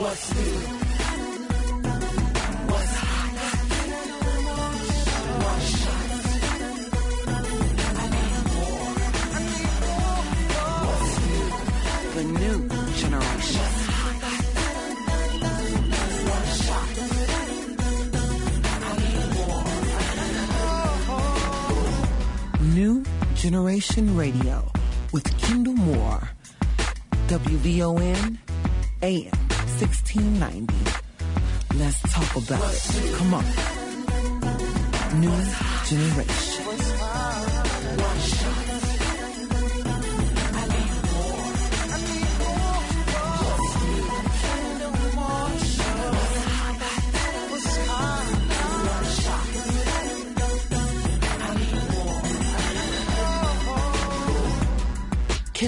What's new? What's hot? Shot. I need more. What's new? The new generation. New Generation Radio with Kendall Moore. WVON AM 1690. Let's talk about it. Come on. New Generation.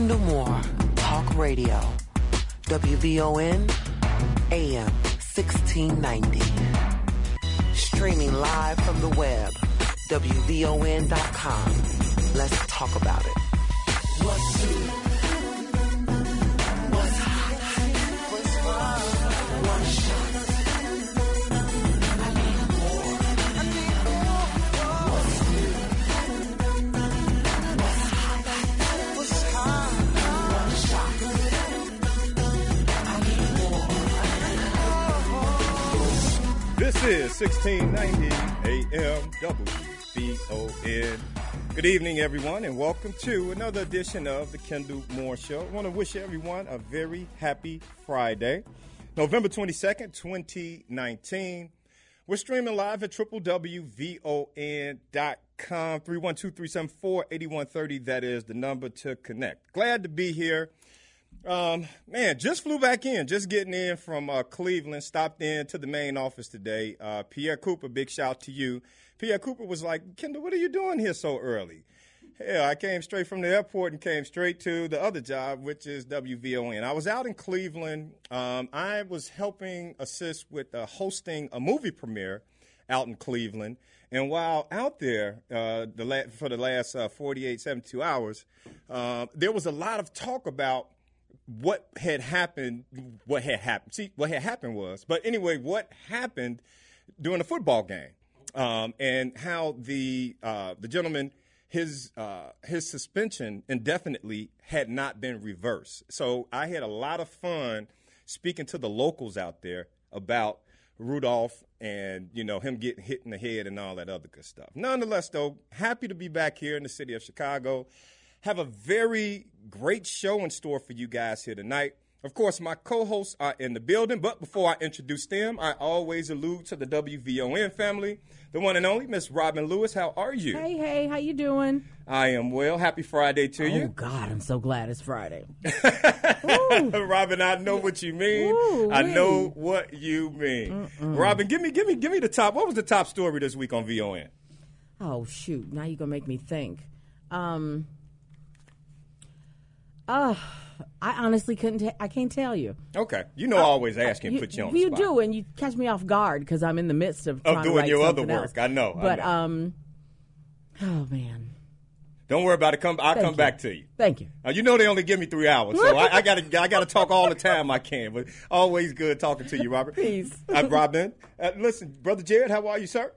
More. Moore, Talk Radio, WVON, AM 1690. Streaming live from the web, WVON.com. Let's talk about it. Is 1690 AM WVON. Good evening, everyone, and welcome to another edition of the Kendall Moore Show. I want to wish everyone a very happy Friday, November 22nd, 2019. We're streaming live at www.von.com, 312-374-8130. That is the number to connect. Glad to be here. Um, man, just flew back in, just getting in from uh, Cleveland, stopped in to the main office today. Uh, Pierre Cooper, big shout to you. Pierre Cooper was like, Kendall, what are you doing here so early? Hell, I came straight from the airport and came straight to the other job, which is WVON. I was out in Cleveland. Um, I was helping assist with uh, hosting a movie premiere out in Cleveland. And while out there uh, the la- for the last uh, 48, 72 hours, uh, there was a lot of talk about what had happened, what had happened. See, what had happened was, but anyway, what happened during the football game, um, and how the uh, the gentleman his uh, his suspension indefinitely had not been reversed. So I had a lot of fun speaking to the locals out there about Rudolph and you know him getting hit in the head and all that other good stuff. Nonetheless, though, happy to be back here in the city of Chicago. Have a very great show in store for you guys here tonight. Of course, my co-hosts are in the building, but before I introduce them, I always allude to the WVON family, the one and only Miss Robin Lewis. How are you? Hey, hey, how you doing? I am well. Happy Friday to you. Oh. God, I'm so glad it's Friday. Robin, I know what you mean. Ooh, I know what you mean. Robin, give me, give me, give me the top. What was the top story this week on VON? Oh shoot, now you're gonna make me think. Um, uh, I honestly couldn't. ta- I can't tell you. Okay, you know I always ask and you, put you on the you do, and you catch me off guard because I'm in the midst of, Of doing your other work. else. I know, I But know. um, oh man, Don't worry about it. Come, I'll Thank come you. back to you. thank you. Uh, you know they only give me three hours, so I, I gotta I gotta talk all the time I can. But always good talking to you, Robert. Peace. I'm Robin. Uh, listen, brother Jared, how are you, sir?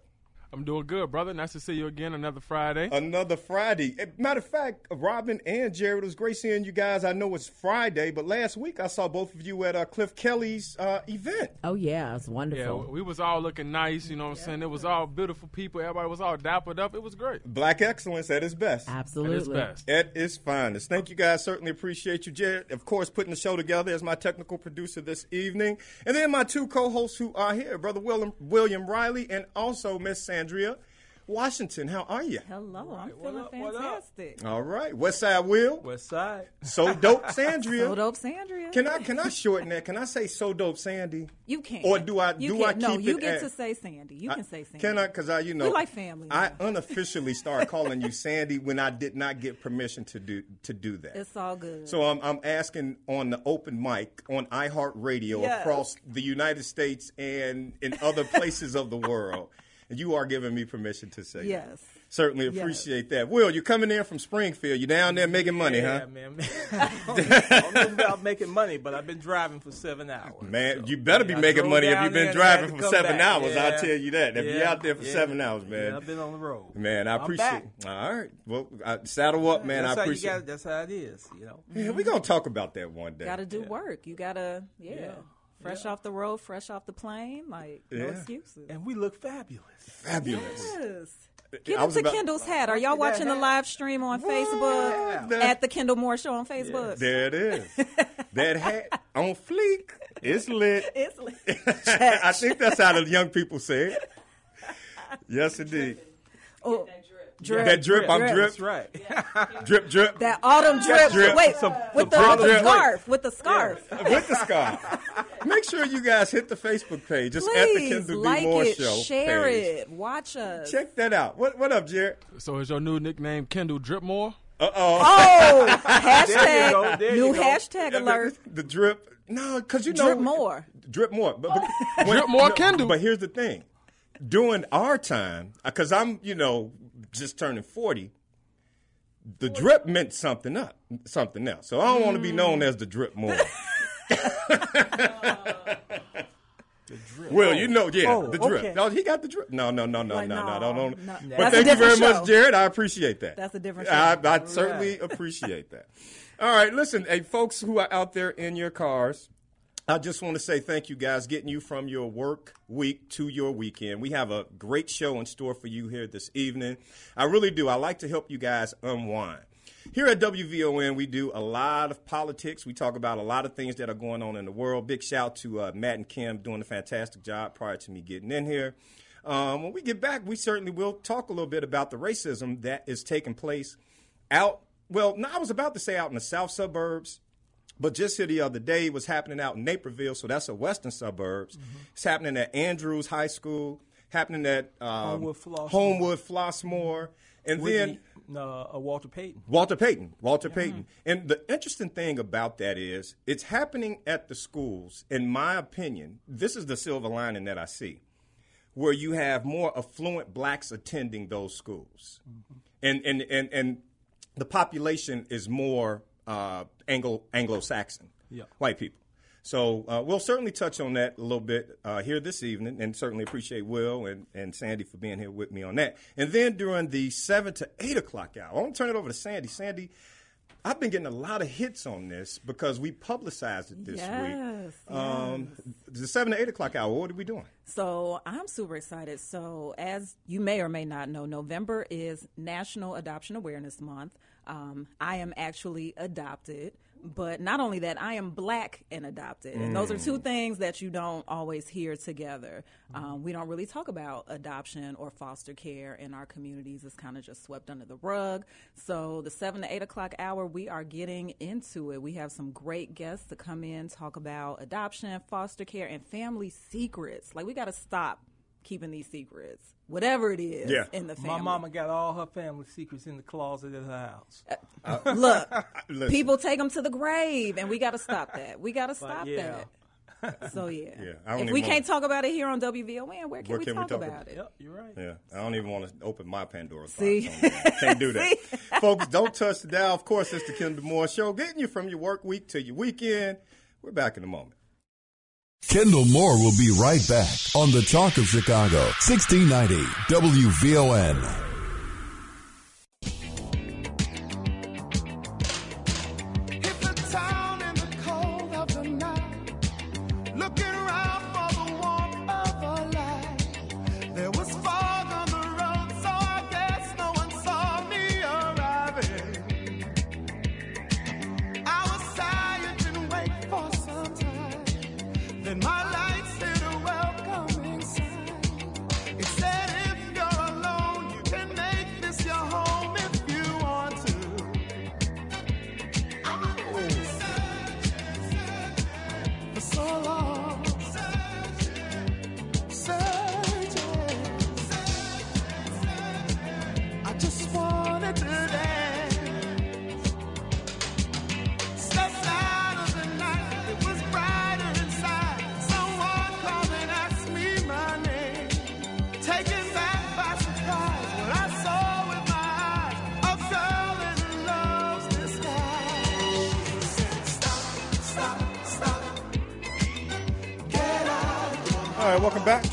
I'm doing good, brother. Nice to see you again another Friday. Another Friday. Eh, Matter of fact, Robin and Jared, it was great seeing you guys. I know it's Friday, but last week I saw both of you at uh, Cliff Kelly's uh, event. Oh yeah, It was wonderful. Yeah, we was all looking nice, you know what I'm saying? It was all beautiful people. Everybody was all dappered up. It was great. Black excellence at its best. Absolutely. At its Absolutely. best. At its finest. Thank you guys. Certainly appreciate you, Jared. Of course, putting the show together as my technical producer this evening. And then my two co hosts who are here, Brother William, William Riley and also Miss Sandria Washington. How are you? Hello, I'm feeling up, fantastic. All right. West Side Will. West Side. So dope, Sandria. So dope, Sandria. Can I can I shorten that? Can I say so dope, Sandy? You can. Or do I- You do can. I No, you it get at- to say Sandy. You can say Sandy. Can I? Because I, you know, We like family I now. unofficially started calling you Sandy when I did not get permission to do to do that. It's all good. So I'm, I'm asking on the open mic on iHeartRadio Yes. across the United States and in other places of the world. And you are giving me permission to say that. yes. Certainly Yes. appreciate that. Will, you're coming in from Springfield. You're down there making money, huh? yeah, huh? man. I don't know about making money, but I've been driving for seven hours. Man, So, you better be I making money if you've been and I had driving for seven back. hours. I'll tell you that. If you're out there for Yeah. seven hours, man. Yeah, I've been on the road. Man, I I'm appreciate. back. All right, well, I, saddle up, man. that's I appreciate. You got, that's how it is, you know. Yeah, we're gonna talk about that one day. Got to do work. You got to, yeah. Yeah. Fresh Yeah. off the road, fresh off the plane. Like, no excuses. And we look fabulous. Fabulous. Yes. Get I was into about- Kendall's hat. Are y'all Look at that watching the live stream on Facebook That- at the Kendall Moore Show on Facebook? There it is. that hat on fleek. It's lit. It's like, I think that's how the young people say it. Yes, indeed. oh, that drip, That drip, I'm drip, That's right. drip, drip. That autumn drip. drip. Wait, Some- with, some the, with the scarf. With the scarf. with the scarf. Make sure you guys hit the Facebook page. It's at the Please Kendall like B. Moore it, Show. share page. it, watch us. Check that out. What What up, Jared? So is your new nickname Kendall Dripmore? Uh oh. Oh, hashtag you go, there new you go. hashtag alert. The drip. No, because you know Drip more. Drip more. But, but when- Drip more Kendall. But here's the thing. During our time, because I'm, you know, just turning 40, the drip meant something up, something else. So I don't want to be known as the drip more. Well, you know, yeah, Oh, the drip. okay. No, he got the drip. No, no, no, no, Like, no, no, no, no, no. no. But That's thank you very different much. Jared. I appreciate that. That's a different I, show. I certainly appreciate that. All right, listen, hey, folks who are out there in your cars, I just want to say thank you guys, getting you from your work week to your weekend. We have a great show in store for you here this evening. I really do. I like to help you guys unwind. Here at WVON, we do a lot of politics. We talk about a lot of things that are going on in the world. Big shout to uh, Matt and Kim doing a fantastic job prior to me getting in here. Um, when we get back, we certainly will talk a little bit about the racism that is taking place out. Well, no, I was about to say out in the south suburbs, but just here the other day, it was happening out in Naperville, so that's the western suburbs. It's happening at Andrews High School, happening at um, Homewood Flossmoor. Homewood Flossmoor, and then Whitney, uh, uh, Walter Payton. Walter Payton. Walter Payton. And the interesting thing about that is it's happening at the schools. In my opinion, this is the silver lining that I see, where you have more affluent blacks attending those schools. And, and, and, and the population is more uh, Anglo Anglo Saxon, Yeah. white people. So uh, we'll certainly touch on that a little bit uh, here this evening, and certainly appreciate Will and, and Sandy for being here with me on that. And then during the seven to eight o'clock hour, I want to turn it over to Sandy. Sandy, I've been getting a lot of hits on this because we publicized it this Yes, week. Um, The seven to eight o'clock hour, what are we doing? So I'm super excited. So as you may or may not know, November is National Adoption Awareness Month. Um, I am actually adopted, but not only that, I am black and adopted, and those are two things that you don't always hear together. Um, we don't really talk about adoption or foster care in our communities. It's kind of just swept under the rug. So the seven to eight o'clock hour, we are getting into it. We have some great guests to come in talk about adoption, foster care, and family secrets. Like we got to stop keeping these secrets, whatever it is Yeah. in the family. My mama got all her family secrets in the closet at her house. Uh, uh, look, Listen. people take them to the grave, and we got to stop that. We got to stop yeah. that. So yeah, Yeah, I don't if we can't talk about it here on WVON, where can, Where we, can we talk talk about about it? Yep, you're right. Yeah, I don't even want to open my Pandora's box. on. Can't do that. Folks, don't touch the dial. Of course, it's the Kendall Moore Show, getting you from your work week to your weekend. We're back in a moment. Kendall Moore will be right back on the Talk of Chicago, 1690 WVON.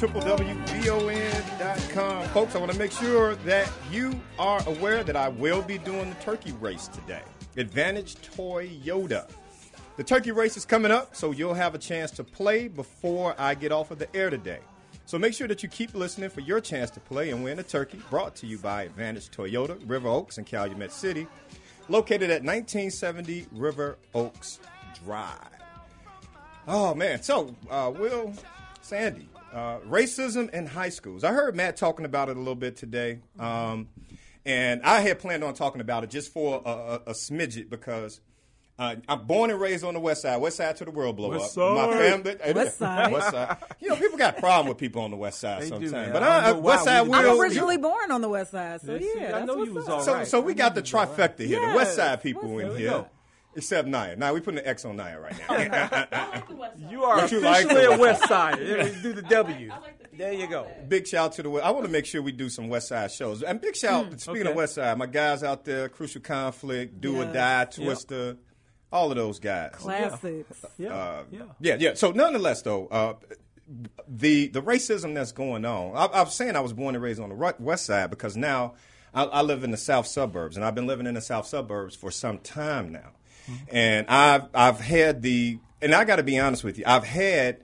triplewvon.com. Folks, I want to make sure that you are aware that I will be doing the turkey race today. Advantage Toyota. The turkey race is coming up, so you'll have a chance to play before I get off of the air today. So make sure that you keep listening for your chance to play and win a turkey brought to you by Advantage Toyota, River Oaks, and Calumet City, located at 1970 River Oaks Drive. Oh man, so uh, Will, Sandy, uh, racism in high schools. I heard Matt talking about it a little bit today, um, and I had planned on talking about it just for a, a, a smidget because uh, I'm born and raised on the west side. West side to the world blow West up. My family, West side. West side. You know, people got a problem with people on the west side They sometimes, man. but I I, don't know I, west side we- I'm originally born on the west side, so Let's see. yeah, I that's know what's you was up. all So, so we got the I know you was trifecta here. The West Side people West in here, There go. Except Naya. Now we putting an X on Naya right now. You are What you like officially the a West Side. do the W. There you go. Big shout out to the West. I want to make sure we do some West Side shows. And big shout, speaking okay. of West Side, my guys out there, Crucial Conflict, Do or Die, Twista, all of those guys. Classics. Yeah. Uh, yeah. Yeah, yeah. So nonetheless, though, uh, the the racism that's going on. I, I was saying I was born and raised on the ru- west side because now I, I live in the south suburbs, and I've been living in the south suburbs for some time now. And I've I've had the, and I got to be honest with you, I've had.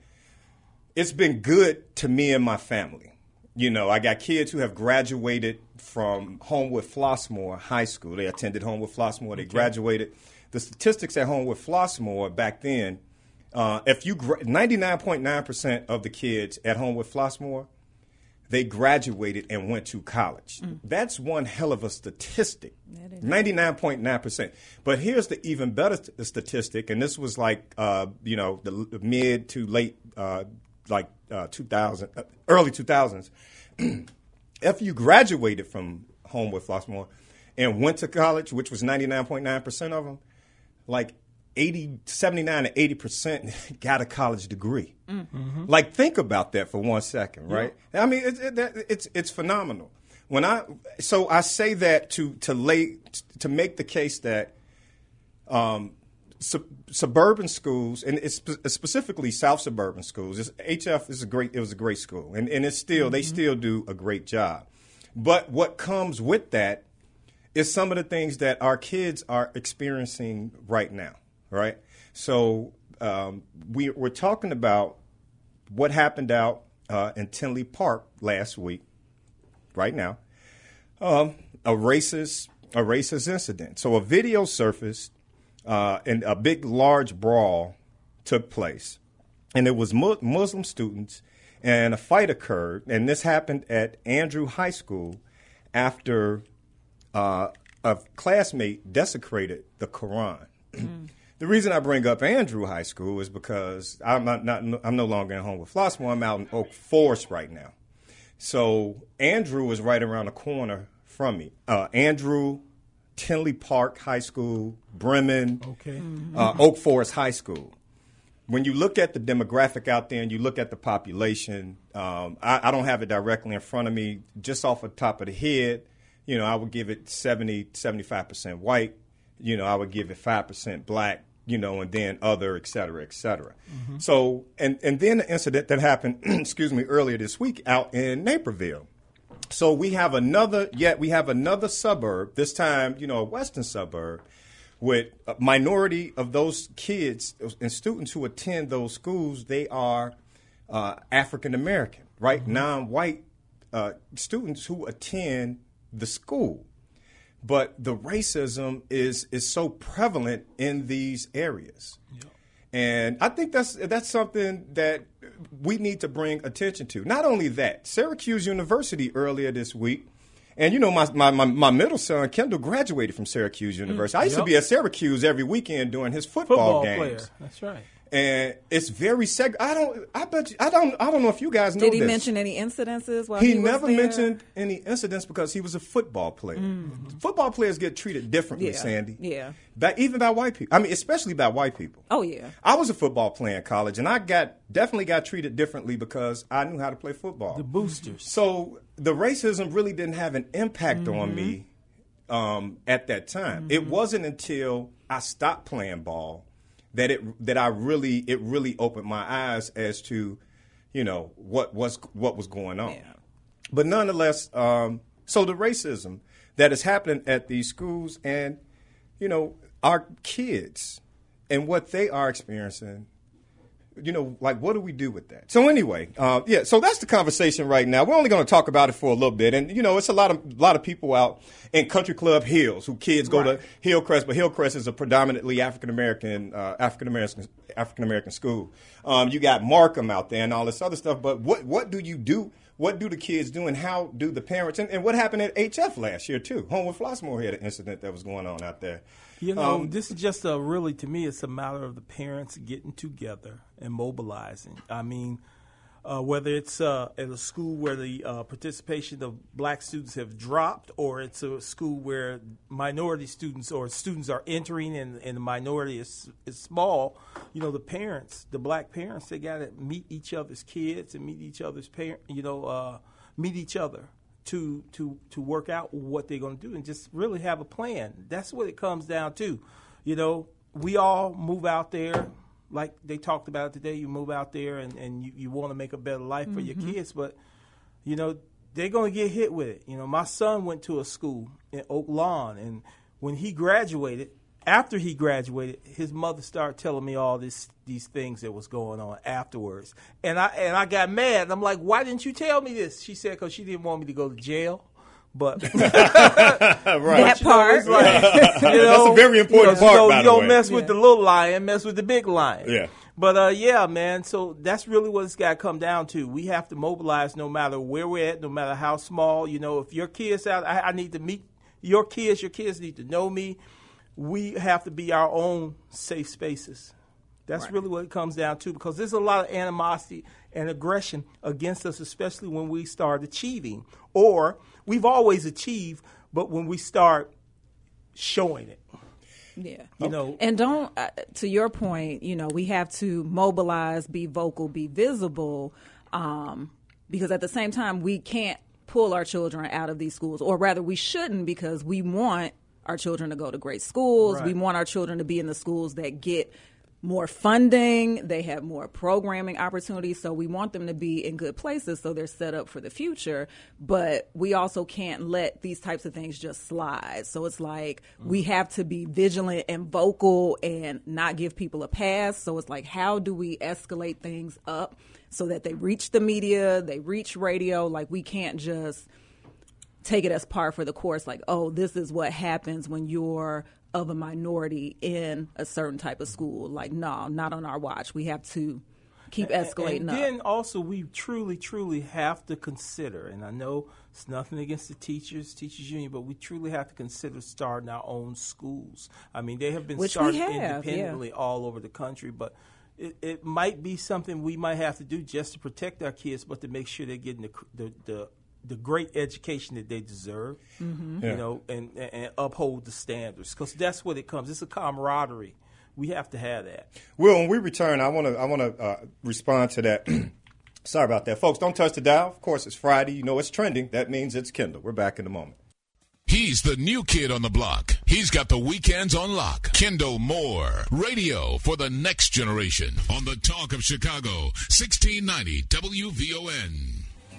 It's been good to me and my family. You know, I got kids who have graduated from Homewood Flossmoor High School. They attended Homewood Flossmoor. They graduated. The statistics at Homewood Flossmoor back then, uh, if you ninety nine point nine percent of the kids at Homewood Flossmoor, they graduated and went to college. That's one hell of a statistic. Ninety nine point nine percent. But here's the even better st- statistic, and this was like uh, you know the, l- mid to late uh, like uh, two thousand, uh, early two thousands. if you graduated from Homewood Flossmoor and went to college, which was 99.9% of them, like 80, 79 to 80% got a college degree. Like, think about that for one second, right? I mean, it's, it, that- it's, it's phenomenal. When I, so I say that to, to lay, to make the case that um, sub- suburban schools, and it's spe- specifically South suburban schools. It's, HF is a great. It was a great school, and and it's still they still do a great job. But what comes with that is some of the things that our kids are experiencing right now. Right. So um, we we're talking about what happened out uh, in Tinley Park last week. Right now, um, a racist a racist incident. So a video surfaced, uh, and a big large brawl took place, and it was mu- Muslim students, and a fight occurred, and this happened at Andrew High School after uh, a classmate desecrated the Quran. The reason I bring up Andrew High School is because I'm not, not I'm no longer in Homewood Flossmoor. I'm out in Oak Forest right now. So Andrew is right around the corner from me. Uh, Andrew, Tinley Park High School, Bremen, Okay. uh, Oak Forest High School. When you look at the demographic out there and you look at the population, um, I, I don't have it directly in front of me. Just off the top of the head, you know, I would give it 70, 75% white. You know, I would give it 5% black, you know, and then other, et cetera, et cetera. So, and, and then the incident that happened, excuse me, earlier this week out in Naperville. So we have another, yet we have another suburb, this time, you know, a western suburb, with a minority of those kids and students who attend those schools, they are uh, African American, right? Non-white uh, students who attend the school. But the racism is is so prevalent in these areas. And I think that's that's something that we need to bring attention to. Not only that, Syracuse University earlier this week, and you know my my, my, my middle son Kendall graduated from Syracuse University. Mm, I used to be at Syracuse every weekend doing his football, Football games. player. That's right. And it's very seg. I don't. I bet. You, I don't. I don't know if you guys know Did he this. mention any incidences while He, he, was never there? mentioned any incidents because he was a football player. Football players get treated differently, Mm. Yeah, Sandy. yeah. By, even by white people. I mean, especially by white people. Oh yeah. I was a football player in college, and I got definitely got treated differently because I knew how to play football. The boosters. So the racism really didn't have an impact Mm-hmm. on me um, at that time. It wasn't until I stopped playing ball that it that I really it really opened my eyes as to you know, what was what was going on. But nonetheless, um, so the racism that is happening at these schools, and you know, our kids and what they are experiencing you know, like what do we do with that? So anyway, uh, yeah, so that's the conversation right now. We're only going to talk about it for a little bit, and you know, it's a lot of a lot of people out in Country Club Hills who kids go to Hillcrest, but Hillcrest is a predominantly African American uh, African American African American school. Um, you got Markham out there and all this other stuff, but what what do you do? What do the kids do, and how do the parents? And, and what happened at HF last year too? Homewood Flossmoor had an incident that was going on out there. You know, Um, this is just a really, to me, it's a matter of the parents getting together and mobilizing. I mean, uh, whether it's uh, at a school where the uh, participation of black students have dropped, or it's a school where minority students or students are entering and, and the minority is, is small, you know, the parents, the black parents, they got to meet each other's kids and meet each other's parent, you know, uh, meet each other to to to work out what they're going to do and just really have a plan. That's what it comes down to. You know, we all move out there like they talked about today. You move out there and, and you, you want to make a better life for your mm-hmm. kids, but you know they're going to get hit with it. You know, my son went to a school in Oak Lawn, and when he graduated, after he graduated, his mother started telling me all this these things that was going on afterwards, and I and I got mad. I'm like, why didn't you tell me this? She said because she didn't want me to go to jail. But right. That part. it's like, you That's a very important you know, part, You, know, by you the don't way. mess with the little lion, mess with the big lion. Yeah. But uh, yeah, man. So that's really what it's got to come down to. We have to mobilize, no matter where we're at, no matter how small. You know, if your kids out, I, I need to meet your kids. Your kids need to know me. We have to be our own safe spaces. That's really what it comes down to because there's a lot of animosity and aggression against us, especially when we start achieving. Or we've always achieved, but when we start showing it, Yeah. you know, And don't, uh, to your point, you know, we have to mobilize, be vocal, be visible, um, because at the same time, we can't pull our children out of these schools, or rather, we shouldn't because we want our children to go to great schools. We want our children to be in the schools that get more funding, they have more programming opportunities, so we want them to be in good places so they're set up for the future. But we also can't let these types of things just slide. So it's like we mm. have to be vigilant and vocal and not give people a pass. So it's like, how do we escalate things up so that they reach the media, they reach radio? Like, we can't just take it as par for the course like oh this is what happens when you're of a minority in a certain type of school like no not on our watch we have to keep escalating and up then also we truly, truly have to consider, and I know it's nothing against the teachers, teachers union, but we truly have to consider starting our own schools. I mean, they have been Which started have, yeah. independently all over the country, but it, it might be something we might have to do just to protect our kids, but to make sure they're getting the the, the the great education that they deserve, Mm-hmm. Yeah. you know, and, and, and uphold the standards because that's what it comes. It's a camaraderie. We have to have that. Well, when we return, I want to I want to uh, respond to that. Sorry about that, folks. Don't touch the dial. Of course, it's Friday. You know it's trending. That means it's Kendall. We're back in a moment. He's the new kid on the block. He's got the weekends on lock. Kendall Moore, radio for the next generation on the Talk of Chicago, 1690 WVON.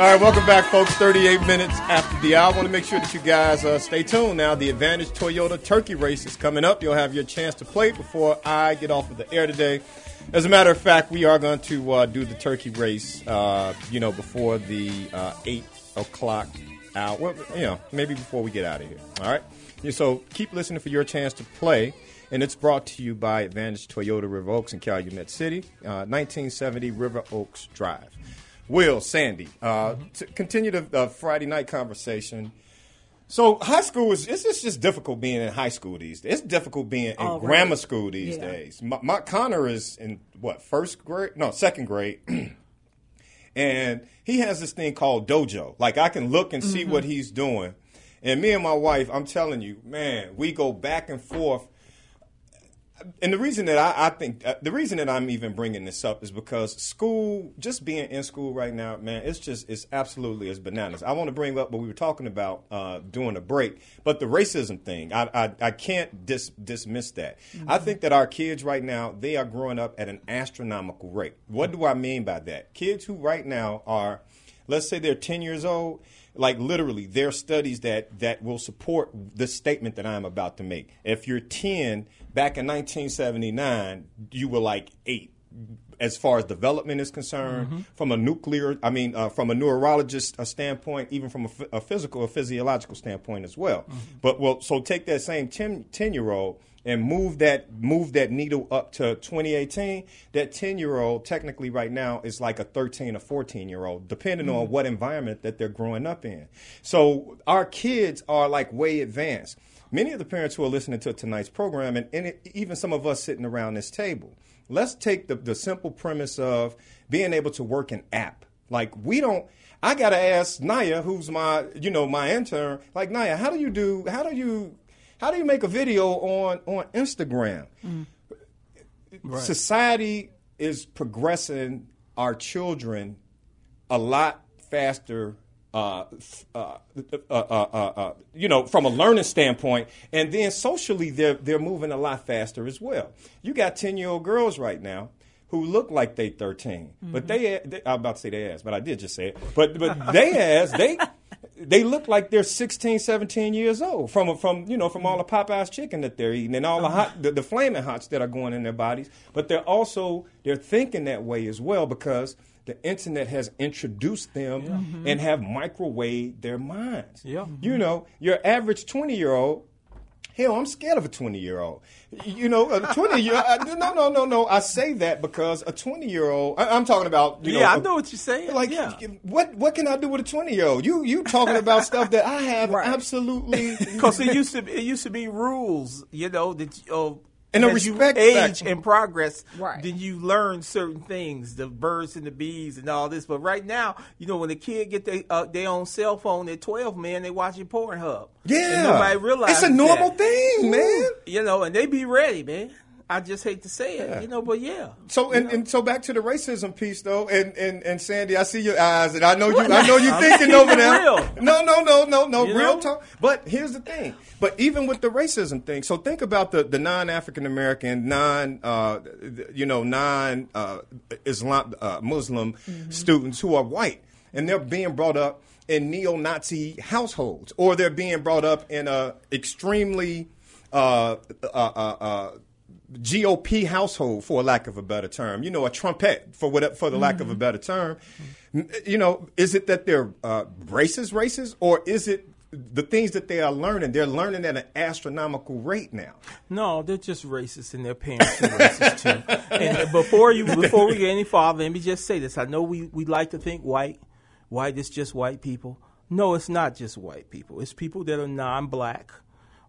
All right, welcome back, folks. 38 minutes after the hour. I want to make sure that you guys uh, stay tuned now. The Advantage Toyota Turkey Race is coming up. You'll have your chance to play before I get off of the air today. As a matter of fact, we are going to uh, do the turkey race, uh, you know, before the uh, 8 o'clock hour. Well, you know, maybe before we get out of here. All right? So keep listening for your chance to play. and it's brought to you by Advantage Toyota River Oaks in Calumet City, uh, 1970 River Oaks Drive. Will, Sandy, uh, to continue the uh, Friday night conversation. So high school is it's just, just difficult being in high school these days. It's difficult being in All right. grammar school these Yeah. days. My, my Connor is in what first grade? No, second grade. and he has this thing called dojo. Like I can look and see what he's doing. And me and my wife, I'm telling you, man, we go back and forth. And the reason that I, I think uh, the reason that I'm even bringing this up is because school, just being in school right now, man, it's just it's absolutely it's bananas. I want to bring up what we were talking about uh, during the break, but the racism thing, I I, I can't dis, dismiss that. I think that our kids right now they are growing up at an astronomical rate. What do I mean by that? Kids who right now are let's say they're 10 years old like literally there are studies that that will support the statement that i'm about to make. If you're 10 back in 1979 you were like 8 as far as development is concerned. From a nuclear i mean uh, from a neurologist uh, standpoint even from a, ph- a physical or physiological standpoint as well. But well so take that same 10, 10 year old and move that move that needle up to 2018 that 10 year old technically right now is like a 13 or 14 year old depending on mm-hmm. what environment that they're growing up in. So our kids are like way advanced. Many of the parents who are listening to tonight's program and, and it, even some of us sitting around this table let's take the, the simple premise of being able to work an app. Like we don't i gotta ask naya who's my you know my intern like naya how do you do how do you how do you make a video on on Instagram? Society is progressing our children a lot faster. Uh, uh, uh, uh, uh, uh, you know, from a learning standpoint, and then socially, they're they're moving a lot faster as well. You got ten year old girls right now who look like they 13 but mm-hmm. they, they I'm about to say they ass, but I did just say it. But but they ass they they look like they're 16, 17 years old from from you know from all the Popeyes chicken that they're eating and all the uh-huh. hot the, the flaming hots that are going in their bodies. But they're also they're thinking that way as well because the internet has introduced them mm-hmm. and have microwaved their minds. Yeah. Mm-hmm. You know, your average 20 year old Hell, I'm scared of a 20 year old. You know, a 20 year old. no, no, no, no. I say that because a 20 year old, I'm talking about, you know, yeah, I know what you're saying. like, yeah. what what can I do with a 20 year old? You you talking about stuff that I have Right. absolutely. Because it used to be, it used to be rules, you know, that you, uh, And a as you respect age factor. and progress, Right. then you learn certain things, the birds and the bees and all this. But right now, you know, when the kid get their uh, their own cell phone at twelve, man, they watching Pornhub. Yeah. and nobody realizes It's a normal that. thing, man. You know, and they be ready, man. I just hate to say it, you know, but yeah. So and, and so back to the racism piece though, and, and, and Sandy, I see your eyes, and I know you, I know you thinking over there. real. No, no, no, no, no, You real know? talk. But here's the thing. But even with the racism thing, so think about the, the non African American, non, uh, you know, non uh, Islam uh, Muslim students who are white, and they're being brought up in neo-Nazi households, or they're being brought up in a extremely uh, uh, uh, uh, GOP household, for lack of a better term, you know, a trumpet, for what, for the lack of a better term. You know, is it that they're uh, racist, racist, or is it the things that they are learning? They're learning at an astronomical rate now. No, they're just racist, and their parents are racist too. And before you, before we get any farther, let me just say this: I know we we like to think white, white is just white people. No, it's not just white people. It's people that are non-black.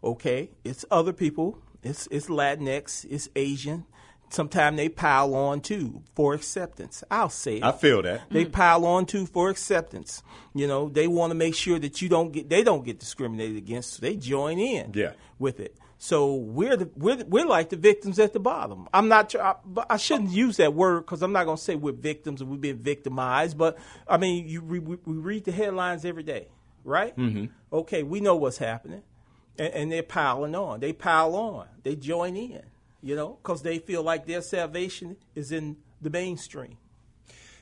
Okay, it's other people. It's it's Latinx. It's Asian. Sometimes they pile on too for acceptance. I'll say it. I feel that. They pile on too for acceptance. You know, they want to make sure that you don't get they don't get discriminated against. So they join in Yeah. with it. So we're the, we're the- we're like the victims at the bottom. I'm not. tr- I, but I shouldn't use that word because I'm not going to say we're victims and we've been victimized. But I mean, you we, we read the headlines every day, right? Mm-hmm. Okay, we know what's happening, and, and they're piling on. They pile on. They join in. You know, because they feel like their salvation is in the mainstream.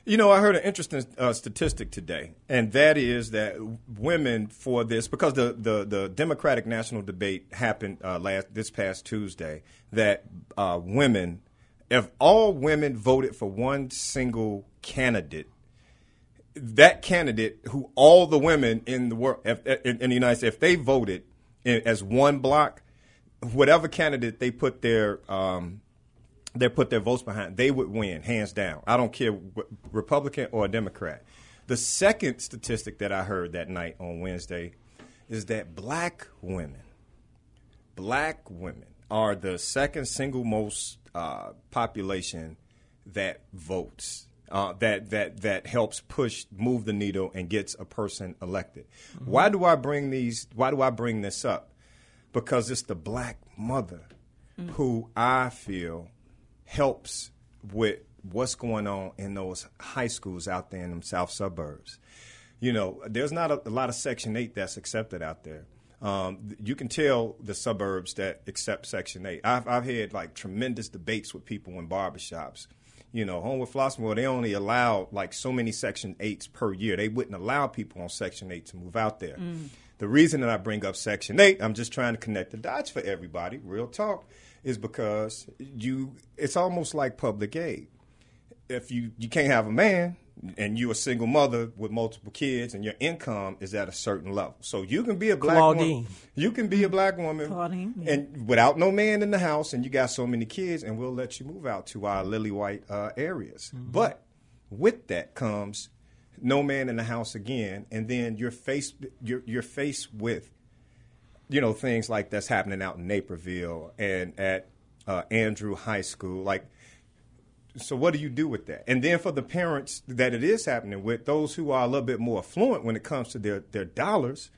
You know, I heard an interesting uh, statistic today, and that is that women for this because the the, the Democratic national debate happened uh, last this past Tuesday. That uh, women, if all women voted for one single candidate, that candidate who all the women in the world if, in, in the United States, if they voted as one block, whatever candidate they put their um, they put their votes behind, they would win hands down. I don't care Republican or Democrat. The second statistic that I heard that night on Wednesday is that black women, black women are the second single most uh, population that votes. Uh, that that that helps push move the needle and gets a person elected. Why do I bring these? Why do I bring this up? Because it's the black mother who I feel helps with what's going on in those high schools out there in them south suburbs. You know, there's not a, a lot of Section 8 that's accepted out there. Um, you can tell the suburbs that accept Section 8. I've, I've had like tremendous debates with people in barbershops. You know, Homewood Flossmoor, they only allow like so many Section 8s per year. They wouldn't allow people on Section 8 to move out there. Mm. The reason that I bring up Section 8, I'm just trying to connect the dots for everybody, real talk, is because you it's almost like public aid. If you, you can't have a man and you're a single mother with multiple kids and your income is at a certain level. So you can be a black woman. You can be a black woman Claudine, yeah. and without no man in the house and you got so many kids and we'll let you move out to our lily white uh, areas. But with that comes no man in the house again and then you're faced you're, you're faced with you know things like that's happening out in Naperville and at uh, Andrew High School. Like, so what do you do with that? And then for the parents that it is happening with, those who are a little bit more affluent when it comes to their their dollars,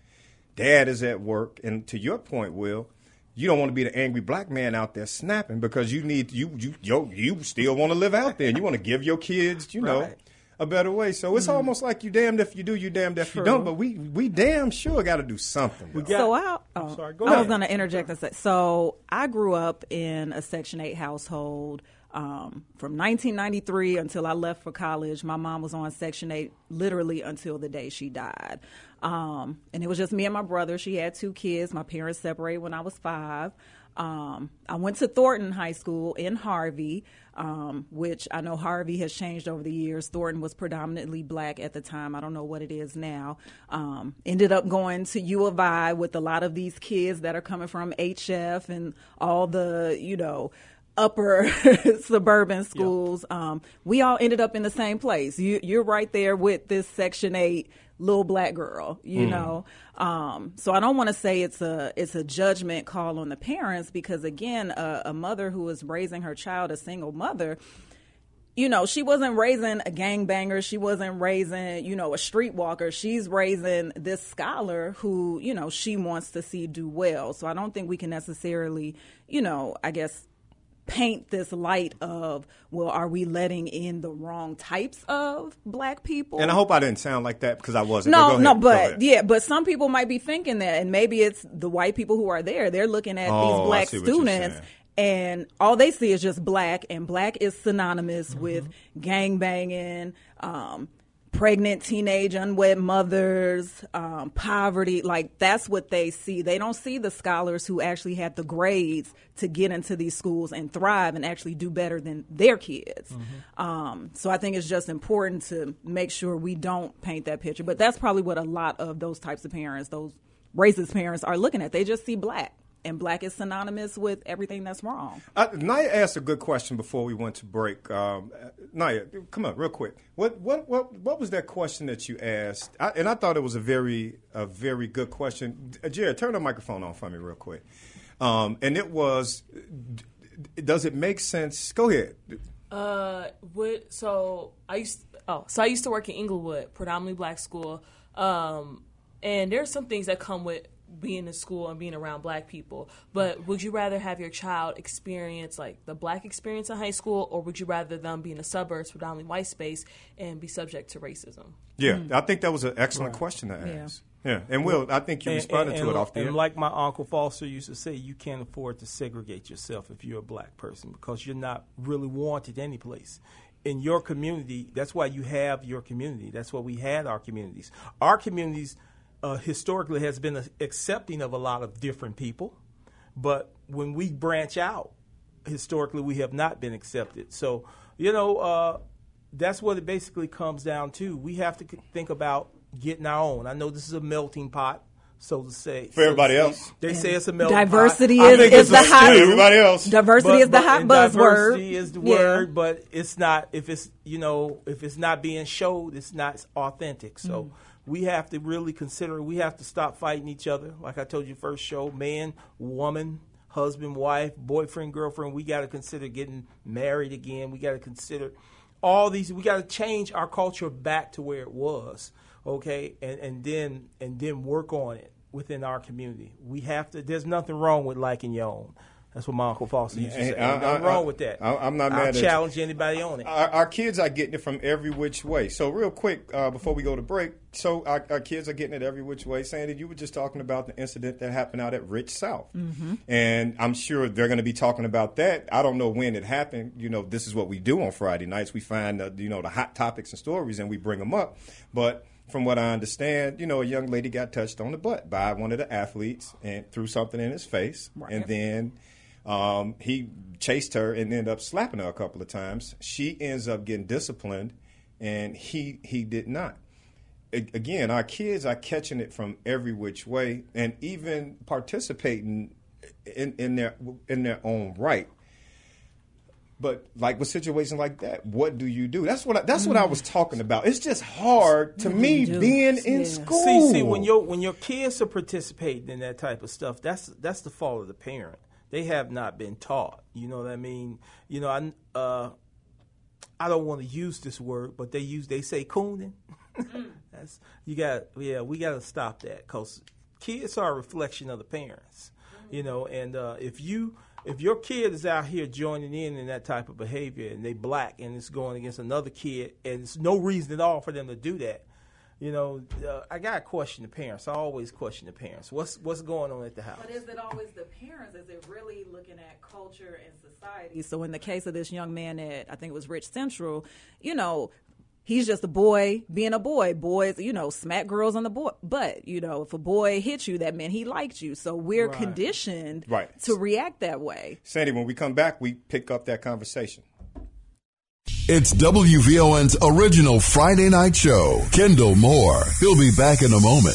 dad is at work, and to your point, Will. You don't want to be the angry black man out there snapping because you need you you yo, you still want to live out there and you want to give your kids you know Right. a better way. So it's mm-hmm. almost like you damned if you do, you damned if you don't. But we we damn sure got to do something. though. got- so I, oh, sorry, go I was going to interject and say, so I grew up in a Section 8 household um, from 1993 until I left for college. My mom was on Section 8 literally until the day she died. Um, and it was just me and my brother. She had two kids. My parents separated when I was five. Um, I went to Thornton High School in Harvey, um, which I know Harvey has changed over the years. Thornton was predominantly black at the time. I don't know what it is now. Um, ended up going to U of I with a lot of these kids that are coming from HF and all the, you know, upper suburban schools. Um, we all ended up in the same place. You, you're right there with this Section 8 little black girl, you know. Um, so I don't want to say it's a it's a judgment call on the parents because again, a, a mother who is raising her child, a single mother, you know, she wasn't raising a gangbanger. She wasn't raising, you know, a streetwalker. She's raising this scholar who, you know, she wants to see do well. So I don't think we can necessarily, you know, I guess paint this light of, well, are we letting in the wrong types of black people? And I hope I didn't sound like that because I wasn't. No, no, but yeah, but some people might be thinking that, and maybe it's the white people who are there. They're looking at Oh, these black see what you're students, and all they see is just black, and black is synonymous Mm-hmm. with gang banging, um, pregnant teenage unwed mothers, um, poverty. Like that's what they see. They don't see the scholars who actually had the grades to get into these schools and thrive and actually do better than their kids. Um, so I think it's just important to make sure we don't paint that picture. But that's probably what a lot of those types of parents, those racist parents, are looking at. They just see black. And black is synonymous with everything that's wrong. Uh, Naya asked a good question before we went to break. Um, Naya, come on, real quick. What what what what was that question that you asked? I, and I thought it was a very a very good question. Uh, Jared, turn the microphone on for me, real quick. Um, and it was, d- d- does it make sense? Go ahead. Uh, what? So I used. Oh, so I used to work in Englewood, predominantly black school. Um, and there's some things that come with being in school and being around black people. But would you rather have your child experience like the black experience in high school, or would you rather them be in the suburbs, predominantly white space, and be subject to racism? Yeah, mm-hmm. I think that was an excellent question to ask. Yeah, and Will, I think you And- responded and- to it off the And air. like my uncle Foster used to say, you can't afford to segregate yourself if you're a black person because you're not really wanted any place. In your community, that's why you have your community. That's why we had our communities. Our communities uh, historically has been accepting of a lot of different people, but when we branch out, historically we have not been accepted. So you know. Uh, that's what it basically comes down to. We have to think about getting our own. I know this is a melting pot, so to say. For everybody else. They say it's a melting Diversity pot. is, is the hot. Everybody else. Diversity But- is the but- hot buzzword. Diversity is the Yeah. word, but it's not. If it's you know, if it's not being showed, it's not authentic. So Mm. We have to really consider. We have to stop fighting each other. Like I told you first show, man, woman, husband, wife, boyfriend, girlfriend. We got to consider getting married again. We got to consider all these. We got to change our culture back to where it was. Okay, and and then and then work on it within our community. We have to. There's nothing wrong with liking your own. That's what my uncle Foster used to say. I- Ain't nothing I- wrong I- with that. I- I'm not I'll mad at you. challenge anybody on it. Our, our kids are getting it from every which way. So, real quick, uh, before we go to break, so our, our kids are getting it every which way. Sandy, you were just talking about the incident that happened out at Rich South, and I'm sure they're going to be talking about that. I don't know when it happened. You know, this is what we do on Friday nights. We find uh, you know the hot topics and stories, and we bring them up. But from what I understand, you know, a young lady got touched on the butt by one of the athletes and threw something in his face, and then. Um, he chased her and ended up slapping her a couple of times. She ends up getting disciplined, and he he did not. A- Again, our kids are catching it from every which way, and even participating in, in their in their own right. But like with situations like that, what do you do? That's what I, that's what I was talking about. It's just hard to me do? being in Yeah. school. See, see, when your when your kids are participating in that type of stuff, that's that's the fault of the parent. They have not been taught. You know what I mean? You know, I uh, I don't want to use this word, but they use they say cooning. that's you got yeah, we got to stop that because kids are a reflection of the parents. You know, and uh, if you if your kid is out here joining in in that type of behavior and they black and it's going against another kid and it's no reason at all for them to do that you know, uh, I gotta question the parents. I always question the parents. What's what's going on at the house? But is it always the parents? Is it really looking at culture and society? So, in the case of this young man at I think it was Rich Central, you know, he's just a boy being a boy. Boys, you know, smack girls on the boy. But you know, if a boy hit you, that meant he liked you. So we're Right. conditioned Right. to react that way. Sandy, when we come back, we pick up that conversation. It's WVON's original Friday night show. Kendall Moore. He'll be back in a moment.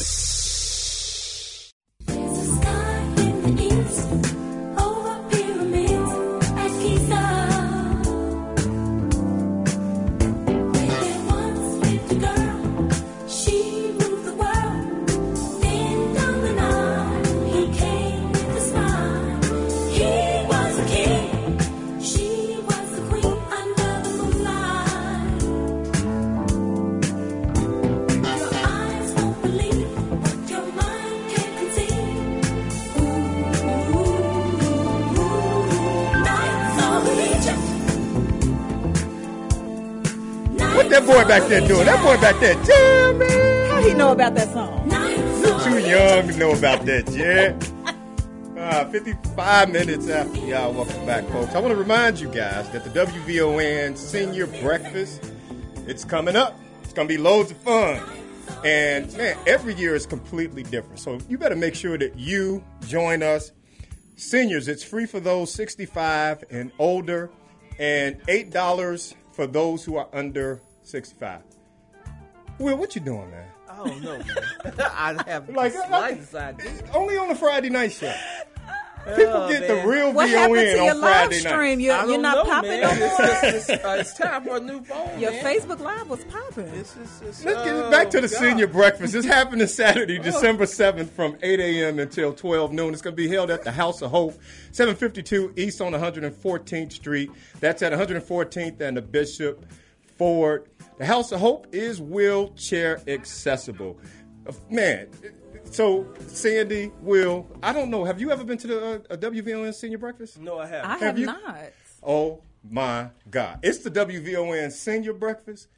Back there doing? That boy back there jamming. How he know about that song? Too young to know about that yet. Uh, 55 minutes after y'all. Welcome back, folks. I want to remind you guys that the WVON Senior Breakfast, it's coming up. It's going to be loads of fun. And man, every year is completely different. So you better make sure that you join us. Seniors, it's free for those 65 and older, and $8 for those who are under 65. Will, what you doing, man? I don't know, man. I have Like, the slightest idea. Only on the Friday night show. People Oh, get man. the real What VON happened to your on live Friday stream? night. You're, you're don't know, popping man. no more. It's, it's, uh, it's time for a new phone. Your man. Facebook Live was popping. It's, it's, it's, Let's get oh, back to the God. senior breakfast. This happened happening Saturday, December 7th from 8 a.m. until 12 noon. It's going to be held at the House of Hope, 752 East on 114th Street. That's at 114th and the Bishop Ford. The House of Hope is wheelchair accessible. Uh, Man, so Sandy, Will, I don't know. Have you ever been to the uh, a WVON senior breakfast? No, I haven't. I have you- not. Oh my God. It's the WVON senior breakfast.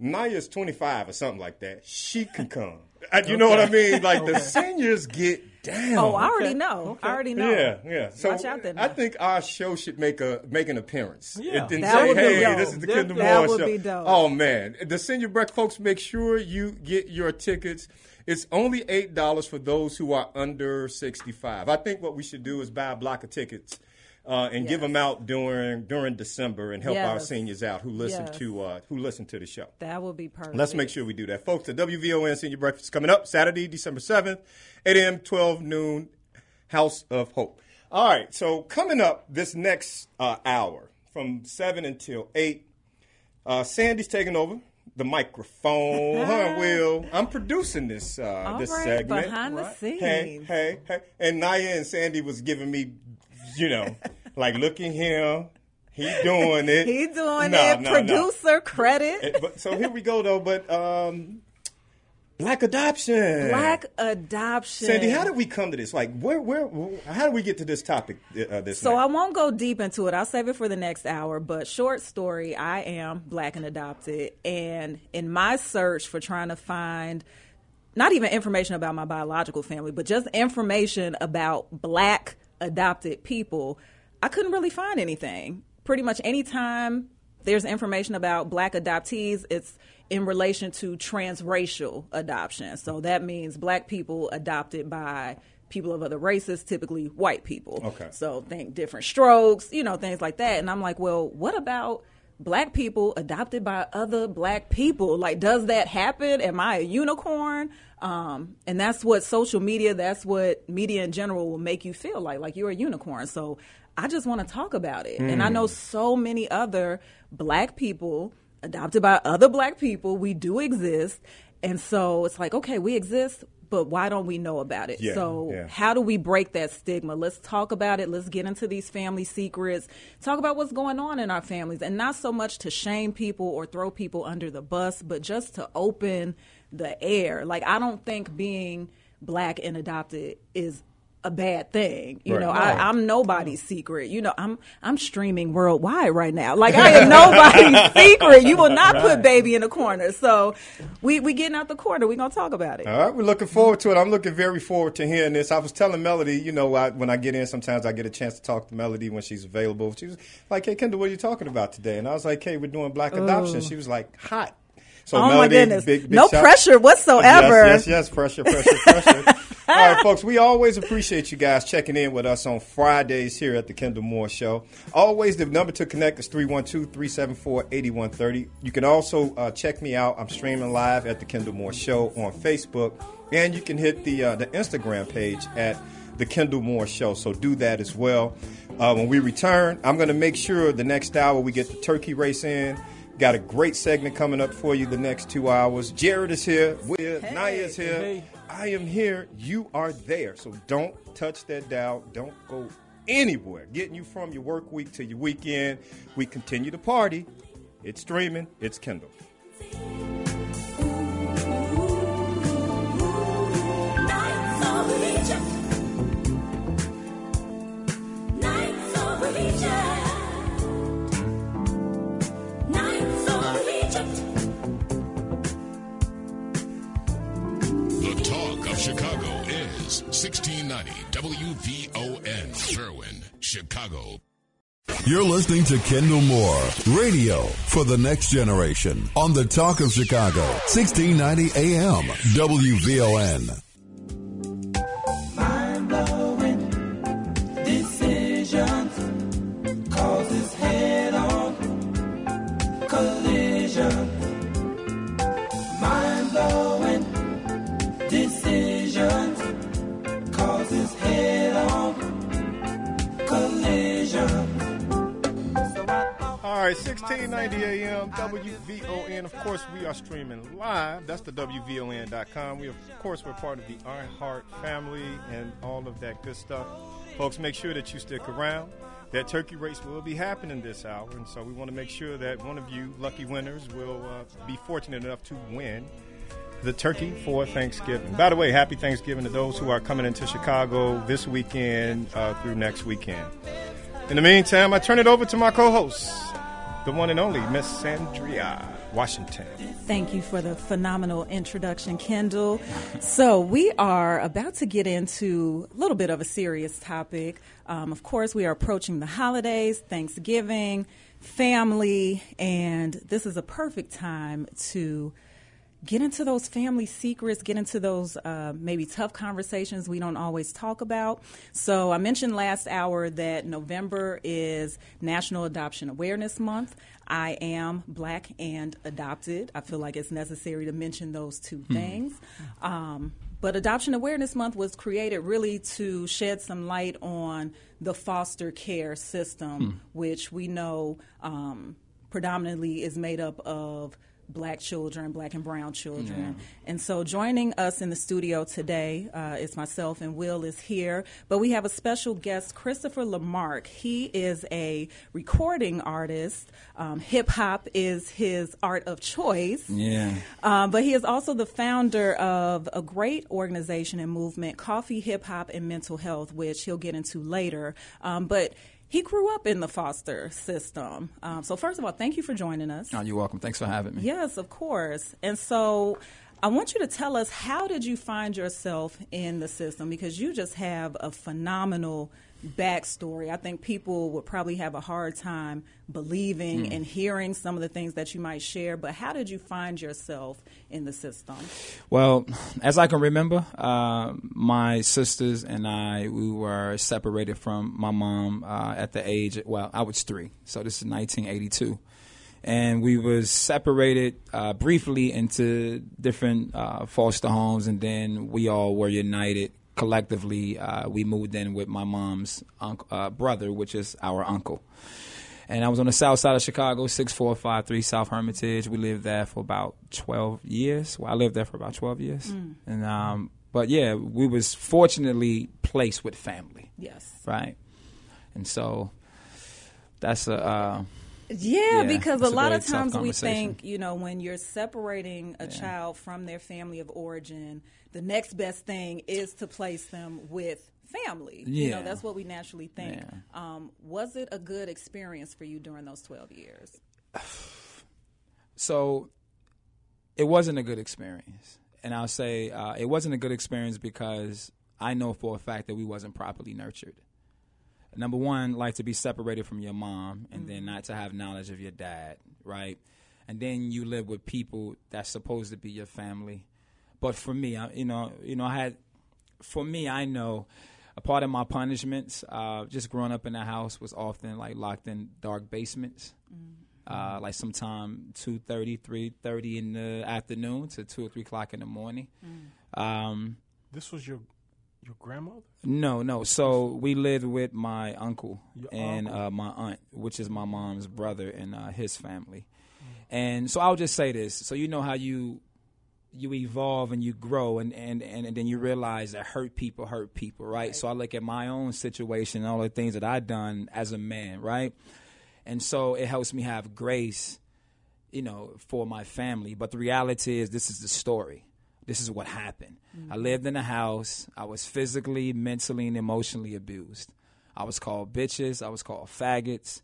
Naya's 25 or something like that. She can come. Uh, You know what I mean? Like the seniors get down. Oh, I already know. I already know. Yeah, yeah. So Watch out then. I think our show should make a make an appearance. Yeah. and That say, would be dope. this is the That- Kendall that would show. be dope. Oh man, the senior break folks, make sure you get your tickets. It's only eight dollars for those who are under sixty five. I think what we should do is buy a block of tickets Uh, and give them out during during December and help our seniors out who listen Yes. to uh, who listen to the show. That will be perfect. Let's make sure we do that. Folks, the WVON Senior Breakfast is coming up Saturday, December 7th, 8 a.m., 12 noon, House of Hope. All right, so coming up this next uh, hour from 7 until 8, uh, Sandy's taking over the microphone. Huh, Will. I'm producing this uh, All this right, segment. behind the scenes. Hey, hey, hey. And Naya and Sandy was giving me, you know, like, look at him. He doing it. He doing No, it. no, no. Producer credit. Eh, but, so here we go though. But um, black adoption. Black adoption. Sandy, how did we come to this? Like, where, where, where how did we get to this topic uh, this So night? I won't go deep into it. I'll save it for the next hour. But short story, I am black and adopted, and in my search for trying to find not even information about my biological family, but just information about black adopted people, I couldn't really find anything. Pretty much anytime there's information about black adoptees, it's in relation to transracial adoption. So that means black people adopted by people of other races, typically white people. Okay. So think different strokes, you know, things like that. And I'm like, well, what about black people adopted by other black people? Like, does that happen? Am I a unicorn? Um, and that's what social media, that's what media in general will make you feel like, like you're a unicorn. So I just want to talk about it. And I know so many other black people adopted by other black people. We do exist. And so it's like, okay, we exist, but why don't we know about it? Yeah, so yeah. how do we break that stigma? Let's talk about it. Let's get into these family secrets. Talk about what's going on in our families, and not so much to shame people or throw people under the bus, but just to open the air. Like I don't think being black and adopted is a bad thing. You Right. know, Right. I, I'm nobody's secret. You know, I'm I'm streaming worldwide right now. Like I am nobody's secret. You will not put baby in a corner. So we we getting out the corner. We gonna talk about it. All right, we're looking forward to it. I'm looking very forward to hearing this. I was telling Melody, you know, I, when I get in, sometimes I get a chance to talk to Melody when she's available. She was like, "Hey, Kendall, what are you talking about today?" And I was like, "Hey, we're doing black adoption." She was like, "Hot." So Oh, my Melody, goodness. big, big No shout- pressure whatsoever. Yes, yes, yes, pressure, pressure, pressure. All right, folks, we always appreciate you guys checking in with us on Fridays here at the Kendall Moore Show. Always, the number to connect is 312 374 8130. You can also uh, check me out. I'm streaming live at the Kendall Moore Show on Facebook. And you can hit the, uh, the Instagram page at the Kendall Moore Show. So do that as well. Uh, when we return, I'm going to make sure the next hour we get the turkey race in. Got a great segment coming up for you the next two hours. Jared is here. Will Naya is here. Hey. I am here. You are there. So don't touch that dial. Don't go anywhere. Getting you from your work week to your weekend. We continue to party. It's streaming. It's Kendall. Nights. Chicago is 1690 WVON, Sherwin, Chicago. You're listening to Kendall Moore, radio for the next generation on the Talk of Chicago, 1690 AM, WVON. Mind-blowing All right, 1690 AM, WVON. Of course, we are streaming live. That's the WVON.com. We, of course, we're part of the iHeart family and all of that good stuff. Folks, make sure that you stick around. That turkey race will be happening this hour, and so we want to make sure that one of you lucky winners will uh, be fortunate enough to win the turkey for Thanksgiving. By the way, happy Thanksgiving to those who are coming into Chicago this weekend uh, through next weekend. In the meantime, I turn it over to my co-host, the one and only Miss Sandria Washington. Thank you for the phenomenal introduction, Kendall. So, we are about to get into a little bit of a serious topic. Um, of course, we are approaching the holidays, Thanksgiving, family, and this is a perfect time to get into those family secrets, get into those uh, maybe tough conversations we don't always talk about. So I mentioned last hour that November is National Adoption Awareness Month. I am black and adopted. I feel like it's necessary to mention those two things. Um, but Adoption Awareness Month was created really to shed some light on the foster care system, which we know um, predominantly is made up of black children, black and brown children. And so joining us in the studio today uh, is myself and Will is here, but we have a special guest, Christopher LeMark. He is a recording artist. Um, Hip hop is his art of choice. Yeah. Um, but he is also the founder of a great organization and movement, Coffee, Hip Hop, and Mental Health, which he'll get into later. Um, but he grew up in the foster system. Um, so, first of all, thank you for joining us. Oh, you're welcome. Thanks for having me. Yes, of course. And so, I want you to tell us how did you find yourself in the system because you just have a phenomenal backstory. I think people would probably have a hard time believing Hmm. and hearing some of the things that you might share. But how did you find yourself in the system? Well, as I can remember, uh, my sisters and I, we were separated from my mom uh, at the age, well, I was three. So this is 1982. And we was separated uh, briefly into different uh, foster homes, and then we all were united collectively. Uh, we moved in with my mom's uh, brother, which is our uncle. And I was on the south side of Chicago, 6453 South Hermitage. We lived there for about 12 years. Well, I lived there for about 12 years. And um, but yeah, we was fortunately placed with family, Yes. right? And so that's a uh, Yeah, Yeah, because a lot of times we think, you know, when you're separating a child from their family of origin, the next best thing is to place them with family. You know, Yeah. that's what we naturally think. Yeah. Um, was it a good experience for you during those 12 years? so it wasn't a good experience and i'll say uh, it wasn't a good experience because i know for a fact that we wasn't properly nurtured number one like to be separated from your mom and then not to have knowledge of your dad right? And then you live with people that's supposed to be your family. But for me I, you know you know i had for me i know a part of my punishments uh, just growing up in the house was often like locked in dark basements. Uh, like sometime 2.30 3.30 in the afternoon to 2 or 3 o'clock in the morning. Um, This was your your grandmother? no no. So we lived with my uncle Your and uncle. Uh, my aunt which is my mom's brother and uh, his family. And so i'll just say this. So you know how you you evolve and you grow and, and, and, and then you realize that hurt people hurt people right? so i look at my own situation and all the things that i've done as a man right? And so it helps me have grace you know for my family. But the reality is this is the story this is what happened. I lived in a house. I was physically mentally and emotionally abused. I was called bitches. I was called faggots.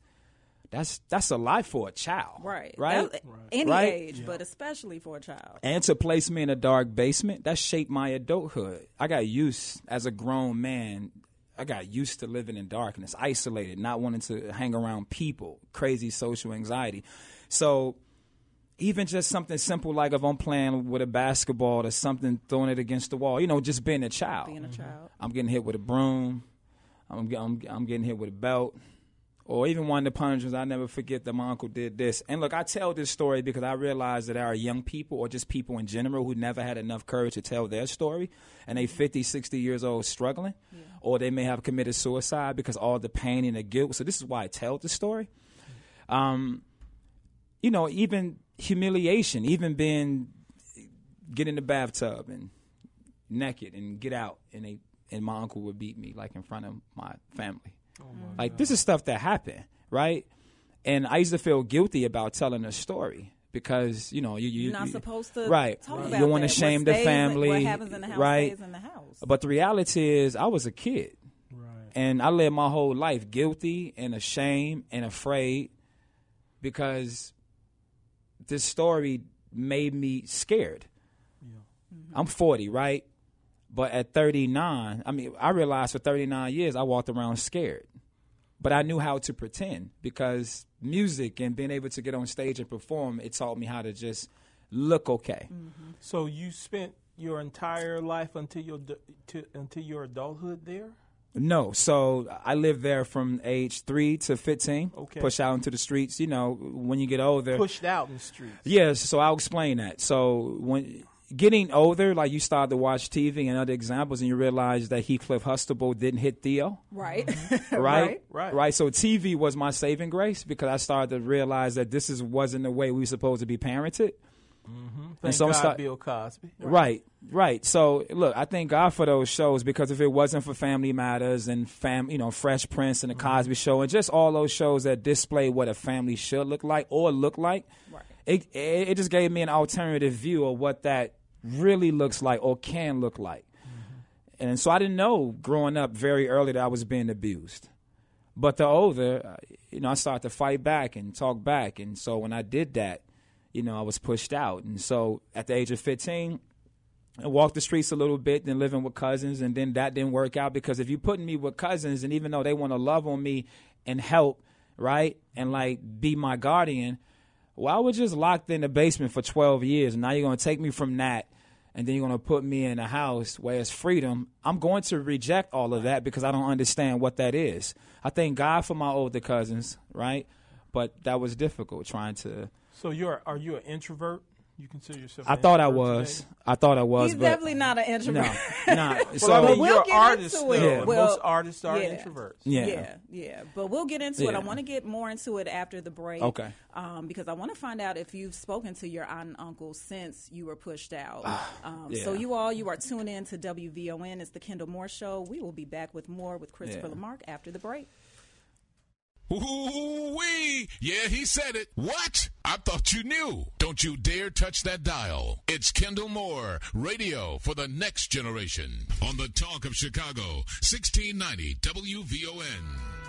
That's that's a life for a child Right. right? That- any Right? age, but especially for a child. and to place me in a dark basement that shaped my adulthood. I got used as a grown man i got used to living in darkness isolated not wanting to hang around people crazy social anxiety. So even just something simple like if i'm playing with a basketball or something throwing it against the wall you know just being a child Being a child. i'm getting hit with a broom i'm, I'm, I'm getting hit with a belt or even one of the punishments, I never forget that my uncle did this. And look, I tell this story because I realize that there are young people or just people in general who never had enough courage to tell their story and they 50, 60 years old struggling, or they may have committed suicide because all the pain and the guilt. So this is why I tell the story. Um, you know, even humiliation, even being get in the bathtub and naked and get out and they and my uncle would beat me like in front of my family. Oh, like this is stuff that happened, right? And I used to feel guilty about telling a story because you know you, you You're not you- supposed to right. talk You about don't want to shame the family, What happens in the house right? stays in the house. But the reality is, I was a kid, right. and I lived my whole life guilty and ashamed and afraid because this story made me scared. I'm 40, right? But at 39, I mean, I realized for 39 years I walked around scared. But I knew how to pretend because music and being able to get on stage and perform, it taught me how to just look okay. Mm-hmm. So you spent your entire life until your to, until your adulthood there. No, so I lived there from age three to fifteen. Okay. Push out into the streets. You know, when you get older, Pushed out in the streets. Yes, so I'll explain that. So when getting older, like you start to watch TV and other examples, and you realize that Heathcliff Huxtable didn't hit Theo. Right. Mm-hmm. Right? Right. Right. So TV was my saving grace because I started to realize that this is wasn't the way we were supposed to be parented. Mm-hmm. Thank so I'm God, start- Bill Cosby. Right, right. So look, I thank God for those shows because if it wasn't for Family Matters and fam, you know, Fresh Prince and the mm-hmm. Cosby Show and just all those shows that display what a family should look like or look like, it, it it just gave me an alternative view of what that really looks like or can look like. Mm-hmm. And so I didn't know growing up very early that I was being abused. But the older, uh, you know, I started to fight back and talk back. And so when I did that, you know, I was pushed out. And so at the age of 15, I walked the streets a little bit, then living with cousins, and then that didn't work out because if you putting me with cousins, and even though they want to love on me and help, right, and like be my guardian, well, I was just locked in the basement for 12 years, and now you're gonna take me from that, and then you're gonna put me in a house where it's freedom. I'm going to reject all of that because I don't understand what that is. I thank God for my older cousins, right, but that was difficult trying to. So you're are you an introvert? You consider yourself? I thought I was. today? I thought I was. He's but definitely not an introvert. No, nah. so Well, I mean, we'll you're an get artist. into though. it. Yeah. Well, Most artists are yeah. introverts. Yeah. yeah, yeah. But we'll get into it. I want to get more into it after the break. Okay. Um, because I want to find out if you've spoken to your aunt and uncle since you were pushed out. um, So you all, you are tuned in to WVON. It's the Kendall Moore Show. We will be back with more with Christopher Yeah. LeMark after the break. Ooh-wee. Yeah, he said it. What? I thought you knew. Don't you dare touch that dial. It's Kendall Moore, radio for the next generation. On the Talk of Chicago, 1690 WVON.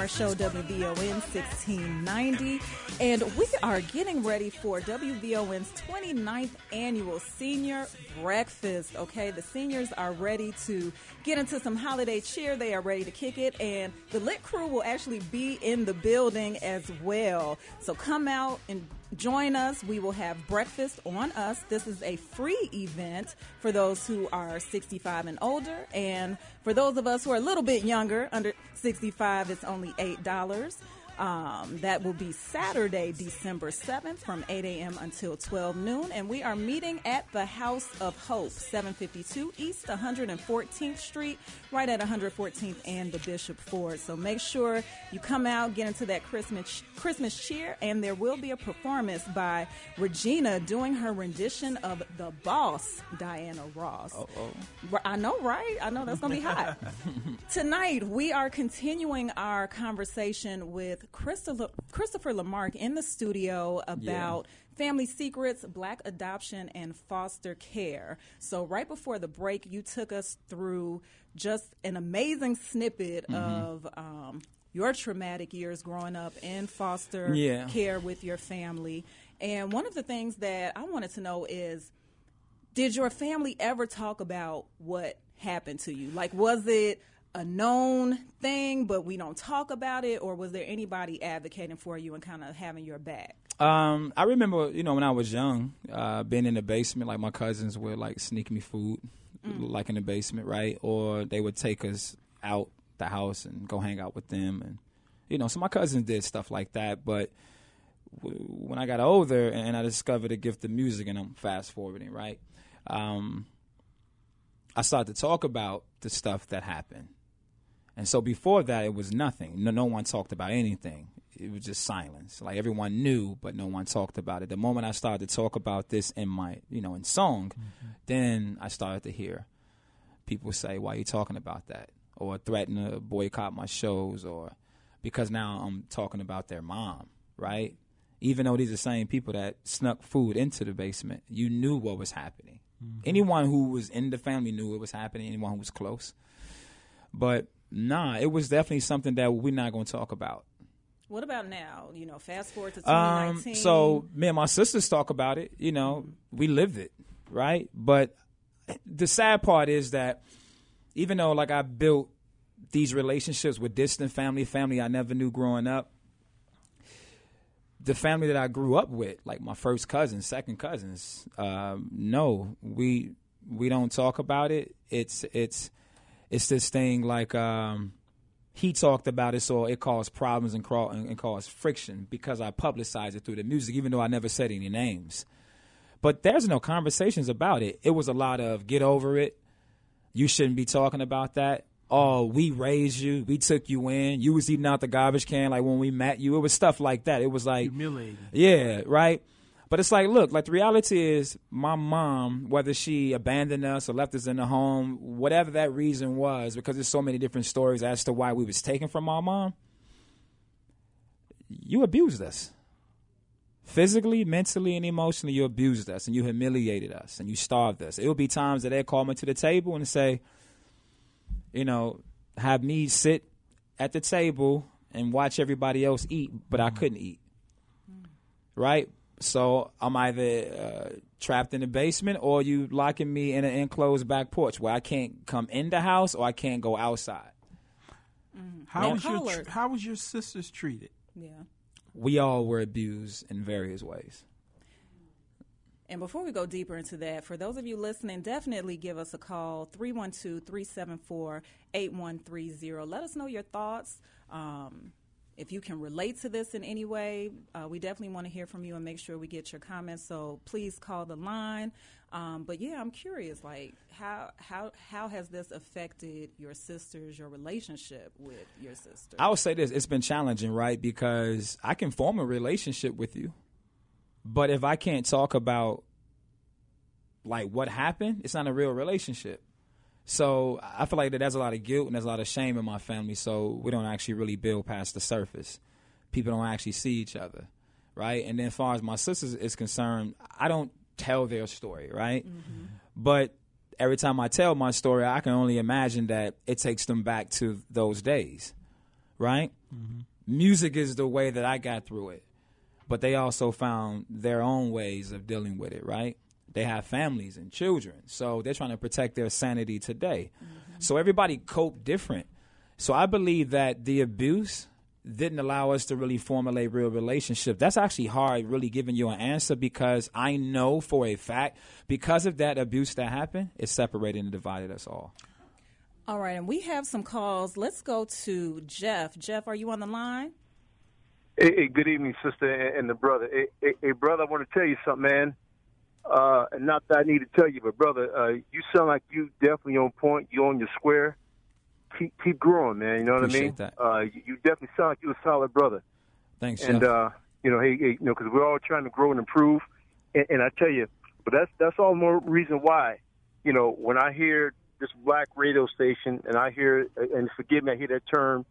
Moore Show, WVON 1690. And we are getting ready for WVON's 29th annual senior breakfast. Okay, the seniors are ready to get into some holiday cheer. They are ready to kick it. And the Lit crew will actually be in the building as well. So come out and join us. We will have breakfast on us. This is a free event for those who are 65 and older. And for those of us who are a little bit younger, under 65, it's only $8. Um, that will be Saturday, December 7th from 8 a.m. until 12 noon. And we are meeting at the House of Hope, 752 East 114th Street, right at 114th and the Bishop Ford. So make sure you come out, get into that Christmas, Christmas cheer, and there will be a performance by Regina doing her rendition of The Boss, Diana Ross. Ri- I know, right? I know that's going to be hot. Tonight, we are continuing our conversation with Christopher, Christopher LeMark in the studio about family secrets, black adoption, and foster care. So, right before the break, you took us through just an amazing snippet Mm-hmm. of um, your traumatic years growing up in foster Yeah. care with your family. And one of the things that I wanted to know is did your family ever talk about what happened to you? Like, was it a known thing, but we don't talk about it, or was there anybody advocating for you and kind of having your back? Um, I remember, you know, when I was young, uh, being in the basement, like my cousins would like sneak me food, like in the basement, right? Or they would take us out the house and go hang out with them, and you know, so my cousins did stuff like that. But w- when I got older and I discovered the gift of music, and I'm fast forwarding, right? Um, I started to talk about the stuff that happened. And so before that, it was nothing. No, no one talked about anything. It was just silence. Like everyone knew, but no one talked about it. The moment I started to talk about this in my, you know, in song, mm-hmm. then I started to hear people say, "Why are you talking about that?" or threaten to boycott my shows, or because now I'm talking about their mom, right? Even though these are the same people that snuck food into the basement, you knew what was happening. Mm-hmm. Anyone who was in the family knew it was happening. Anyone who was close, but nah, it was definitely something that we're not going to talk about. What about now? You know, fast forward to Um, 2019. so me and my sisters talk about it. You know, we lived it, right? But the sad part is that even though like I built these relationships with distant family, family I never knew growing up, the family that I grew up with, like my first cousins, second cousins, um, no, we we don't talk about it. It's it's it's this thing like um, he talked about it, so it caused problems and, craw- and, and caused friction because I publicized it through the music, even though I never said any names. But there's no conversations about it. It was a lot of get over it. You shouldn't be talking about that. Oh, we raised you. We took you in. You was eating out the garbage can like when we met you. It was stuff like that. It was like Humiliating. yeah, right. But it's like, look, like the reality is, my mom, whether she abandoned us or left us in the home, whatever that reason was, because there's so many different stories as to why we was taken from our mom. You abused us, physically, mentally, and emotionally. You abused us, and you humiliated us, and you starved us. It'll be times that they'll call me to the table and say, you know, have me sit at the table and watch everybody else eat, but I mm-hmm. couldn't eat. Right? So I'm either uh, trapped in the basement or you locking me in an enclosed back porch where I can't come in the house or I can't go outside. How Yeah. was your tr- how was your sisters treated? yeah. We all were abused in various ways. And before we go deeper into that, for those of you listening, definitely give us a call 312 374 8130. Let us know your thoughts. Um, if you can relate to this in any way, uh, we definitely want to hear from you and make sure we get your comments. So please call the line. Um, but yeah, I'm curious, like how how how has this affected your sisters, your relationship with your sister? I would say this: it's been challenging, right? Because I can form a relationship with you, but if I can't talk about like what happened, it's not a real relationship. So I feel like that there's a lot of guilt and there's a lot of shame in my family. So we don't actually really build past the surface. People don't actually see each other, right? And then as far as my sisters is concerned, I don't tell their story, right? Mm-hmm. But every time I tell my story, I can only imagine that it takes them back to those days, right? Mm-hmm. Music is the way that I got through it, but they also found their own ways of dealing with it, right? They have families and children, so they're trying to protect their sanity today. Mm-hmm. So everybody coped different. So I believe that the abuse didn't allow us to really formulate real relationship. That's actually hard really giving you an answer because I know for a fact because of that abuse that happened, it separated and divided us all. All right, and we have some calls. Let's go to Jeff. Jeff, are you on the line? Hey, hey, good evening, sister and, and the brother. Hey, hey, hey, brother, I want to tell you something, man. Uh, and not that I need to tell you, but brother, uh, you sound like you definitely on point. You on your square. Keep keep growing, man. You know what I mean? That. Uh, you, you definitely sound like you're a solid brother. Thanks, and uh, you know, hey, hey you know, because we're all trying to grow and improve. And, and I tell you, but that's that's all the more reason why. You know, when I hear this black radio station, and I hear, and forgive me, I hear that term,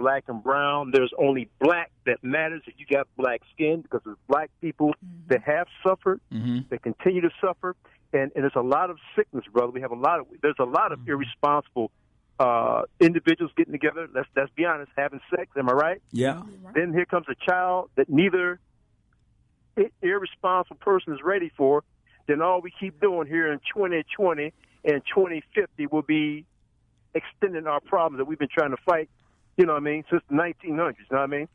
black and brown. There's only black that matters if you got black skin, because there's black people that have suffered, Mhm. that continue to suffer, and and there's a lot of sickness, brother. We have a lot of there's a lot of irresponsible uh, individuals getting together. Let's let's be honest, having sex. Am I right? Yeah. Then here comes a child that neither irresponsible person is ready for. Then all we keep doing here in 2020 and 2050 will be extending our problems that we've been trying to fight. You know what I mean? Since the 1900s. You know what I mean?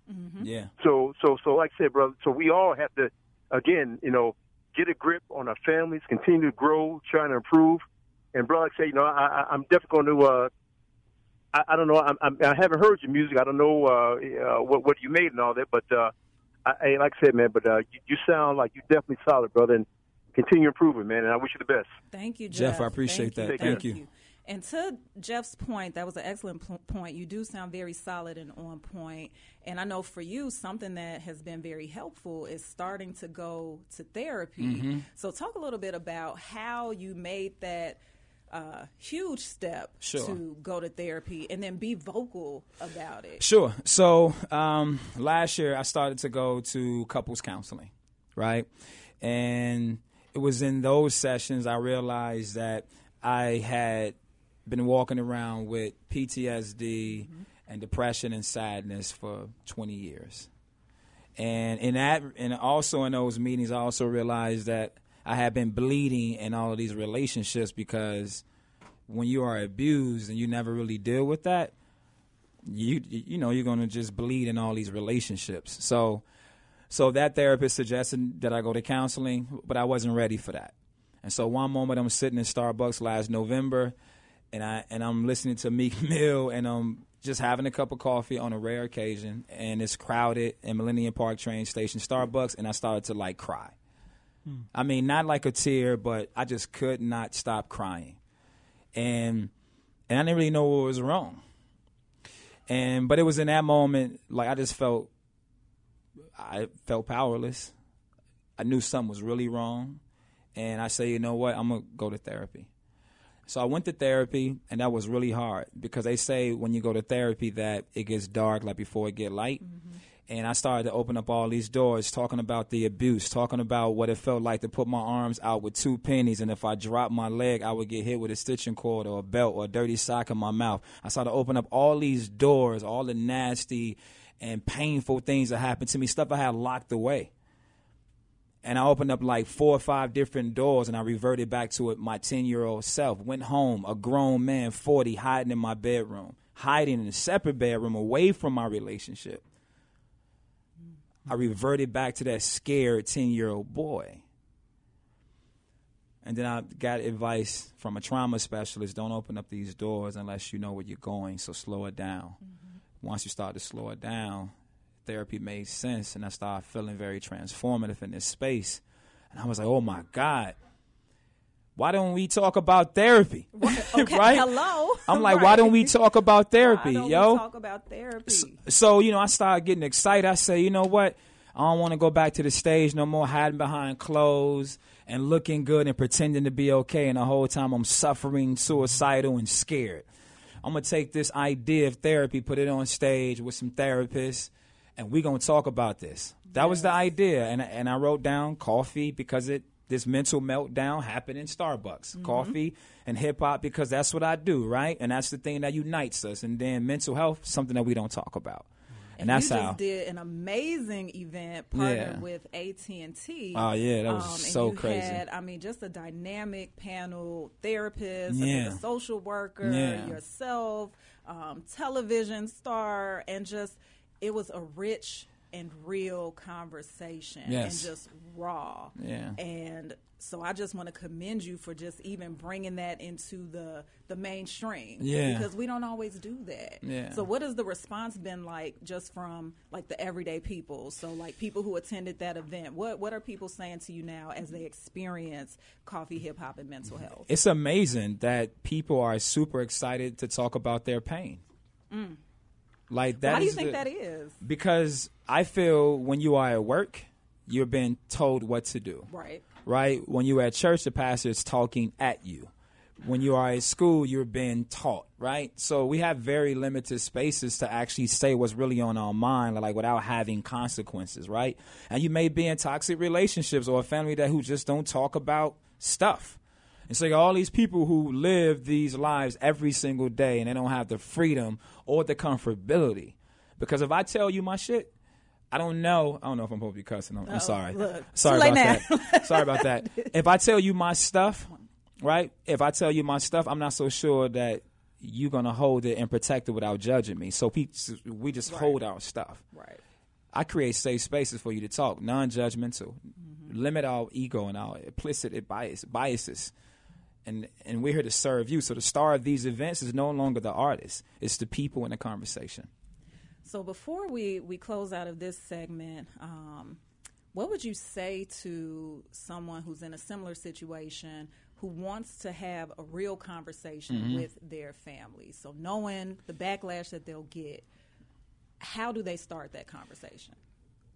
Yeah. So, so, so, like I said, brother. So we all have to, again, you know, get a grip on our families, continue to grow, trying to improve. And brother, like I say, you know, I, I, I'm definitely going to. Uh, I, I don't know. I'm, I'm, I haven't heard your music. I don't know uh, uh, what what you made and all that. But uh, I, I, like I said, man, but uh, you, you sound like you're definitely solid, brother. And continue improving, man. And I wish you the best. Thank you, Jeff. Jeff, I appreciate Thank that. You. Thank you. And to Jeff's point, that was an excellent p- point. You do sound very solid and on point. And I know for you, something that has been very helpful is starting to go to therapy. Mm-hmm. So, talk a little bit about how you made that a huge step Sure. to go to therapy and then be vocal about it. Sure. So um, last year I started to go to couples counseling, right? And it was in those sessions I realized that I had been walking around with PTSD mm-hmm. and depression and sadness for 20 years. And in that, and also in those meetings, I also realized that I had been bleeding in all of these relationships because when you are abused and you never really deal with that, you you know you're gonna just bleed in all these relationships. So, so that therapist suggested that I go to counseling, but I wasn't ready for that. And so one moment I'm sitting in Starbucks last November, and I and I'm listening to Meek Mill, and I'm just having a cup of coffee on a rare occasion, and it's crowded in Millennium Park train station Starbucks, and I started to like cry. Hmm. I mean, not like a tear, but I just could not stop crying, and and I didn't really know what was wrong. And but it was in that moment, like I just felt, I felt powerless. I knew something was really wrong, and I say, you know what, I'm gonna go to therapy. So I went to therapy, and that was really hard because they say when you go to therapy that it gets dark like before it get light. Mm-hmm. And I started to open up all these doors, talking about the abuse, talking about what it felt like to put my arms out with two pennies, and if I dropped my leg, I would get hit with a stitching cord or a belt or a dirty sock in my mouth. I started to open up all these doors, all the nasty and painful things that happened to me, stuff I had locked away and I opened up like four or five different doors and I reverted back to it, my 10 year old self. Went home, a grown man, 40, hiding in my bedroom, hiding in a separate bedroom away from my relationship. I reverted back to that scared 10 year old boy. And then I got advice from a trauma specialist don't open up these doors unless you know where you're going, so slow it down. Mm-hmm. Once you start to slow it down, therapy made sense, and I started feeling very transformative in this space. And I was like, oh my God, why don't we talk about therapy? Okay, right? hello. I'm like, why don't we talk about therapy, Why don't we yo? talk about therapy? So, you know, I started getting excited. I say, you know what? I don't want to go back to the stage no more, hiding behind clothes and looking good and pretending to be okay. And the whole time I'm suffering, suicidal, and scared. I'm going to take this idea of therapy, put it on stage with some therapists, and we're going to talk about this. That was the idea. And, and I wrote down coffee because it this mental meltdown happened in Starbucks. Coffee and hip hop because that's what I do, right? And that's the thing that unites us. And then mental health, something that we don't talk about. And, that's you how. just did an amazing event partnered Yeah. with AT and T. Oh, yeah, that was um, and so you crazy. Had, I mean, just a dynamic panel therapist, Yeah. a social worker, Yeah. yourself, um, television star, and just it was a rich and real conversation Yes. and just raw. Yeah. And so I just want to commend you for just even bringing that into the the mainstream. Yeah. Because we don't always do that. Yeah. So what has the response been like just from like the everyday people? So like people who attended that event, what what are people saying to you now as they experience coffee, hip hop, and mental health? It's amazing that people are super excited to talk about their pain. Mm. Like that Why do you think the- that is? Because I feel when you are at work, you're being told what to do. Right. Right? When you're at church, the pastor is talking at you. When you are at school, you're being taught, right? So we have very limited spaces to actually say what's really on our mind, like without having consequences, right? And you may be in toxic relationships or a family that who just don't talk about stuff. And so you got all these people who live these lives every single day and they don't have the freedom or the comfortability. Because if I tell you my shit, I don't know. I don't know if I'm supposed to be cussing. I'm, I'm Oh, sorry. look, sorry about late that. sorry about that. If I tell you my stuff, right? If I tell you my stuff, I'm not so sure that you're gonna hold it and protect it without judging me. So pe- we just hold our stuff. Right. I create safe spaces for you to talk, non-judgmental. Mm-hmm. Limit our ego and our implicit bias, biases, and and we're here to serve you. So the star of these events is no longer the artist; it's the people in the conversation. So before we we close out of this segment, um, what would you say to someone who's in a similar situation who wants to have a real conversation Mhm. with their family? So knowing the backlash that they'll get, how do they start that conversation?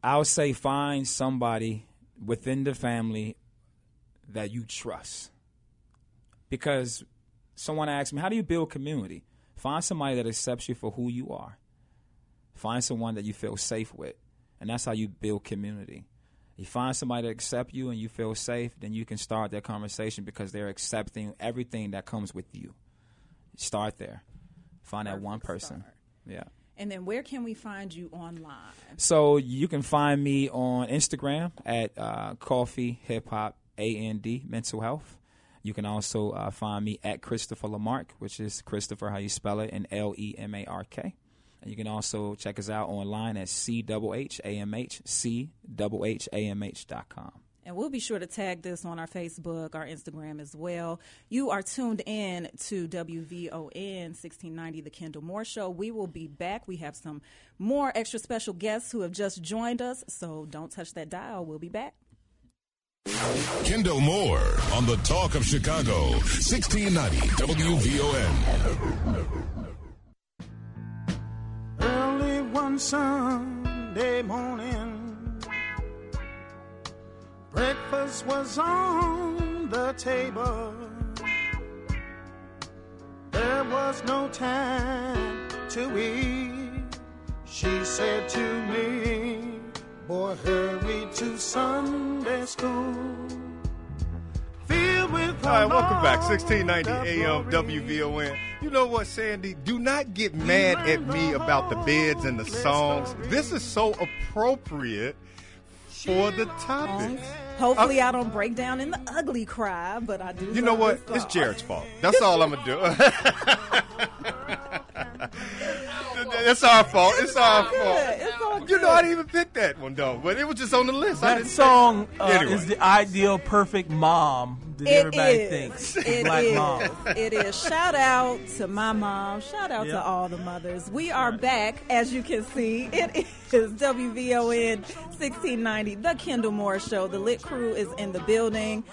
I would say find somebody within the family that you trust. Because Someone asked me, "How do you build community?" Find somebody that accepts you for who you are. Find someone that you feel safe with, and that's how you build community. You find somebody that accepts you and you feel safe, then you can start that conversation because they're accepting everything that comes with you. Start there. Find that one person. Yeah. And then where can we find you online? So you can find me on Instagram at uh, Coffee Hip Hop And Mental Health. You can also uh, find me at Christopher LeMark, which is Christopher how you spell it, and L E M A R K. And you can also check us out online at C H H A M H C H H A M H dot com. And we'll be sure to tag this on our Facebook, our Instagram as well. You are tuned in to WVON 1690, The Kendall Moore Show. We will be back. We have some more extra special guests who have just joined us, so don't touch that dial. We'll be back. Kendall Moore on the Talk of Chicago, 1690 WVON. Early one Sunday morning, breakfast was on the table. There was no time to eat. She said to me, Boy, hurry to Sunday school. Filled with All right, welcome back. 1690 AM WVON. You know what, Sandy? Do not get mad at me about the beds and the songs. This is so appropriate for the topic. Hopefully, I don't break down in the ugly cry, but I do. You know what? It's. Jared's fault. That's all I'm gonna do. it's our fault. It's our fault. You know, I didn't even pick that one though, but it was just on the list. I That didn't song uh, Anyway. is the ideal perfect mom that It everybody is. thinks. It Black is. mom. It is. Shout out to my mom. Shout out to all the mothers. We are back, as you can see. It is WVON 1690, The Kendall Moore Show. The Lit Crew is in the building.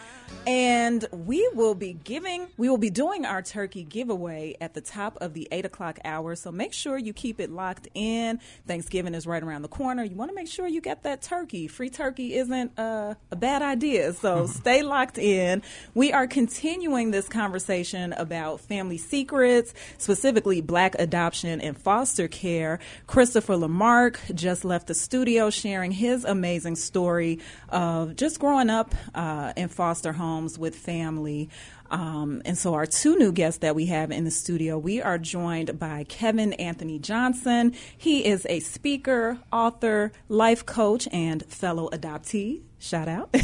And we will be giving, we will be doing our turkey giveaway at the top of the eight o'clock hour. So make sure you keep it locked in. Thanksgiving is right around the corner. You want to make sure you get that turkey. Free turkey isn't uh, a bad idea. So stay locked in. We are continuing this conversation about family secrets, specifically black adoption and foster care. Christopher LeMark just left the studio sharing his amazing story of just growing up uh, in foster homes with family. Um, and so, our two new guests that we have in the studio, we are joined by Kevin Anthony Johnson. He is a speaker, author, life coach, and fellow adoptee. Shout out.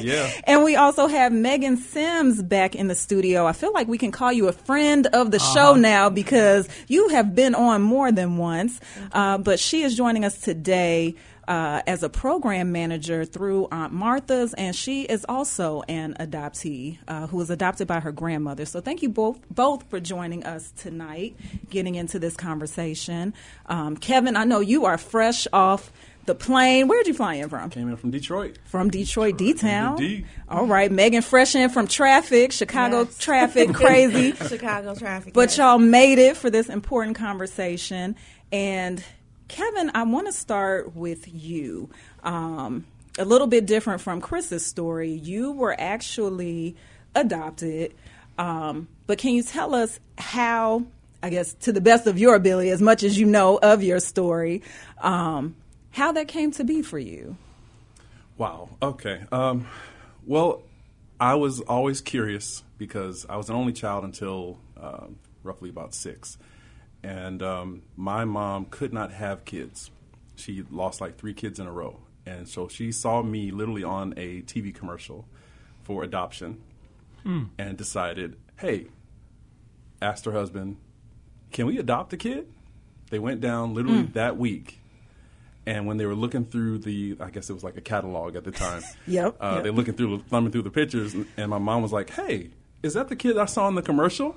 Yeah. and we also have Meagan Sims back in the studio. I feel like we can call you a friend of the show now because you have been on more than once. Uh, but she is joining us today. Uh, as a program manager through Aunt Martha's, and she is also an adoptee uh, who was adopted by her grandmother. So, thank you both both for joining us tonight, getting into this conversation. Um, Kevin, I know you are fresh off the plane. Where'd you fly in from? Came in from Detroit. From Detroit, D Town. D. All right, Meagan, fresh in from traffic, Chicago Yes. traffic, crazy. Chicago traffic. But yes. y'all made it for this important conversation. And Kevin, I want to start with you. Um, a little bit different from Chris's story. You were actually adopted. Um, but can you tell us how, I guess, to the best of your ability, as much as you know of your story, um, how that came to be for you? Wow. Okay. Um, well, I was always curious because I was an only child until um roughly about six. And um, my mom could not have kids. She lost like three kids in a row. And so she saw me literally on a TV commercial for adoption Hmm. and decided, hey, asked her husband, can we adopt a kid? They went down literally Mm. that week. And when they were looking through the, I guess it was like a catalog at the time. Yep, Uh, yep. They're looking through, thumbing through the pictures, and my mom was like, "Hey, is that the kid I saw in the commercial?"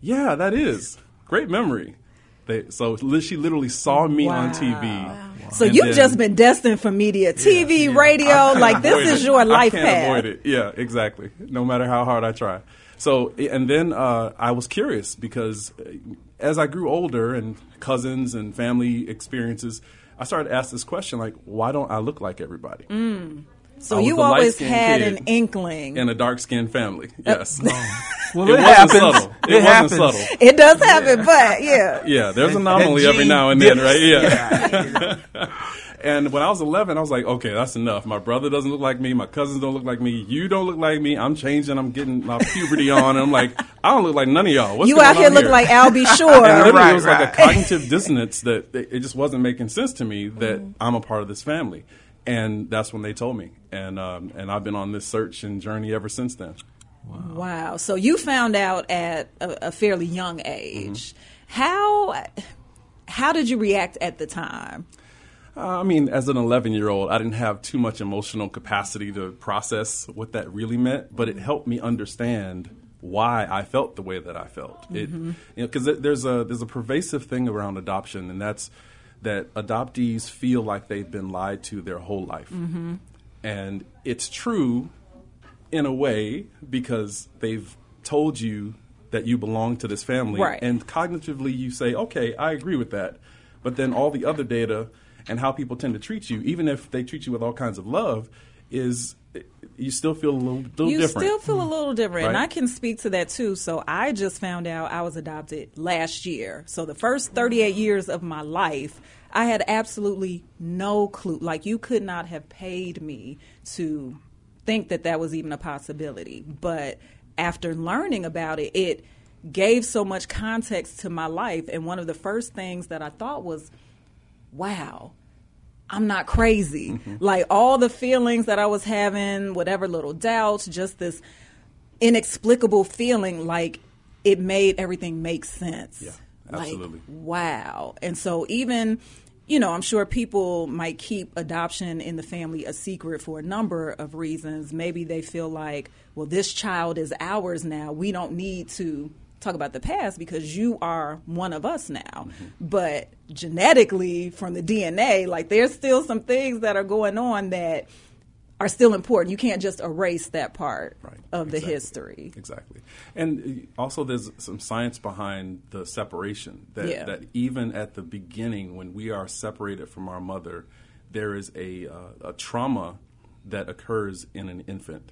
Yeah, that is. Great memory. They, so she literally saw me on TV. So And you've then- just been destined for media, TV, radio. I can't Like this is it. your life I can't path. avoid it. Yeah, exactly. No matter how hard I try. So, and then uh, I was curious because uh, as I grew older and cousins and family experiences, I started to ask this question like, why don't I look like everybody? Mm. So you always had an inkling. in a dark skinned family. Uh, yes. Well, it it wasn't subtle. It, It wasn't subtle. It does happen, but yeah. Yeah, there's an anomaly every now and then, right? Yeah. and when I was 11, I was like, okay, that's enough. My brother doesn't look like me. My cousins don't look like me. You don't look like me. I'm changing. I'm getting my puberty on. And I'm like, I don't look like none of y'all. What's You out here on looking like Al B. Sure. And literally, Right, it was like a cognitive dissonance that it it just wasn't making sense to me that mm-hmm. I'm a part of this family. And that's when they told me. And um, and I've been on this search and journey ever since then. Wow. So you found out at a, a fairly young age. How how did you react at the time? Uh, I mean, as an 11 year old, I didn't have too much emotional capacity to process what that really meant, but it helped me understand why I felt the way that I felt. It, Mhm. you know, because there's a there's a pervasive thing around adoption, and that's that adoptees feel like they've been lied to their whole life, Mhm. And it's true in a way because they've told you that you belong to this family, Right. and cognitively you say, okay, I agree with that. But then all the other data and how people tend to treat you, even if they treat you with all kinds of love, is you still feel a little, little you different. still feel a mm-hmm. little different, and I can speak to that too. So I just found out I was adopted last year. So the first 38 years of my life, I had absolutely no clue. Like you could not have paid me to think that that was even a possibility. But after learning about it, it gave so much context to my life. And one of the first things that I thought was, wow, I'm not crazy. Mm-hmm. Like all the feelings that I was having, whatever little doubts, just this inexplicable feeling, like it made everything make sense. Yeah, Like, absolutely. wow. And so even you know, I'm sure people might keep adoption in the family a secret for a number of reasons. Maybe they feel like, well, this child is ours now. We don't need to talk about the past because you are one of us now. Mm-hmm. But genetically, from the DNA, like there's still some things that are going on that are still important. You can't just erase that part of the exactly. history. Exactly. And also, there's some science behind the separation that, Yeah. that even at the beginning, when we are separated from our mother, there is a, uh, a trauma that occurs in an infant.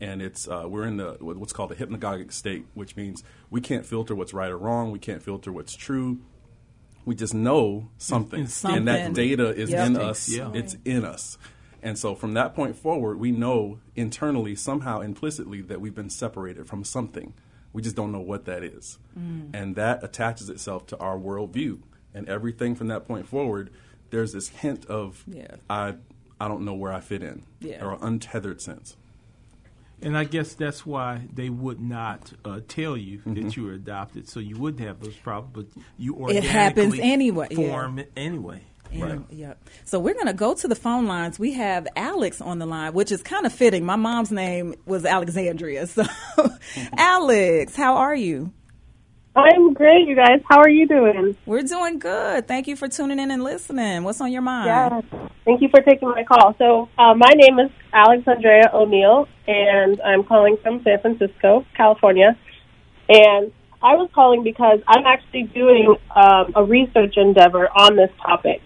And it's uh, we're in the what's called a hypnagogic state, which means we can't filter what's right or wrong. We can't filter what's true. We just know something, Something. and that data is Yep. in us. Yeah. It's in us. And so from that point forward, we know internally, somehow implicitly, that we've been separated from something. We just don't know what that is. Mm. And that attaches itself to our worldview. And everything from that point forward, there's this hint of, Yeah. I, I don't know where I fit in, Yeah. or untethered sense. And I guess that's why they would not uh, tell you Mm-hmm. that you were adopted, so you wouldn't have those problems. But you It happens anyway. Form it anyway. And, Yep. So we're going to go to the phone lines. We have Alex on the line, which is kind of fitting. My mom's name was Alexandria. So, Alex, how are you? I'm great, you guys. How are you doing? We're doing good. Thank you for tuning in and listening. What's on your mind? Yeah. Thank you for taking my call. So, uh, my name is Alexandria O'Neill, and I'm calling from San Francisco, California. And I was calling because I'm actually doing um, a research endeavor on this topic.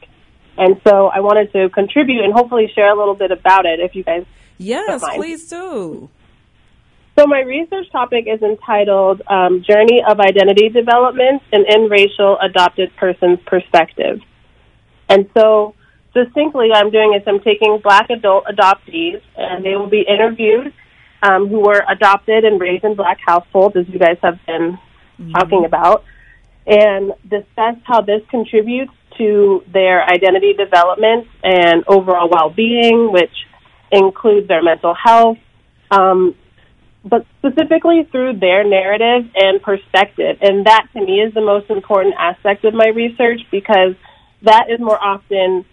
And so I wanted to contribute and hopefully share a little bit about it if you guys Yes, please do. So my research topic is entitled um, "Journey of Identity Development: An In-Racial Adopted Person's Perspective." And so, succinctly, what I'm doing is I'm taking Black adult adoptees, and they will be interviewed um, who were adopted and raised in Black households, as you guys have been talking about, and discuss how this contributes to their identity development and overall well-being, which includes their mental health. Um, but specifically through their narrative and perspective. And that to me is the most important aspect of my research because that is more often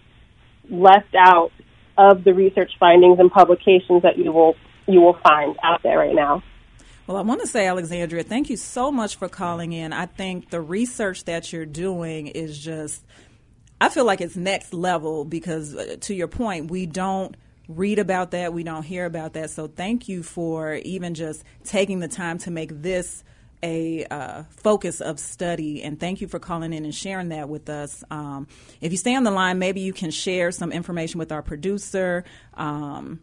left out of the research findings and publications that you will you will find out there right now. Well, I want to say, Alexandria, thank you so much for calling in. I think the research that you're doing is just, I feel like it's next level because, uh, to your point, we don't read about that, we don't hear about that. So, thank you for even just taking the time to make this a uh, focus of study. And thank you for calling in and sharing that with us. Um, if you stay on the line, maybe you can share some information with our producer. Um,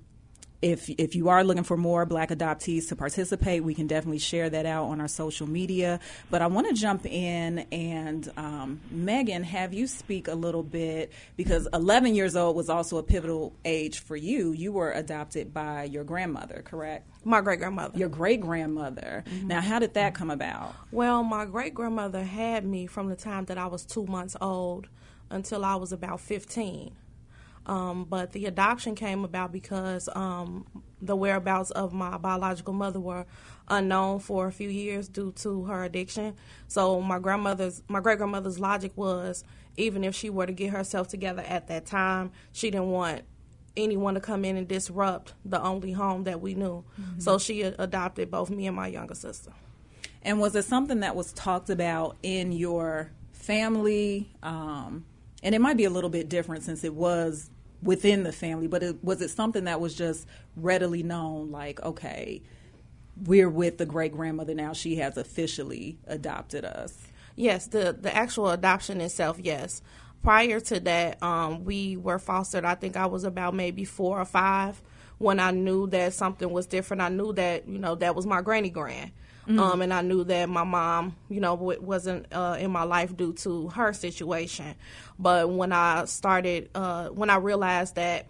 if if you are looking for more black adoptees to participate, we can definitely share that out on our social media. But I want to jump in and um, Meagan, have you speak a little bit because 11 years old was also a pivotal age for you. You were adopted by your grandmother, correct? My great grandmother. Your great grandmother. Now, how did that come about? Well, my great grandmother had me from the time that I was two months old until I was about 15. Um, but the adoption came about because um, the whereabouts of my biological mother were unknown for a few years due to her addiction. So my grandmother's, my great grandmother's logic was, even if she were to get herself together at that time, she didn't want anyone to come in and disrupt the only home that we knew. Mhm. So she adopted both me and my younger sister. And was it something that was talked about in your family? Um, and it might be a little bit different since it was within the family, but it, was it something that was just readily known? Like, okay, we're with the great grandmother now; she has officially adopted us. Yes, the the actual adoption itself, yes. Prior to that, um, we were fostered. I think I was about maybe four or five when I knew that something was different. I knew that you know that was my granny grand, Mhm. um, and I knew that my mom, you know, w- wasn't uh, in my life due to her situation. But when I started, uh, when I realized that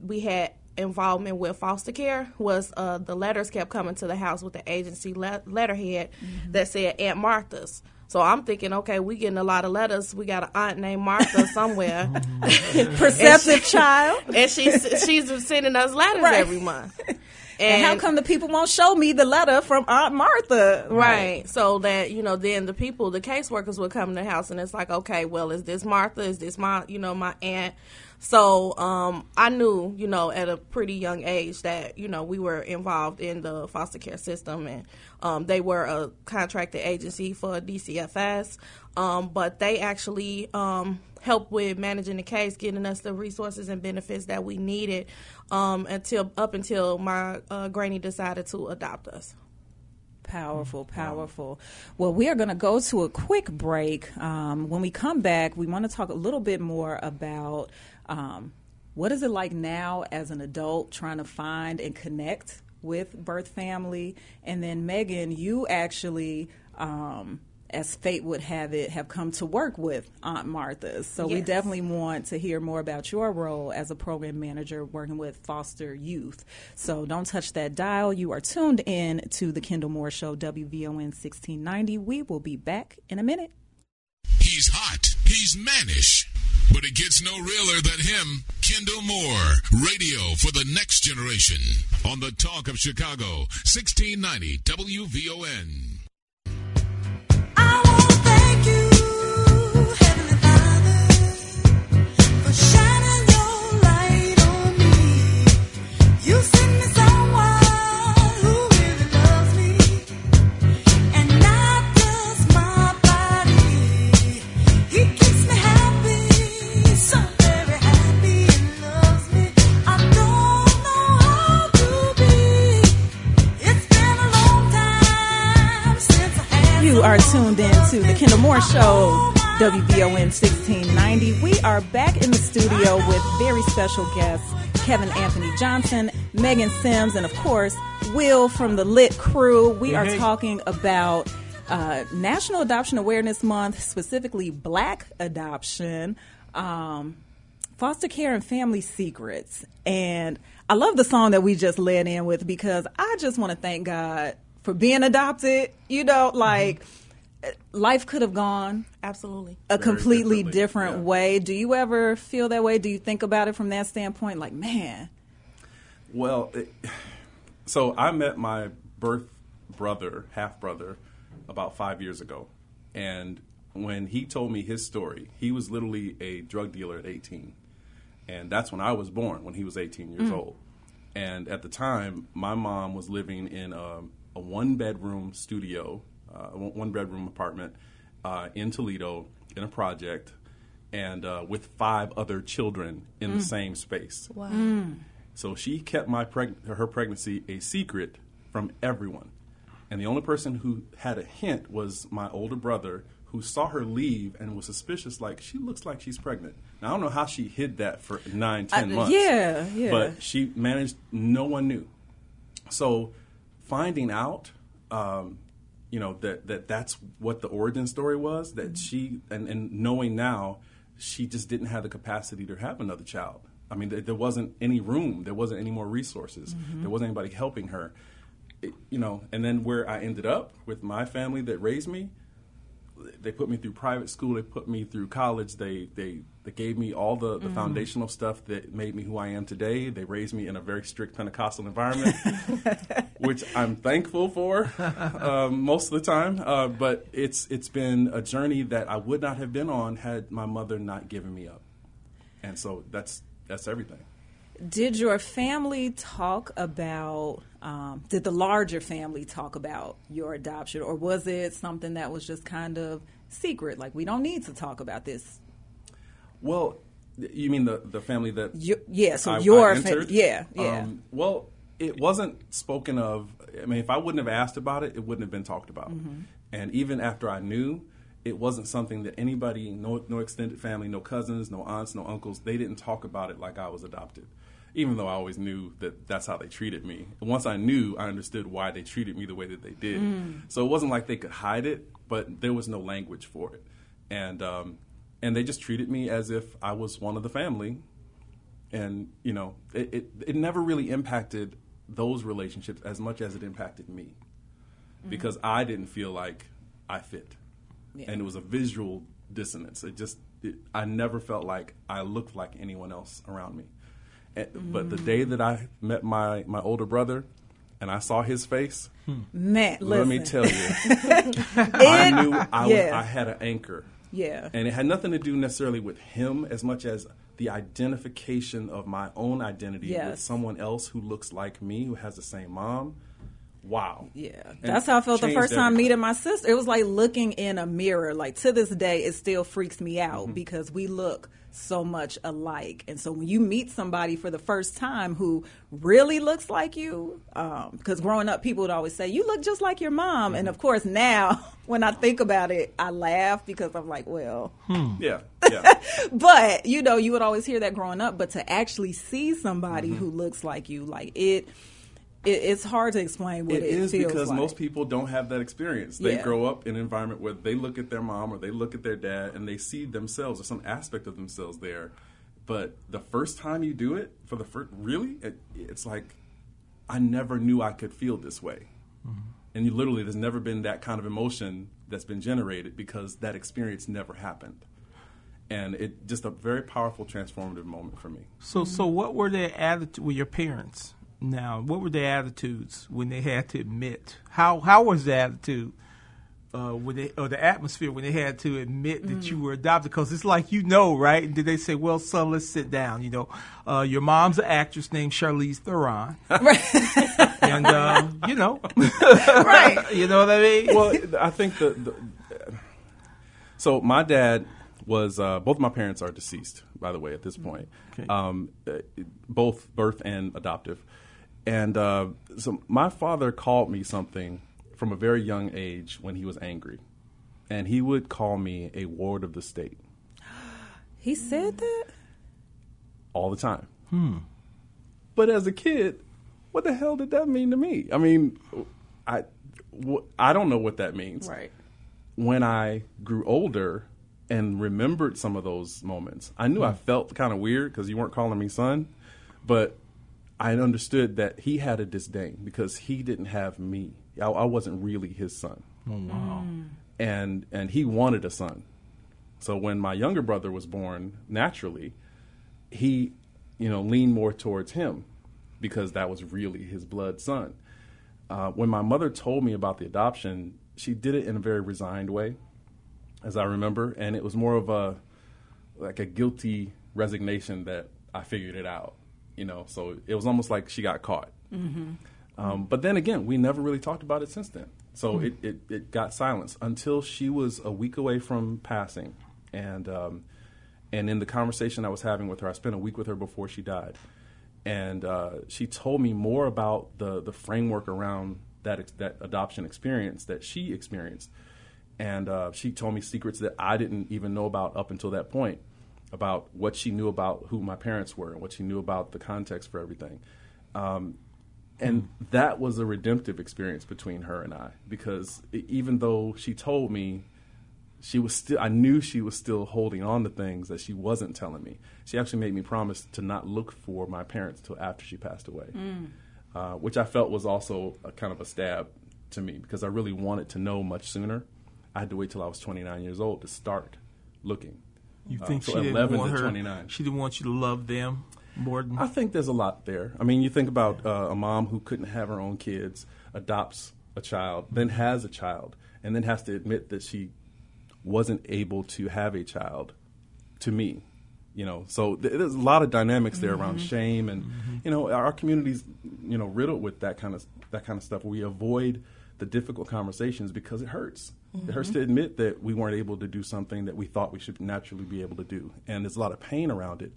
we had involvement with foster care was uh, the letters kept coming to the house with the agency le- letterhead that said Aunt Martha's. So I'm thinking, okay, we getting a lot of letters. We got an aunt named Martha somewhere, Perceptive And she- child. and she's she's sending us letters Right. every month. And, how come the people won't show me the letter from Aunt Martha? Right. So that, you know, then the people, the caseworkers would come to the house and it's like, okay, well, is this Martha? Is this my, you know, my aunt? So um, I knew, you know, at a pretty young age that, you know, we were involved in the foster care system and um, they were a contracted agency for DCFS. Um, but they actually um, helped with managing the case, getting us the resources and benefits that we needed um, until up until my uh, granny decided to adopt us. Powerful, powerful. Well, we are going to go to a quick break. Um, when we come back, we want to talk a little bit more about um, what is it like now as an adult trying to find and connect with birth family. And then, Meagan, you actually. Um, as fate would have it, have come to work with Aunt Martha's. So we definitely want to hear more about your role as a program manager working with foster youth. So don't touch that dial. You are tuned in to the Kendall Moore Show, WVON 1690. We will be back in a minute. He's hot. He's mannish. But it gets no realer than him. Kendall Moore, radio for the next generation. On the Talk of Chicago, 1690 WVON. You are tuned in to the Kendall Moore Show, WVON 1690. We are back in the studio with very special guests Kevin Anthony Johnson, Meagan Sims, and of course, Will from the Lit Crew. We are talking about uh, National Adoption Awareness Month, specifically Black adoption. Um, foster care and family secrets. And I love the song that we just led in with because I just want to thank God for being adopted. You know, like life could have gone absolutely a Very completely different way. Do you ever feel that way? Do you think about it from that standpoint? Like, man, Well, it, so I met my birth brother, half brother, about five years ago. And when he told me his story, he was literally a drug dealer at 18. And that's when I was born, when he was 18 years Mm. old. And at the time, my mom was living in a, a one bedroom studio, one bedroom apartment uh, in Toledo in a project, and uh, with five other children in the Mm. same space. Wow. Mm. So she kept my preg- her pregnancy a secret from everyone. And the only person who had a hint was my older brother, who saw her leave and was suspicious, like, she looks like she's pregnant. Now, I don't know how she hid that for nine, I- months. yeah, yeah. But she managed. No one knew. So finding out, um, you know, that, that that's what the origin story was. That she and, and knowing now, she just didn't have the capacity to have another child. I mean, there, there wasn't any room. There wasn't any more resources. Mhm. There wasn't anybody helping her. It- you know, and then where I ended up with my family that raised me, they put me through private school. They put me through college. They they they gave me all the, the Mhm. foundational stuff that made me who I am today. They raised me in a very strict Pentecostal environment, which I'm thankful for um, most of the time. Uh, but it's it's been a journey that I would not have been on had my mother not given me up. And so that's that's everything. Did your family talk about, um, did the larger family talk about your adoption, or was it something that was just kind of secret? Like, we don't need to talk about this. Well, you mean the the family that You- yeah, so I- your I yeah, yeah. Um, well, it wasn't spoken of. I mean, if I wouldn't have asked about it, it wouldn't have been talked about. Mhm. And even after I knew, it wasn't something that anybody, no no extended family, no cousins, no aunts, no uncles, they didn't talk about it like I was adopted. Even though I always knew that that's how they treated me. Once I knew, I understood why they treated me the way that they did. Mm. So it wasn't like they could hide it, but there was no language for it. And um, and they just treated me as if I was one of the family. And you know, it, it it never really impacted those relationships as much as it impacted me, because I didn't feel like I fit, Yeah. and it was a visual dissonance. It just it, I never felt like I looked like anyone else around me. And, But the mm. day that I met my my older brother, and I saw his face, hmm. Man, let me tell you, I knew I was. I had an anchor. Yeah. And it had nothing to do necessarily with him as much as the identification of my own identity with someone else who looks like me, who has the same mom. Wow. Yeah, And that's how I felt the changed first time everything. meeting my sister. It was like looking in a mirror. Like to this day, it still freaks me out Mm-hmm. because we look so much alike. And so when you meet somebody for the first time who really looks like you, because growing up, people would always say, "You look just like your mom." Mm-hmm. And of course, now when I think about it, I laugh because I'm like, well. Yeah. Yeah. but you know, you would always hear that growing up. But to actually see somebody Mm-hmm. who looks like you, like it, it it's hard to explain what It it, is feels because like. most people don't have that experience. They Yeah. grow up in an environment where they look at their mom or they look at their dad and they see themselves or some aspect of themselves there. But the first time you do it, for the first, really, it, it's like I never knew I could feel this way. Mm-hmm. And you literally, there's never been that kind of emotion that's been generated because that experience never happened. And it just a very powerful, transformative moment for me. So, so what were their attitude with your parents? Now, what were their attitudes when they had to admit? How how was the attitude uh, when they or the atmosphere when they had to admit that you were adopted? Because it's like you know, right? And did they say, "Well, son, let's sit down"? You know, uh, your mom's an actress named Charlize Theron, and uh, you know, right? You know what I mean? well, I think the, the so my dad was uh, both my parents are deceased, by the way, at this point, Okay. um, uh, both birth and adoptive, and uh, so my father called me something from a very young age when he was angry, and he would call me a ward of the state He said that. all the time. Hmm. But as a kid, what the hell did that mean to me? I mean, I wh- I don't know what that means. Right. When I grew older and remembered some of those moments, I knew I felt kind of weird because you weren't calling me son, but I understood that he had a disdain because he didn't have me. I, I wasn't really his son, Oh, wow. and and he wanted a son. So when my younger brother was born, naturally, he, you know, leaned more towards him because that was really his blood son. Uh, when my mother told me about the adoption, she did it in a very resigned way, as I remember, and it was more of a like a guilty resignation that I figured it out. You know, so it was almost like she got caught. Mm-hmm. Um, but then again, we never really talked about it since then. So Hmm. it, it, it got silenced until she was a week away from passing. And, um, and in the conversation I was having with her, I spent a week with her before she died. And uh, she told me more about the, the framework around that, ex- that adoption experience that she experienced. And uh, she told me secrets that I didn't even know about up until that point. About what she knew about who my parents were and what she knew about the context for everything. Um, and that was a redemptive experience between her and I because even though she told me she was still I knew she was still holding on to things that she wasn't telling me. She actually made me promise to not look for my parents till after she passed away. Mm. Uh, which I felt was also a kind of a stab to me because I really wanted to know much sooner. I had to wait till I was 29 years old to start looking. You Uh, think so she didn't want to her? 29. She didn't want you to love them more than I think there's a lot there. I mean, you think about uh, a mom who couldn't have her own kids, adopts a child, then has a child, and then has to admit that she wasn't able to have a child to me. You know, so th- there's a lot of dynamics there around Mhm. shame, and you know, our communities, you know riddled with that kind of that kind of stuff. We avoid the difficult conversations because it hurts. It hurts to admit that we weren't able to do something that we thought we should naturally be able to do, and there's a lot of pain around it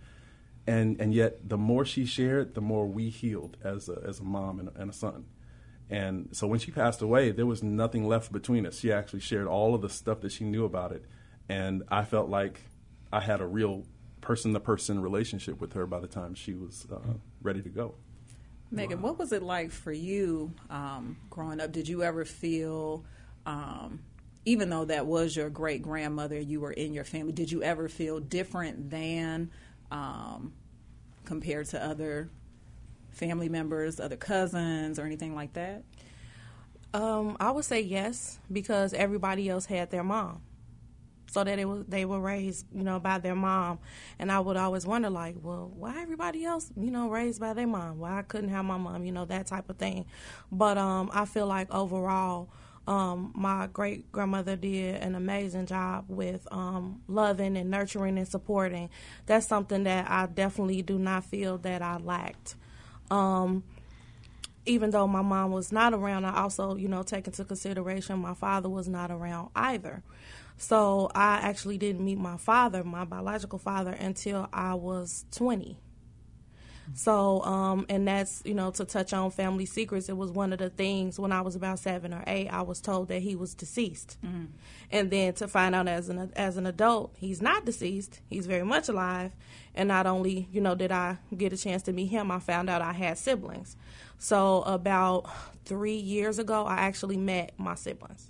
and and yet the more she shared, the more we healed as a, as a mom and, a- and a son. And so when she passed away, there was nothing left between us. She actually shared all of the stuff that she knew about it, and I felt like I had a real person to person relationship with her by the time she was uh, ready to go. Meagan, what was it like for you um, growing up? Did you ever feel, um, even though that was your great grandmother, you were in your family, did you ever feel different than um, compared to other family members, other cousins, or anything like that? Um, I would say yes because everybody else had their mom, so that it was they were raised, you know, by their mom, and I would always wonder, like, well, why everybody else, you know, raised by their mom? Why I couldn't have my mom, you know, that type of thing. But um, I feel like overall, um, my great grandmother did an amazing job with um, loving and nurturing and supporting. That's something that I definitely do not feel that I lacked. Um, even though my mom was not around, I also, you know, take into consideration my father was not around either. So I actually didn't meet my father, my biological father, until I was 20. So, um, and that's, you know, to touch on family secrets, it was one of the things when I was about seven or eight, I was told that he was deceased. And then to find out as an, as an adult, he's not deceased, he's very much alive. And not only, you know, did I get a chance to meet him, I found out I had siblings. So about three years ago, I actually met my siblings.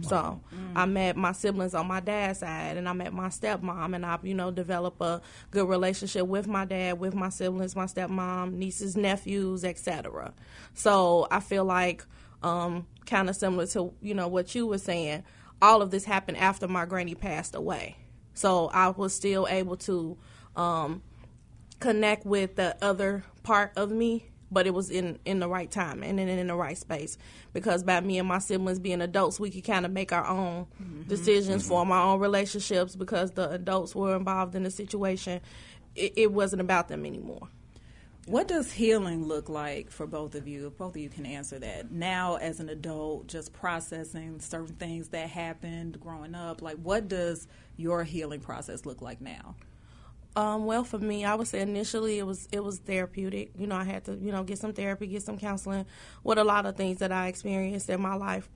So I met my siblings on my dad's side, and I met my stepmom, and I, you know, developed a good relationship with my dad, with my siblings, my stepmom, nieces, nephews, etc. So I feel like, um, kind of similar to you know what you were saying. All of this happened after my granny passed away, so I was still able to um, connect with the other part of me but it was in in the right time and in, in the right space because by me and my siblings being adults we could kind of make our own mm-hmm. decisions mm-hmm. form our own relationships because the adults were involved in the situation it, it wasn't about them anymore What does healing look like for both of you? If both of you can answer that. Now, as an adult, just processing certain things that happened growing up, like what does your healing process look like now? Um, well, for me, I would say initially it was it was therapeutic. You know, I had to you know get some therapy, get some counseling with a lot of things that I experienced in my life,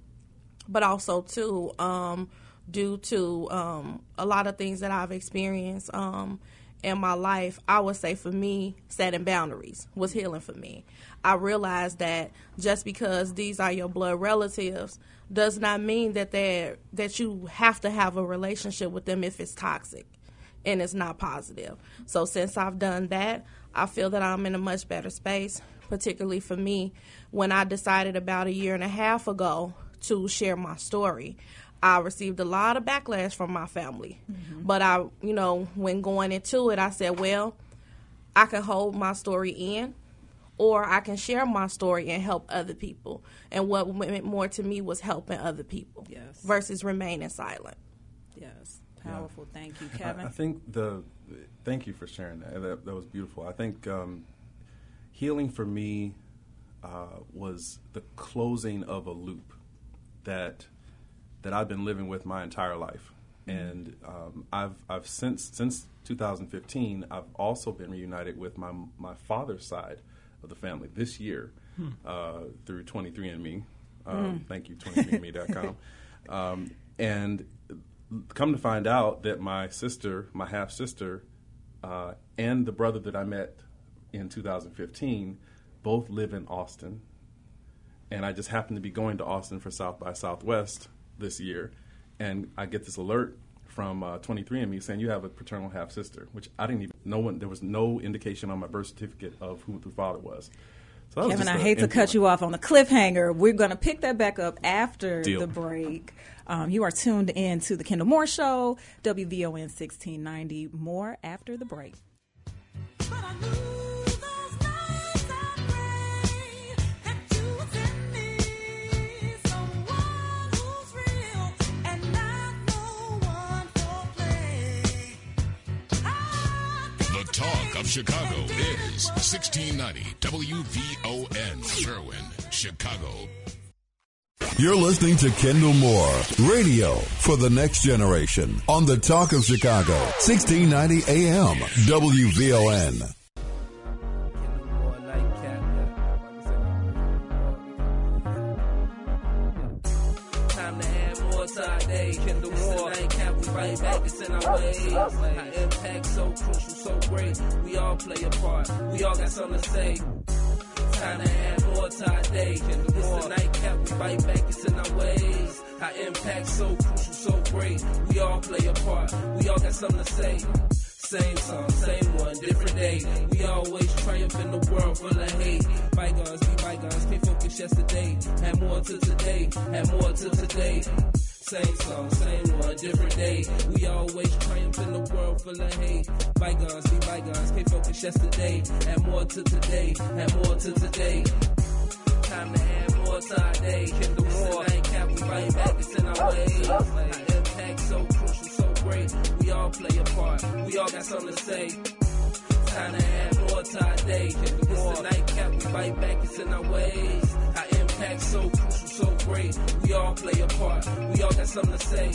but also too um, due to um, a lot of things that I've experienced um, in my life. I would say for me, setting boundaries was healing for me. I realized that just because these are your blood relatives does not mean that they that you have to have a relationship with them if it's toxic and it's not positive. So since I've done that, I feel that I'm in a much better space, particularly for me when I decided about a year and a half ago to share my story. I received a lot of backlash from my family. Mm-hmm. But I, you know, when going into it, I said, well, I can hold my story in or I can share my story and help other people. And what meant more to me was helping other people yes. versus remaining silent. Yes. Powerful. Thank you, Kevin. I, think the thank you for sharing that. That, that was beautiful. I think um, healing for me uh, was the closing of a loop that that I've been living with my entire life, and um, I've I've since since 2015 I've also been reunited with my my father's side of the family this year Hmm. uh, through 23andMe. Um, Mm. Thank you, 23andMe.com. um, and come to find out that my sister, my half sister, uh, and the brother that I met in 2015 both live in Austin. And I just happened to be going to Austin for South by Southwest this year. And I get this alert from uh, 23andMe saying you have a paternal half sister, which I didn't even, no one, there was no indication on my birth certificate of who the father was. So that was Kevin, just I hate to cut you off on a cliffhanger. We're going to pick that back up after Deal. the break. Um, you are tuned in to the Kendall Moore Show, WVON 1690. More after the break. The talk of Chicago is 1690 WVON Sherwin, Chicago. You're listening to Kendall Moore, radio for the next generation on the Talk of Chicago, 1690 AM, WVON. Right back. It's in our ways. Our impact so crucial, so great. We all play a part. We all got something to say. To add more to our day. It's the nightcap, we right back. It's in our ways. Our impact so crucial, so great. We all play a part. We all got something to say. Same song, same one, different day. We always triumph in the world full of hate. Bygones be bygones, can't focus yesterday. Had more to today, had more to today. Same song, same one, different day. We always triumph in the world full of hate. Bygones be bygones, can't focus yesterday. Had more to today, had more to today. Time to add more to our day. Kendall Moore, nightcap, we right back, it's in our ways. Our impact so crucial, so great. We all play a part, we all got something to say. Time to add more to our day. Kendall Moore, nightcap, we fight back, it's in our ways. Our impact so crucial, so great. We all play a part, we all got something to say.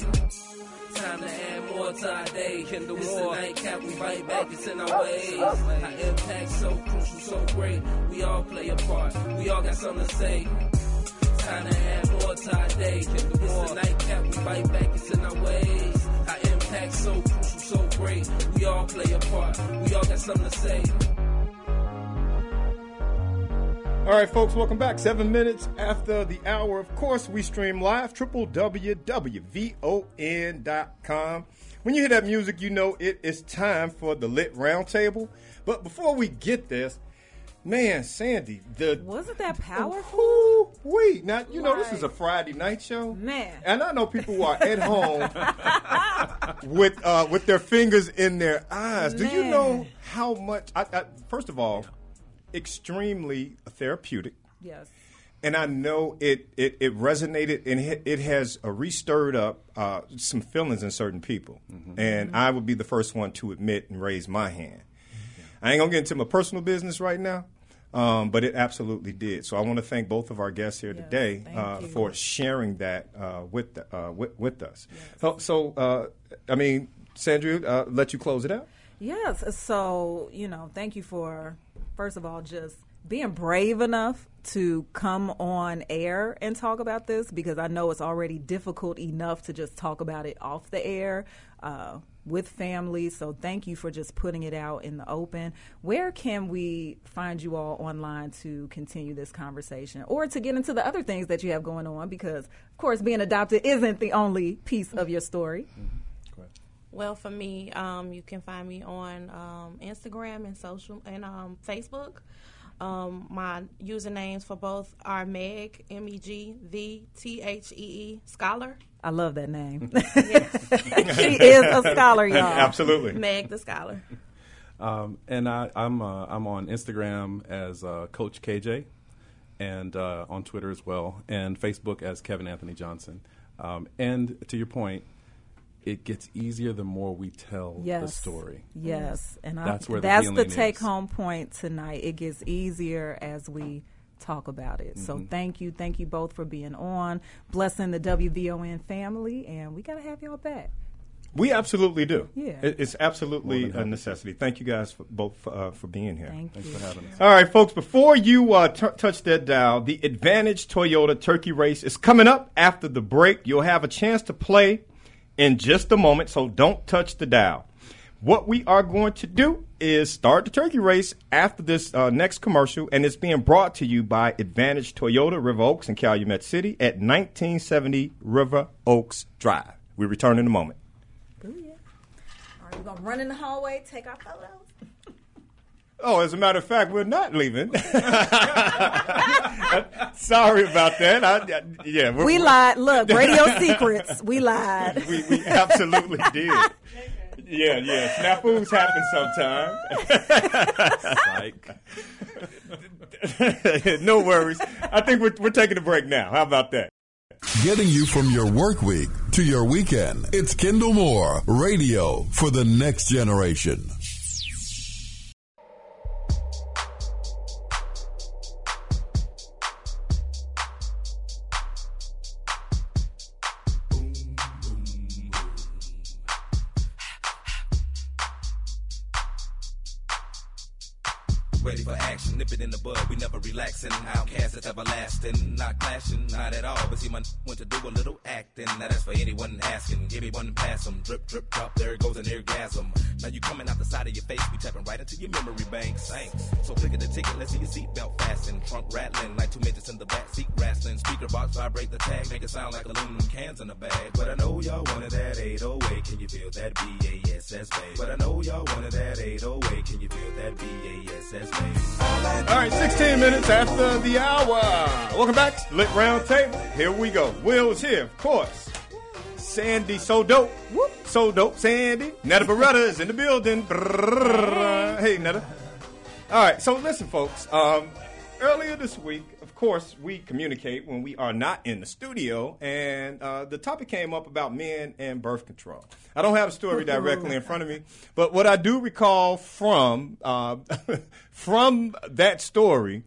Time to add more to our day. Kendall Moore, nightcap, we right back, it's in our ways. Our impact so crucial, so great. We all play a part, we all got something to say. Time to add more to our day. Kendall Moore, nightcap, we right back, it's in our ways. Our impact so crucial, so great. We all play a part, we all got something to say. All right, folks, welcome back. Seven minutes after the hour. Of course, we stream live, www.von.com. When you hear that music, you know it is time for the Lit Roundtable. But before we get this, man, Sandy, the Wasn't that powerful? wait, now you know this is a Friday night show, Man. and I know people who are at home with uh, with their fingers in their eyes. Do you know how much? I, I, first of all, extremely therapeutic. Yes. And I know it, it, it resonated and it, it has uh, restirred up uh, some feelings in certain people. And I would be the first one to admit and raise my hand. I ain't going to get into my personal business right now, um, but it absolutely did. So I want to thank both of our guests here today uh, for sharing that uh, with, the, uh, with, with us. So, so uh, I mean, Sandra, uh, let you close it out. Yes. So, you know, thank you for, first of all, just being brave enough to come on air and talk about this because I know it's already difficult enough to just talk about it off the air uh, with family. So, thank you for just putting it out in the open. Where can we find you all online to continue this conversation or to get into the other things that you have going on? Because, of course, being adopted isn't the only piece of your story. Well, for me, um, you can find me on um, Instagram and social and um, Facebook. Um, my usernames for both are Meg M E G V T H E E Scholar. I love that name. she is a scholar, y'all. Absolutely. Meg the Scholar. Um, and I, I'm uh, I'm on Instagram as uh, Coach KJ, and uh, on Twitter as well, and Facebook as Kevin Anthony Johnson. Um, and to your point, it gets easier the more we tell the story. Yes, and I, that's where that's the, the take-home point tonight. It gets easier as we talk about it. So Mhm. thank you, thank you both for being on, blessing the WVON family, and we got to have y'all back. We absolutely do. Yeah. It's absolutely a necessity. Thank you guys for, both uh, for being here. Thank Thanks you. for having us. All right, folks, before you uh, t- touch that dial, the Advantage Toyota Turkey Race is coming up after the break. You'll have a chance to play in just a moment, so don't touch the dial. What we are going to do is start the turkey race after this uh, next commercial, and it's being brought to you by Advantage Toyota River Oaks in Calumet City at 1970 River Oaks Drive. We return in a moment. All right, we're gonna run in the hallway, take our photos. Oh, as a matter of fact, we're not leaving. Sorry about that. I, I- yeah, we're, We lied. Look, radio secrets. We lied. we, we absolutely did. Yeah, yeah. Snafus happen sometime. no worries. I think we're, we're taking a break now. How about that? Getting you from your work week to your weekend. It's Kendall Moore, radio for the next generation. Never relaxing. Outcast everlasting. Not clashing, not at all. But see, my want to do a little acting. Now that's for anyone asking. Give me one pass 'em. Drip, drip, drop. There goes an orgasm. Now you coming out the side of your face. We tapping right into your memory bank. Thanks. So click at the ticket. Let's see your seatbelt fasten. Trunk rattling like two midgets in the back seat wrestling. Speaker box vibrate the tag. Make it sound like aluminum cans in a bag. But I know y'all wanted that 808. Can you feel that BASS bass? But I know y'all wanted that 808. Can you feel that BASS bass? All right, 16 minutes after the hour. Welcome back. Lit Round Table. Here we go. Will's here, of course. Sandy, so dope. Whoop. So dope, Sandy. Netta Beretta is in the building. Hey, Netta. All right, so listen, folks. Um, earlier this week, of course, we communicate when we are not in the studio, and uh, the topic came up about men and birth control. I don't have a story directly in front of me, but what I do recall from uh, from that story,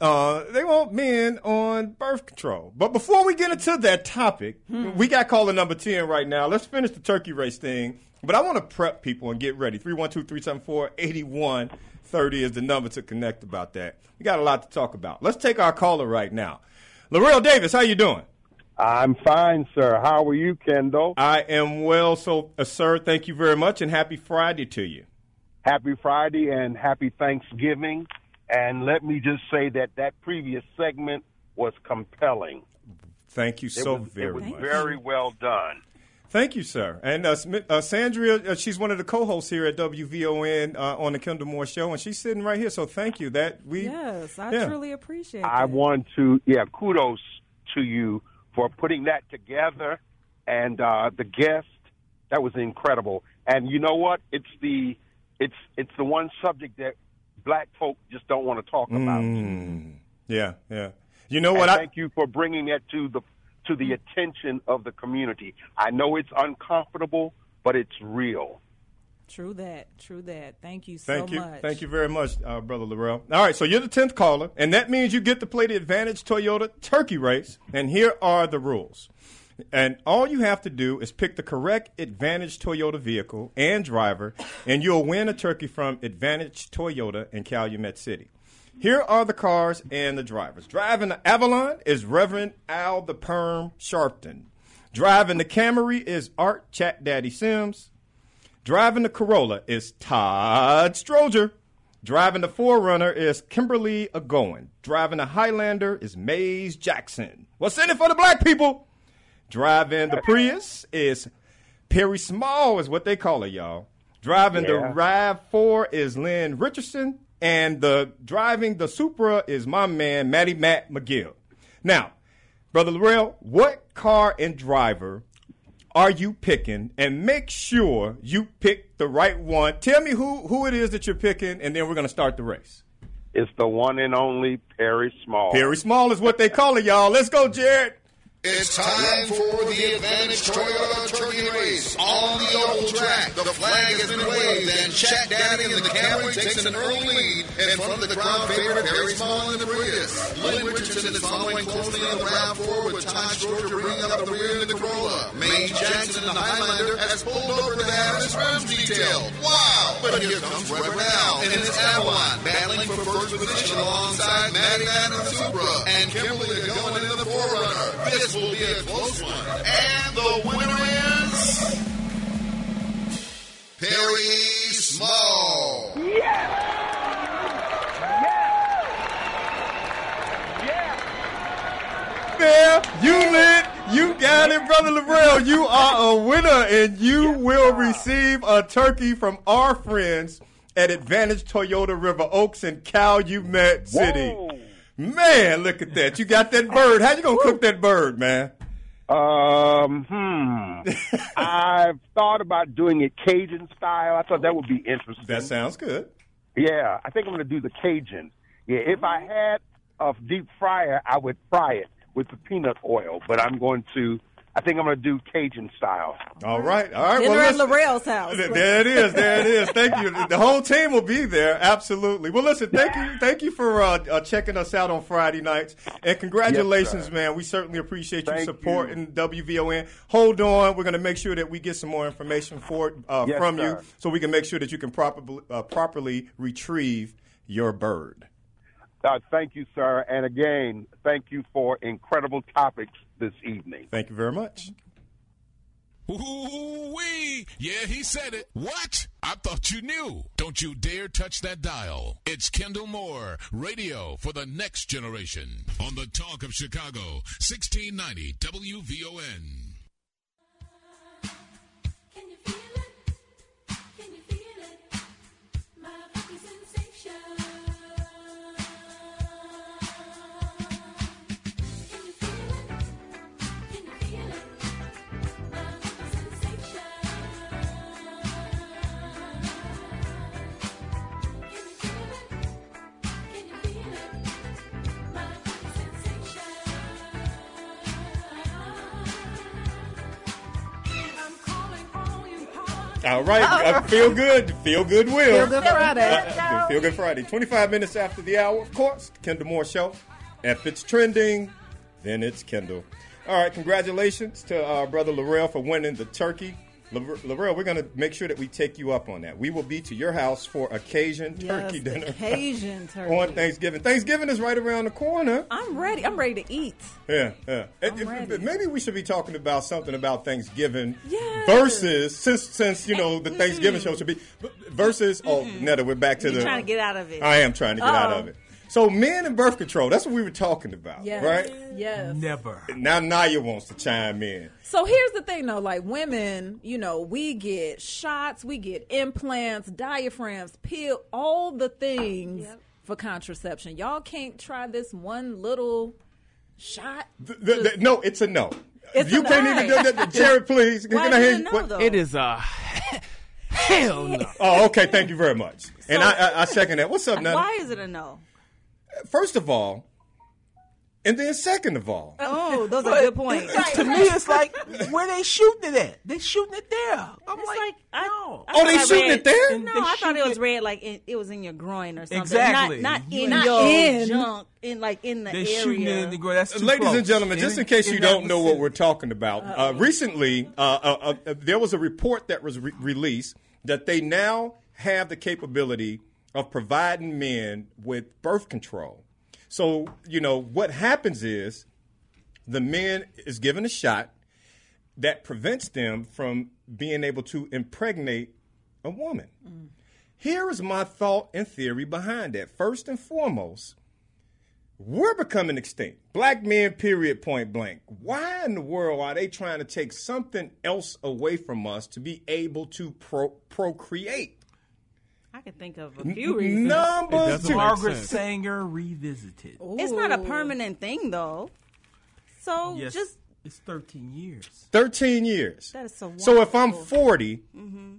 uh, they want men on birth control. But before we get into that topic, we got caller number 10 right now. Let's finish the turkey race thing. But I want to prep people and get ready. 312 374 8130 is the number to connect about that. We got a lot to talk about. Let's take our caller right now. Laurel Davis, how you doing? I'm fine, sir. How are you, Kendall? I am well, so uh, sir. Thank you very much, and happy Friday to you. Happy Friday and happy Thanksgiving. And let me just say that that previous segment was compelling. Thank you so was, very it was much. very well done. Thank you, sir. And uh, uh, Sandria, uh, she's one of the co-hosts here at WVON uh, on the Kendall Moore Show, and she's sitting right here. So thank you. That we Yes, I yeah. truly appreciate it. I it. want to, yeah, kudos to you for putting that together and uh, the guest. That was incredible. And you know what? It's the it's it's the one subject that black folk just don't want to talk about. Mm. Yeah, yeah. You know And what? I, thank you for bringing that to the to the attention of the community. I know it's uncomfortable, but it's real. True that. True that. Thank you so Thank you. much. Thank you very much, uh, Brother Laurel. All right, so you're the 10th caller, and that means you get to play the Advantage Toyota Turkey Race. And here are the rules. And all you have to do is pick the correct Advantage Toyota vehicle and driver, and you'll win a turkey from Advantage Toyota in Calumet City. Here are the cars and the drivers. Driving the Avalon is Reverend Al the Perm Sharpton. Driving the Camry is Art Chat Daddy Sims. Driving the Corolla is Todd Stroger. Driving the 4Runner is Kimberly Agoin. Driving the Highlander is Maze Jackson. What's in it for the black people? Driving the Prius is Perri Small, is what they call it, y'all. Driving the Yeah. RAV4 is Lynn Richardson. And the driving the Supra is my man, Matty Matt McGill. Now, Brother Laurel, what car and driver are you picking? And make sure you pick the right one. Tell me who, who it is that you're picking, and then we're going to start the race. It's the one and only Perri Small. Perri Small is what they call it, y'all. Let's go, Jared. It's time for the Advantage Toyota Turkey Race on the oval track. The flag has been waved, and Chat Daddy in the Camry takes an early lead in front of the crowd favorite Perri Small in the Prius. Lynn Richardson is following closely on the RAV4 with Todd Stroger bringing up the rear in the Corolla. Maze Jackson in the Highlander has pulled over to have his rims detailed. Wow! But here comes Reverend Al in his Avalon, battling for first position alongside in the Supra and Kimberly going in the 4Runner. This will be a close one. And the winner is Perri Small. There, you lit. You got it, brother Laurel. You are a winner, and you will receive a turkey from our friends at Advantage Toyota River Oaks in Calumet City. Man, look at that. You got that bird. How you gonna cook that bird, man? Um, hmm. I've thought about doing it Cajun style. I thought that would be interesting. That sounds good. Yeah, I think I'm going to do the Cajun. Yeah, if I had a deep fryer, I would fry it with the peanut oil, but I'm going to. I think I'm going to do Cajun style. All right, all right. Dinner well, at listen. Laurel's house. Th- There it is. There it is. Thank you. The whole team will be there. Absolutely. Well, listen. Thank you. Thank you for uh, uh, checking us out on Friday nights, and congratulations, sir. man. We certainly appreciate you Thank supporting WVON. Hold on. We're going to make sure that we get some more information for uh, Yes, from you, so we can make sure that you can properly uh, properly retrieve your bird. Uh, thank you, sir. And again, thank you for incredible topics this evening. Thank you very much. Ooh-wee. Yeah, he said it. What? I thought you knew. Don't you dare touch that dial. It's Kendall Moore, radio for the next generation. On the Talk of Chicago, 1690 WVON. All right, uh, feel good, feel good, will Feel Good Friday. Uh, feel good Friday. Twenty-five minutes after the hour, of course. Kendall Moore Show. If it's trending, then it's Kendall. All right, congratulations to our brother Laurel for winning the turkey. Laurel, we're going to make sure that we take you up on that. We will be to your house for occasion turkey Yes, dinner Cajun turkey. on Thanksgiving. Thanksgiving is right around the corner. I'm ready. I'm ready to eat. Yeah, yeah. It- it- ready. maybe we should be talking about something about Thanksgiving Yes. versus since since you know the Thanksgiving show should be versus. Oh, Netta, we're back to You're the. trying to get out of it. I am trying to get out Uh-oh. of it. So men and birth control. That's what we were talking about, Yes. right? Yes. Never. Now Naya wants to chime in. So here's the thing, though. Like women, you know, we get shots, we get implants, diaphragms, pill, all the things for contraception. Y'all can't try this one little shot. Th- th- th- no, it's a no. It's you can't no. even do that. Jerry, please. Why Can I hear it a you? no, What- though? It is uh hell no. Oh, okay. Thank you very much. and I, I, I second that. What's up, Netta? Why is it a no? First of all, and then second of all, Oh, those are But good points. To me, it's like where they shooting it at. They shooting it there. I'm It's like, like, I, no. I Oh, they I shooting read- it there? No, They I thought it was it- red like it, it was in your groin or something. Exactly. Not, not You in ain't your in. junk, in like in the They area. shooting it in the ground. That's too Ladies close. and gentlemen, just in case you don't know what we're talking about, uh, recently uh, uh, uh, there was a report that was re- released that they now have the capability of providing men with birth control. So, you know, what happens is the man is given a shot that prevents them from being able to impregnate a woman. Mm. Here is my thought and theory behind that. First and foremost, we're becoming extinct. Black men, period, point blank. Why in the world are they trying to take something else away from us to be able to pro- procreate? I can think of a few reasons. Number doesn't two. Margaret sense. Sanger revisited. It's not a permanent thing though. So Yes, just it's 13 years. 13 years. That is so So if I'm wonderful. 40, mm-hmm. Well,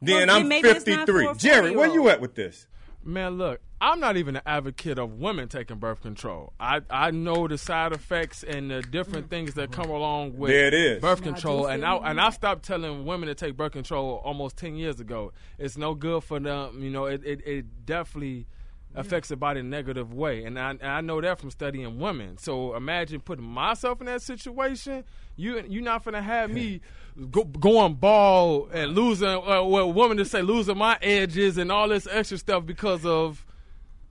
then then I'm maybe it's not 53. Jerry, where you at with this? Man, look, I'm not even an advocate of women taking birth control. I, I know the side effects and the different things that come along with There it is. birth control. And I and I stopped telling women to take birth control almost ten years ago. It's no good for them. You know, it it, it definitely affects the body in a negative way. And I, and I know that from studying women. So imagine putting myself in that situation. You you're not gonna have me go, going bald and losing uh, well, women to say losing my edges and all this extra stuff because of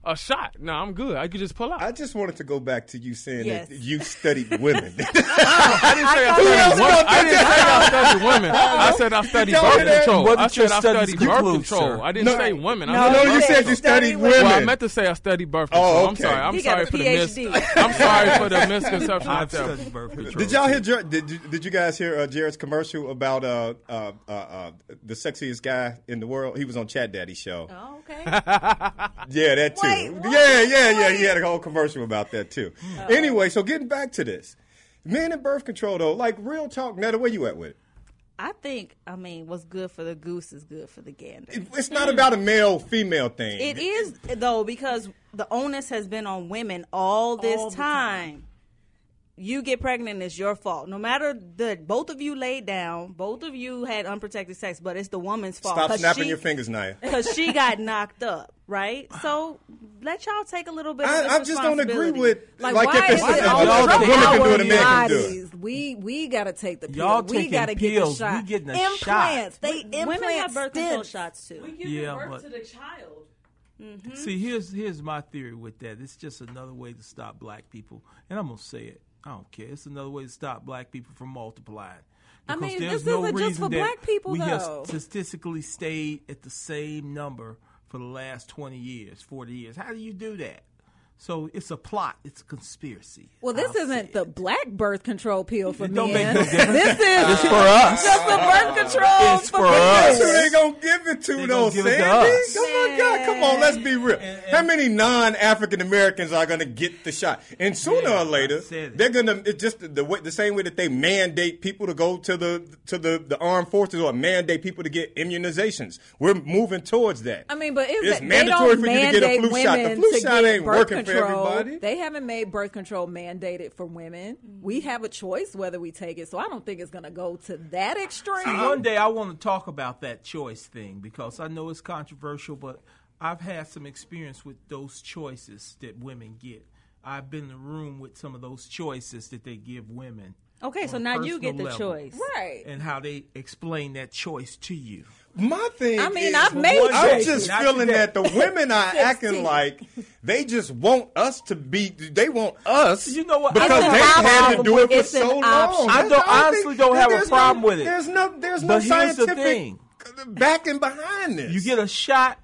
a shot. No, I'm good. I could just pull out. I just wanted to go back to you saying Yes. that you studied women. I didn't say I studied women. I didn't say I studied women. I said I studied Y'all birth that? control. What I did your said I studies studied birth conclude, control. sir? I didn't No. say women. I No, said no, birth you said control. you studied Well, I meant to say I studied birth control. Oh, control. I'm okay. sorry. I'm He got sorry a for the mis- PhD. I'm sorry for the misconception. I've out there. studied birth control. Did y'all hear? Jer- Did you, Did you guys hear uh, Jared's commercial about uh, uh, uh, uh, the sexiest guy in the world? He was on Chat Daddy show. Oh, okay. Yeah, that too. yeah, yeah, yeah. He had a whole commercial about that too. Oh. Anyway, so getting back to this, men in birth control though, like real talk. Netta, where you at with it? I think, I mean, what's good for the goose is good for the gander. It's not about a male female thing. It is though because the onus has been on women all this All the time. You get pregnant, it's your fault. No matter the both of you laid down, both of you had unprotected sex, but it's the woman's fault. Stop snapping she- your fingers, Naya. Because she got knocked up, right? So let y'all take a little bit. of I- I just don't agree with- Like, Like, why if it's- is it if all a over woman can do it, a man can do it. We we gotta take the pill. Y'all we taking gotta get the pills, shot. we getting a Implants. shot. They Women implant have birth control shots too. We give Yeah, birth but- to the child. Mm-hmm. See, here's here's my theory with that. It's just another way to stop black people, and I'm gonna say it. I don't care. It's another way to stop black people from multiplying. I Because mean, there's this no isn't just reason for black people, we have statistically stayed at the same number for the last 20 years, 40 years. How do you do that? So it's a plot. It's a conspiracy. Well, this isn't the black birth control pill for It don't men. make no this is It's for us. just the birth control It's for men. us. That's who they gonna give it to, They though, gonna give it to Sandy. us. Oh my God, come on, let's be real. How many non-African Americans are gonna get the shot? And sooner or later, they're gonna it's just the, the way, the same way that they mandate people to go to the to the, the armed forces or mandate people to get immunizations. We're moving towards that. I mean, but is It's mandatory for you to get a flu shot. The flu shot ain't working for control. everybody. They haven't made birth control mandated for women. Mm-hmm. We have a choice whether we take it. So I don't think it's going to go to that extreme. See, one day I want to talk about that choice thing because I know it's controversial, but I've had some experience with those choices that women get. I've been in the room with some of those choices that they give women. Okay, so now you get the level, choice. Right. And how they explain that choice to you. My thing I mean, is, I've made I'm just feeling that the women are acting like they just want us to be. They want us. You know what? Because I don't they've have a had to do it for so long. I don't- honestly don't have a problem no- with it. There's no. There's no But the scientific thing. backing behind this. You get a shot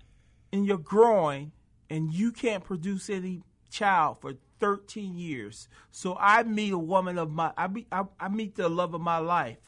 in your groin, and you can't produce any child for 13 years. So I meet a woman of my, I meet, I, I meet the love of my life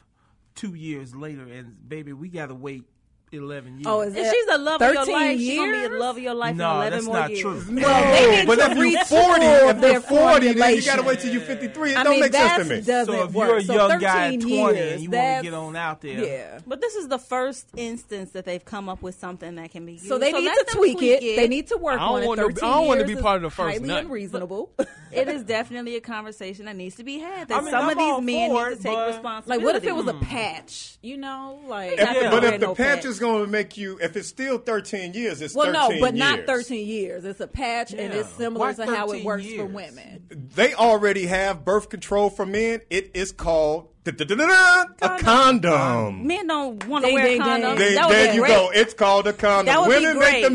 two years later, and baby, we gotta wait 11 years. Oh, is If she's the love of your 13 life, she's gonna be years? the love of your life No, for 11 that's more not years. true. Well, they need but to if you're 40, for if their you're 40, then you got to wait till you're 53. It I don't mean, make sense to that's me. doesn't so if work. you're a So young guy at 20 years, and you want to get on out there, Yeah. But this is the first instance that they've come up with something that can be used. So they need to tweak it. They need to work on it. want to- 13 I don't want to be part of the first highly nut. unreasonable. it is definitely a conversation that needs to be had. That I mean, some I'm of these men for need to take responsibility. like, what if it was a hmm. patch? You know, like If- Not but if the no patch patch. Is going to make you, if it's still 13 years, it's well, 13 no, but not 13 years. It's a patch, and it's similar Why to how it 13 works for women. They already have birth control for men. It is called a condom. Men don't want to Ding, wear ding, condoms. They- that would there be you great. go. It's called a condom. That would be Women make great. the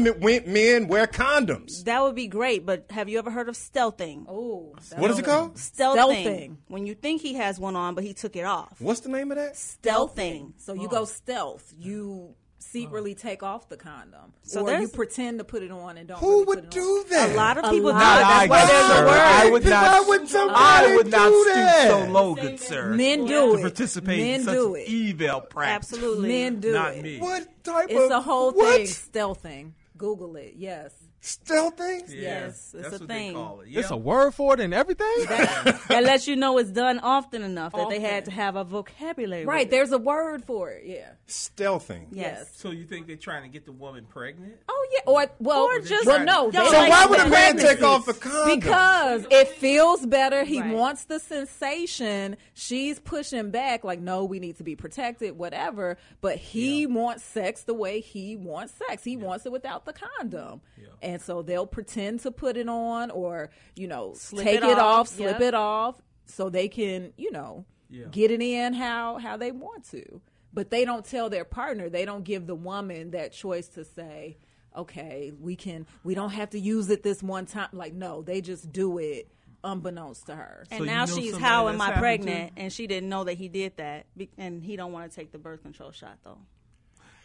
men- men wear condoms. That would be great, but have you ever heard of stealthing? Oh, What is it called? Stealthing. Stealthing. When you think he has one on, but he took it off. What's the name of that? Stealthing. So you go stealth. You secretly take off the condom, So or there's- you pretend to put it on and don't. Who really would put it on. do that? A lot of people do. lot. That's why I, there's sir, word. I would not. Would somebody I would not do stoop that? so low, good sir. Men do to it. participate Men in such do it. evil practice. Absolutely. Men do Not it. me. What type It's of a whole what? thing. Stealthing. Google it. Yes. Stealthing? Yeah, Yes, it's that's a what thing. They call it. It's a word for it and everything. that lets you know it's done often enough that they had to have a vocabulary. Right. with it. There's a word for it. Yeah. Stealthing. Yes. So you think they're trying to get the woman pregnant? Oh yeah. Or well, Or just- well no. Y'all they So like why the would a man pregnancy. take off a condom? Because it feels better. He Right. wants the sensation. She's pushing back, like, no, we need to be protected, whatever. But he wants sex the way he wants sex. He wants it without the condom. And so they'll pretend to put it on or, you know, Slip take it it, off. off, slip Yep. it off so they can, you know, Yeah. get it in how how they want to. But they don't tell their partner. They don't give the woman that choice to say, okay, we can we don't have to use it this one time. Like no, they just do it unbeknownst to her. And now she's how am I pregnant? And she didn't know that he did that, and he don't want to take the birth control shot though.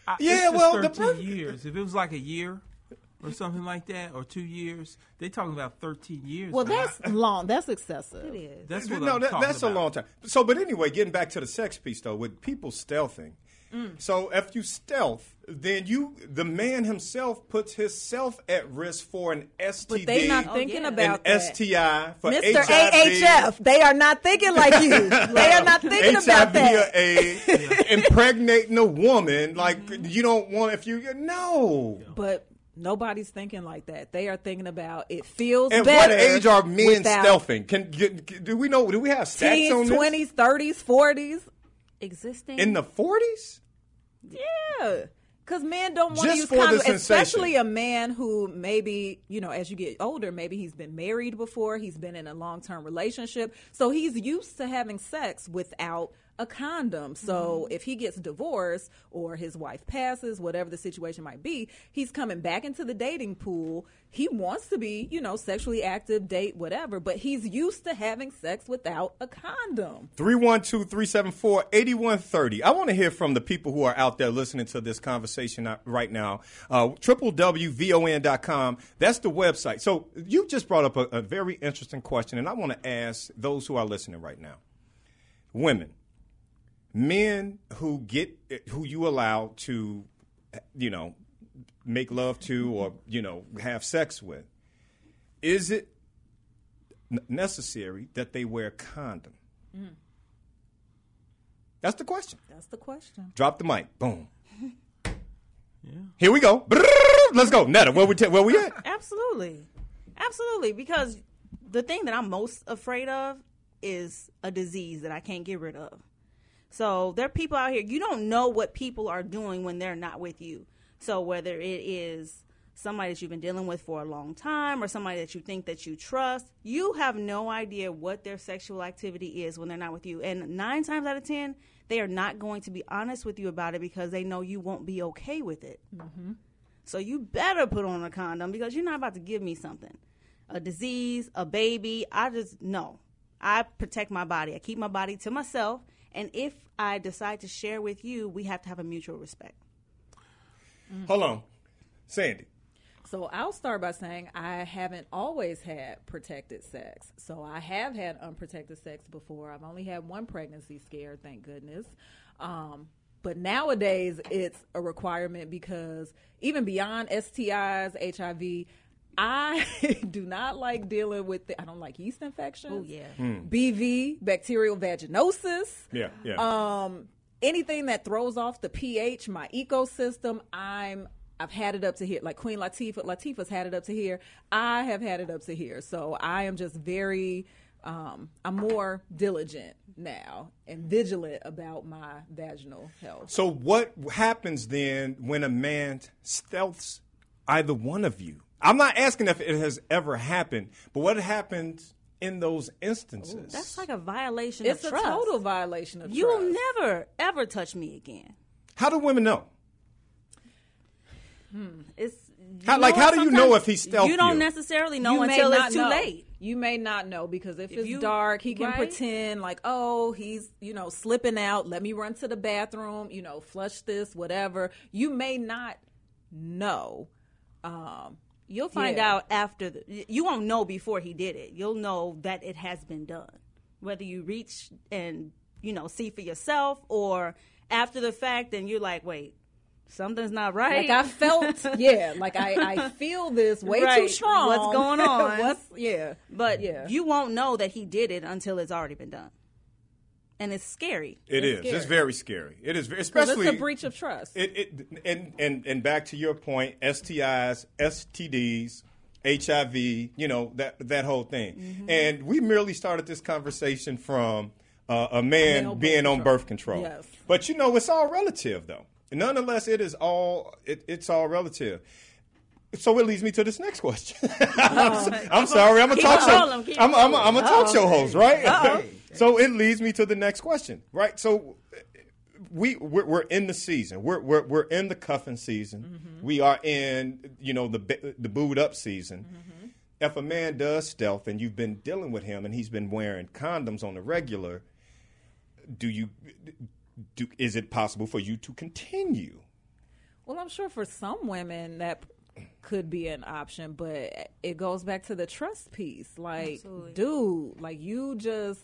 I- Yeah, it's just well, the 13 years. If it was like a year or something like that, or two years, they talking about 13 years. Well, now. that's long. That's excessive. It is. That's what no, I'm that, that's about. a long time. So, but anyway, getting back to the sex piece though, with people stealthing. Mm. So, if you stealth, then you, the man himself, puts himself at risk for an STD, But they not thinking about an that. STI, for Mr. HIV, AHF, they are not thinking like you. they are not thinking HIV about that. or AIDS, impregnating a woman. Like you don't want if you no. But nobody's thinking like that. They are thinking about it feels At better. what age are men without stealthing? Can, get- do we know? Do we have stats Teens, on this? twenties, thirties, forties. Existing In the forties? Yeah. Because men don't want to Just use for the condoms, sensation. especially a man who maybe, you know, as you get older, maybe he's been married before, he's been in a long term relationship. So he's used to having sex without a condom. So Mm-hmm. if he gets divorced or his wife passes, whatever the situation might be, he's coming back into the dating pool. He wants to be, you know, sexually active, date, whatever, but he's used to having sex without a condom. 312 374 8130. I want to hear from the people who are out there listening to this conversation right now. Uh, www.von.com. That's the website. So you just brought up a, a very interesting question, and I want to ask those who are listening right now women, men who get, who you allow to, you know, make love to or, you know, have sex with, is it necessary that they wear a condom? Mm. That's the question. That's the question. Drop the mic. Boom. yeah. Here we go. Let's go. Netta, where we, ta- where we at? Absolutely. Absolutely. Because the thing that I'm most afraid of is a disease that I can't get rid of. So there are people out here, you don't know what people are doing when they're not with you. So whether it is somebody that you've been dealing with for a long time or somebody that you think that you trust, you have no idea what their sexual activity is when they're not with you. And nine times out of ten, they are not going to be honest with you about it because they know you won't be okay with it. Mm-hmm. So you better put on a condom because you're not about to give me something. A disease, a baby. I just no. I protect my body. I keep my body to myself. And if I decide to share with you, we have to have a mutual respect. Hold on. Sandy. So I'll start by saying I haven't always had protected sex. So I have had unprotected sex before. I've only had one pregnancy scare, thank goodness. Um, but nowadays it's a requirement because even beyond STIs, HIV, I do not like dealing with. The, I don't like yeast infections. Oh yeah. Hmm. BV, bacterial vaginosis. Yeah, yeah. Um, anything that throws off the pH, my ecosystem, I'm I've had it up to here. Like Queen Latifah, Latifah's had it up to here. I have had it up to here. So I am just very um, I'm more diligent now and vigilant about my vaginal health. So what happens then when a man stealths either one of you? I'm not asking if it has ever happened, but what happens in those instances? That's like a violation It's of a trust. total violation of You trust. will never ever touch me again. How do women know? It's How- like, how do you know if he's stealthed You don't you? necessarily know You may until not it's too know. late. You may not know because if, If it's you- dark, he can right? pretend like, oh, he's you know slipping out. Let me run to the bathroom. You know, flush this, whatever. You may not know. Um, You'll find Yeah. out after the. You won't know before he did it. You'll know that it has been done, whether you reach and you know see for yourself or after the fact, and you're like, wait, something's not right. Like I felt, yeah, like I, I feel this way too strong. What's going on? What's yeah, But yeah. you won't know that he did it until it's already been done, and it's scary. It is. scary. It's very scary. It is, very, 'Cause especially it's a breach of trust. It, it and and and back to your point, STIs, STDs, HIV, you know that that whole thing. Mm-hmm. And we merely started this conversation from uh, a man Male birth being on birth control. Yes. But you know, it's all relative, though. Nonetheless, it is all it, it's all relative. So it leads me to this next question. I'm, so- I'm sorry, I'm a talk show. rolling, keep I'm, I'm, a, rolling. I'm a talk show host, right? Uh-oh. so it leads me to the next question, right? So we we're, we're in the season. We're we're we're in the cuffing season. Mm-hmm. We are in you know the the booed up season. Mm-hmm. If a man does stealth and you've been dealing with him and he's been wearing condoms on the regular, do you do? Is it possible for you to continue? Well, I'm sure for some women that could be an option, but it goes back to the trust piece. Like, Absolutely. dude, like you just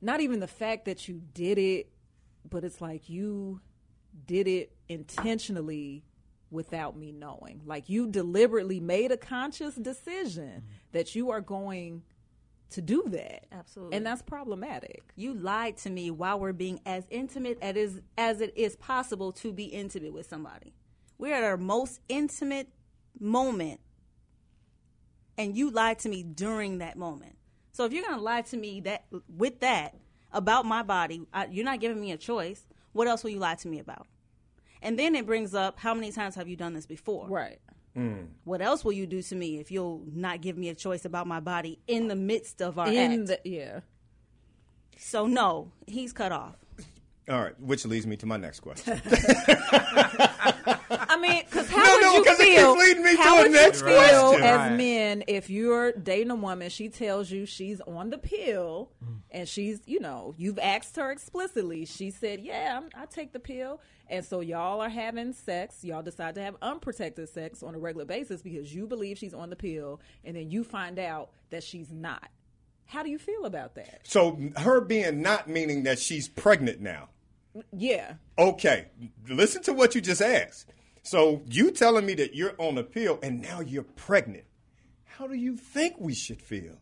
not even the fact that you did it, but it's like you did it intentionally without me knowing. Like you deliberately made a conscious decision mm-hmm. that you are going to do that. Absolutely. And that's problematic. You lied to me while we're being as intimate as as it is possible to be intimate with somebody. We're at our most intimate moment, and you lied to me during that moment. So if you're gonna lie to me that with that about my body, I, you're not giving me a choice. What else will you lie to me about? And then it brings up how many times have you done this before? Right. Mm. What else will you do to me if you'll not give me a choice about my body in the midst of our In act? the yeah. So no, he's cut off. All right, which leads me to my next question. I mean, because how No, would no, you 'cause it feel? keeps leading me to how a would next you feel question. as Right. men if you're dating a woman? She tells you she's on the pill, Mm. and she's, you know, you've asked her explicitly. She said, "Yeah, I'm, I take the pill," and so y'all are having sex. Y'all decide to have unprotected sex on a regular basis because you believe she's on the pill, and then you find out that she's not. How do you feel about that? so her being not meaning that she's pregnant now. Yeah. Okay, listen to what you just asked. So you telling me that you're on a pill and now you're pregnant. How do you think we should feel?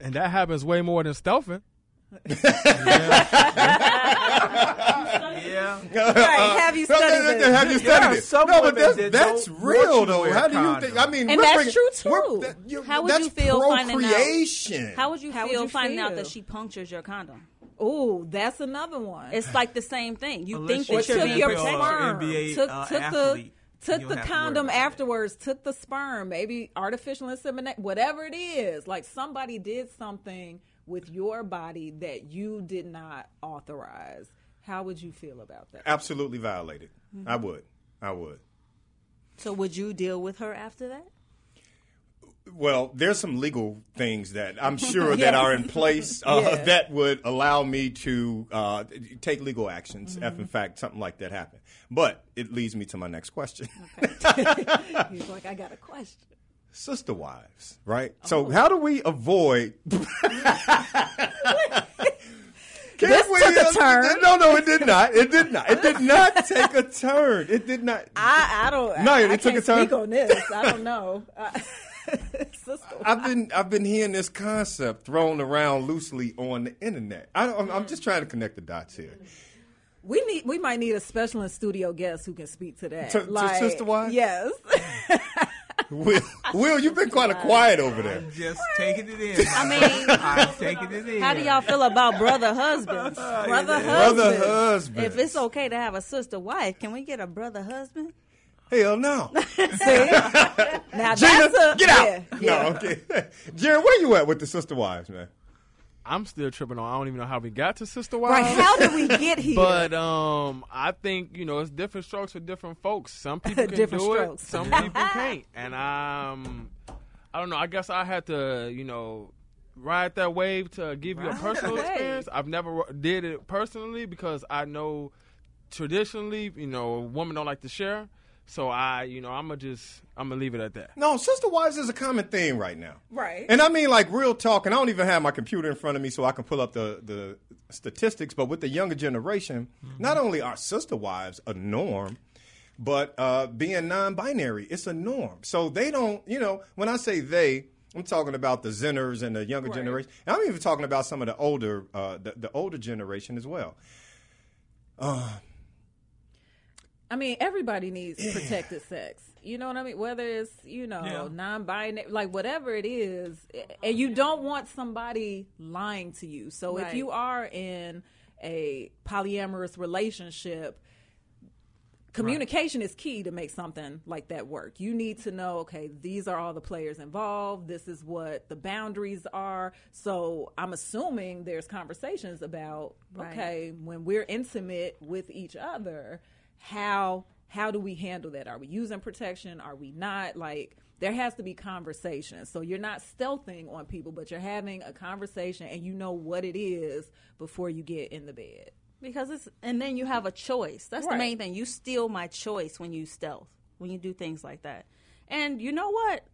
And that happens way more than stealthing. Yeah. Right, have you No, no, studied no, this? Have you There studied it? no, but that's, that that's real want you to though. wear How do you think? I mean, And that's bringing- true, we're- too. that- you- How would that's you feel finding out? How would you How would feel you finding out that she punctures your condom? Oh, that's another one. It's like the same thing. You Unless think that you're took being your protected. sperm, NBA, took, uh, took athlete, the took the don't to worry condom about that. afterwards, took the sperm, maybe artificial insemination, whatever it is. Like somebody did something with your body that you did not authorize. How would you feel about that? Absolutely violated. Mm-hmm. I would. I would. So would you deal with her after that? Well, there's some legal things that I'm sure that are in place uh, Yeah. that would allow me to uh, take legal actions Mm-hmm. if, in fact, something like that happened. But it leads me to my next question. He's like, I got a question. Sister wives, right? So, how do we avoid? Can This we- took a turn. No, no, it did not. It did not. It did not take a turn. It did not. I, I don't. No, I, it I took a turn. speak on this. I don't know. Sister, I've been I've been hearing this concept thrown around loosely on the internet. I don't, I'm, I'm just trying to connect the dots here. we need. We might need a special in studio guest who can speak to that. To- to sister wives? Yes. Will, Will, you've been kind of quiet over there. I'm just taking it in. I mean, I'm taking it in. how do y'all feel about brother husbands? brother Brother husband. husband. If it's okay to have a sister wife, can we get a brother husband? Hell no. See? now Gina, that's a get out. yeah, No, okay. Jared, where you at with the sister wives, man? I'm still tripping on. I don't even know how we got to Sister wives. Right? How did we get here? But um, I think you know it's different strokes for different folks. Some people can Different do strokes. it, some people can't, and um, I don't know. I guess I had to you know ride that wave to give you a personal experience. I've never did it personally because I know traditionally you know women don't like to share. So I you know I'm gonna just I'm gonna leave it at that. No, sister wives is a common thing right now. Right. And I mean, like real talk, and I don't even have my computer in front of me so I can pull up the, the statistics. But with the younger generation, not only are sister wives a norm, but uh, being non binary, it's a norm. So they don't, you know, when I say they, I'm talking about the Zenners and the younger generation. And I'm even talking about some of the older, uh, the, the older generation as well. I mean, everybody needs protected sex. You know what I mean? Whether it's you know Yeah. non-binary, like whatever it is, and you don't want somebody lying to you. So if you are in a polyamorous relationship, communication is key to make something like that work. You need to know, okay, these are all the players involved. This is what the boundaries are. So I'm assuming there's conversations about, Right. okay, when we're intimate with each other, how how do we handle that? Are we using protection? Are we not? Like there has to be conversation. So you're not stealthing on people, but you're having a conversation and you know what it is before you get in the bed. Because it's and then you have a choice. That's the main thing. You steal my choice when you stealth, when you do things like that. And you know what?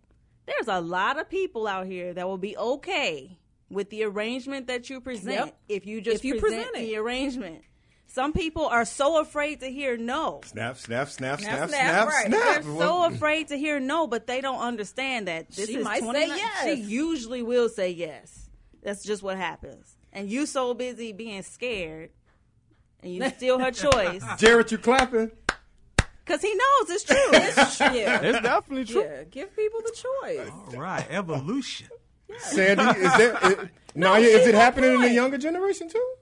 There's a lot of people out here that will be okay with the arrangement that you present Yep. if you just If you present, present the arrangement. Some people are so afraid to hear no. Snap, snap, snap, snap, Snap, snap, right. snap. They're so afraid to hear no, but they don't understand that this She is might say yes. She usually will say yes. That's just what happens. And you so busy being scared, and you steal her choice Jared, you clapping? because he knows it's true. It's, yeah. It's definitely true. Yeah, give people the choice. All right, evolution. Sandy, is there? Is, Naya, is it happening in the younger generation too?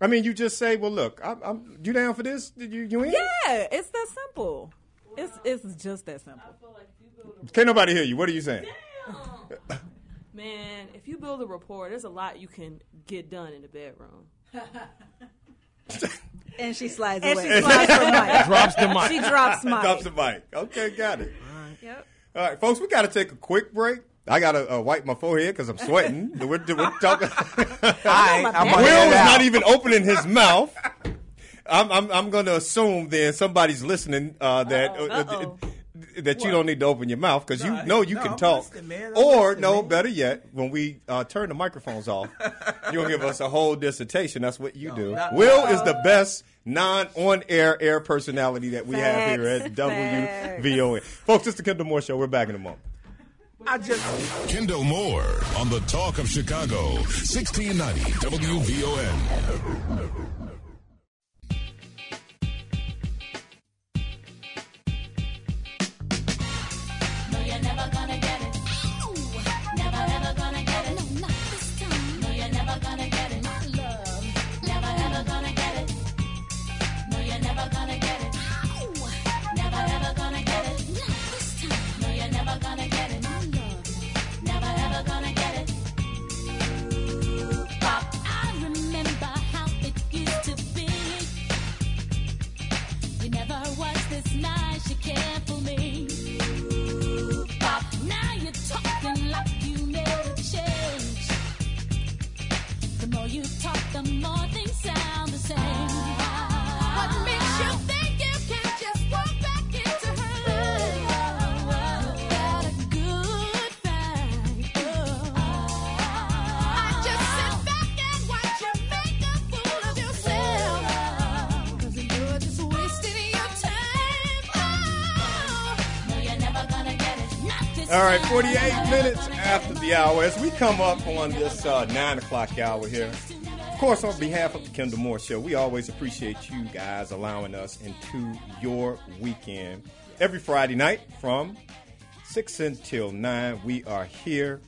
I mean, you just say, "Well, look, I'm, I'm you down for this? Did you you in?" Yeah, it's that simple. It's it's just that simple. Can't nobody hear you. What are you saying? Man, if you build a rapport, there's a lot you can get done in the bedroom. and she slides And away. she slides her mic. Drops the mic. She drops mic. Drops the mic. Okay, got it. Yep. All right, folks, we got to take a quick break. I got to uh, wipe my forehead because I'm sweating. we're, we're talking. I'm Will gonna is not even opening his mouth. I'm, I'm, I'm going to assume then somebody's listening uh, that uh, Uh-oh. that you don't need to open your mouth because you No, know you no, can I'm talk. listening, man. I'm or listening, no, man. better yet, when we uh, turn the microphones off, you'll give us a whole dissertation. That's what you do. not- Will is the best non on air air personality that we have here at Facts. WVON. Folks, it's the Kendall Moore Show. We're back in a moment. I just Kendall Moore on the Talk of Chicago, 1690 WVON. All right, 48 minutes after the hour. As we come up on this uh, 9 o'clock hour here, of course, on behalf of the Kendall Moore Show, we always appreciate you guys allowing us into your weekend. Every Friday night from 6 until 9, we are here.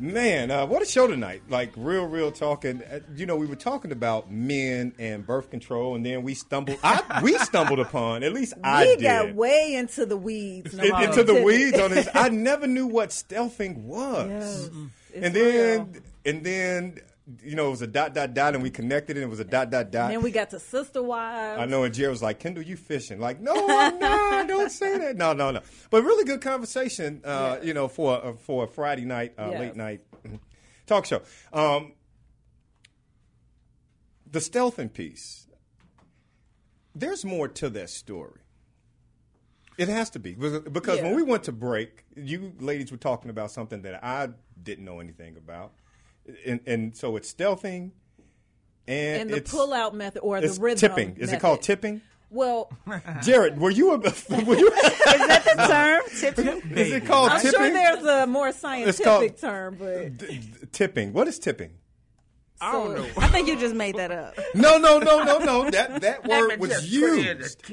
Man, uh, what a show tonight. Like, real, real talking. Uh, you know, we were talking about men and birth control, and then we stumbled, I, we stumbled upon, at least I we did got way into the weeds. in- into the weeds on this. I never knew what stealthing was. It's and then and then you know it was a dot dot dot and we connected and it was a dot dot dot. And then we got to sister wives. I know, and Jerry was like, "Kendall, you fishing?" Like, no, I'm not. Don't say that. No, no, no. But really good conversation. Uh, You know, for uh, for a Friday night, uh, Yes. late night mhm, talk show. Um, the stealthing piece. There's more to that story. It has to be because because when we went to break, you ladies were talking about something that I didn't know anything about, and, and so it's stealthing, and, and the it's, pull-out method or it's the rhythm tipping. Is it called tipping? Well, Jared, were you a, were you? Is that the term? Tipping? Is it called I'm tipping? sure there's a more It's scientific called- term, but D- d- tipping. What is tipping? I don't know. I think you just made that up. No, no, no, no, no. That that word was Just put in the used.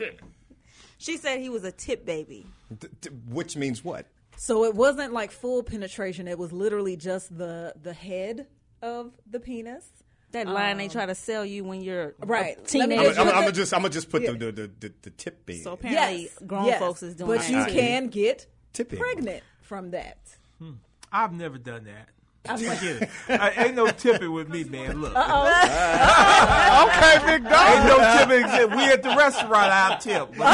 She said he was a tip baby. D- d- which means what? So it wasn't like full penetration. It was literally just the the head of the penis. That line Um, they try to sell you when you're Right. a teenager. I'm, I'm, I'm gonna just I'm gonna just put Yeah. the, the, the the tip in. So apparently, Yes, grown yes, folks is doing But that you too. can get Tipping. pregnant from that. I've never done that. I've- Forget. I, ain't no tipping with me, man. Look. okay, big dog. Ain't no tipping. except We at the restaurant, I'll tip. But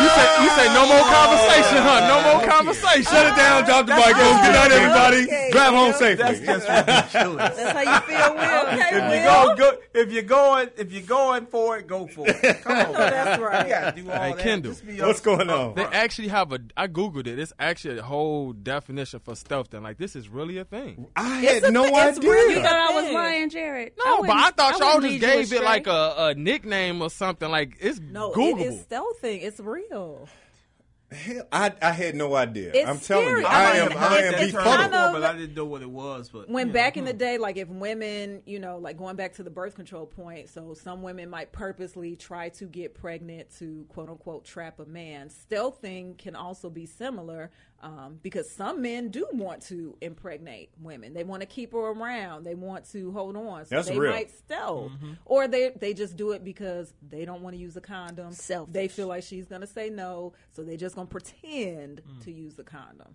You say you say no more conversation, huh? No more conversation. Shut it down, drop the mic. Go. Good night, everybody. Drive home safely. That's just ridiculous. That's how you feel, Will. Okay, if you Will. go, go, if you're going, if you're going for it, go for it. Come on, That's right. You gotta do all Hey, that. Kendall. Just be What's going on? They actually have a. I googled it. It's actually a whole definition for stealth. And like, this is really a thing. I It's had a no. It's idea. really You thought I was lying, Jared? No, but wouldn't- I thought y'all wouldn't just gave it like a, a nickname or something. Like it's No, Googleable. it is stealthing. It's real. Hell, I I had no idea. It's I'm telling scary. you, I I am I am befuddled. kind of- but I didn't know what it was. But when yeah. back in the day, like if women, you know, like going back to the birth control point, so some women might purposely try to get pregnant to quote unquote trap a man. Stealthing can also be similar um, because some men do want to impregnate women. They want to keep her around. They want to hold on. So That's they real. might stealth, mm-hmm. or they they just do it because they don't want to use a condom. Selfish. They feel like she's gonna say no, so they're just gonna pretend hmm. to use a condom.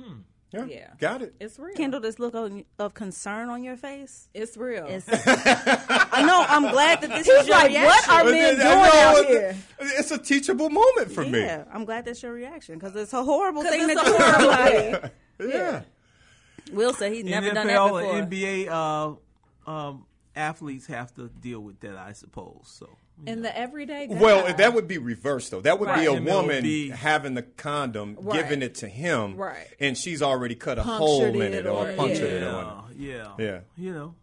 Hmm. Yeah, Yeah. got it. It's real. Kendall, this look of, of concern on your face. It's real. It's, I know. I'm glad that this He's is your like, reaction. what are men then- doing know, out it's- here? It's a teachable moment for me. Yeah, I'm glad that's your reaction because it's a horrible 'Cause thing to do to horrible somebody. thing. Yeah. Will said he's never done that NFL before. NBA uh, um, athletes have to deal with that, I suppose. So In the everyday guy. Well, that would be reversed though. That would be a Right. And woman be- having the condom, Right. giving it to him, Right. and she's already cut a Punctured hole in it it or, or- punctured it. yeah, Or, yeah, Yeah. You know,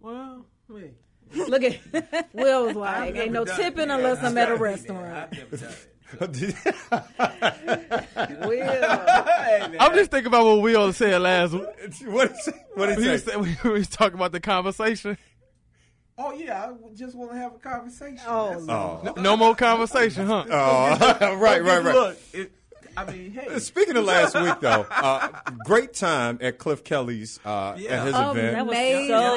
well, hey. Look at Will was like, ain't no never it. tipping unless I've I'm at a never done it. restaurant. I've never done it. Will. I'm just thinking about what Will said last week. what is what He is was, it? we was talking about the conversation. Oh yeah, I just want to have a conversation. Oh, Oh. No, no more conversation, huh? Oh, right, right, right. Look, it, I mean, hey, Speaking of last week, though, uh, great time at Cliff Kelly's uh, Yeah. at his Oh, event. that was Amazing. so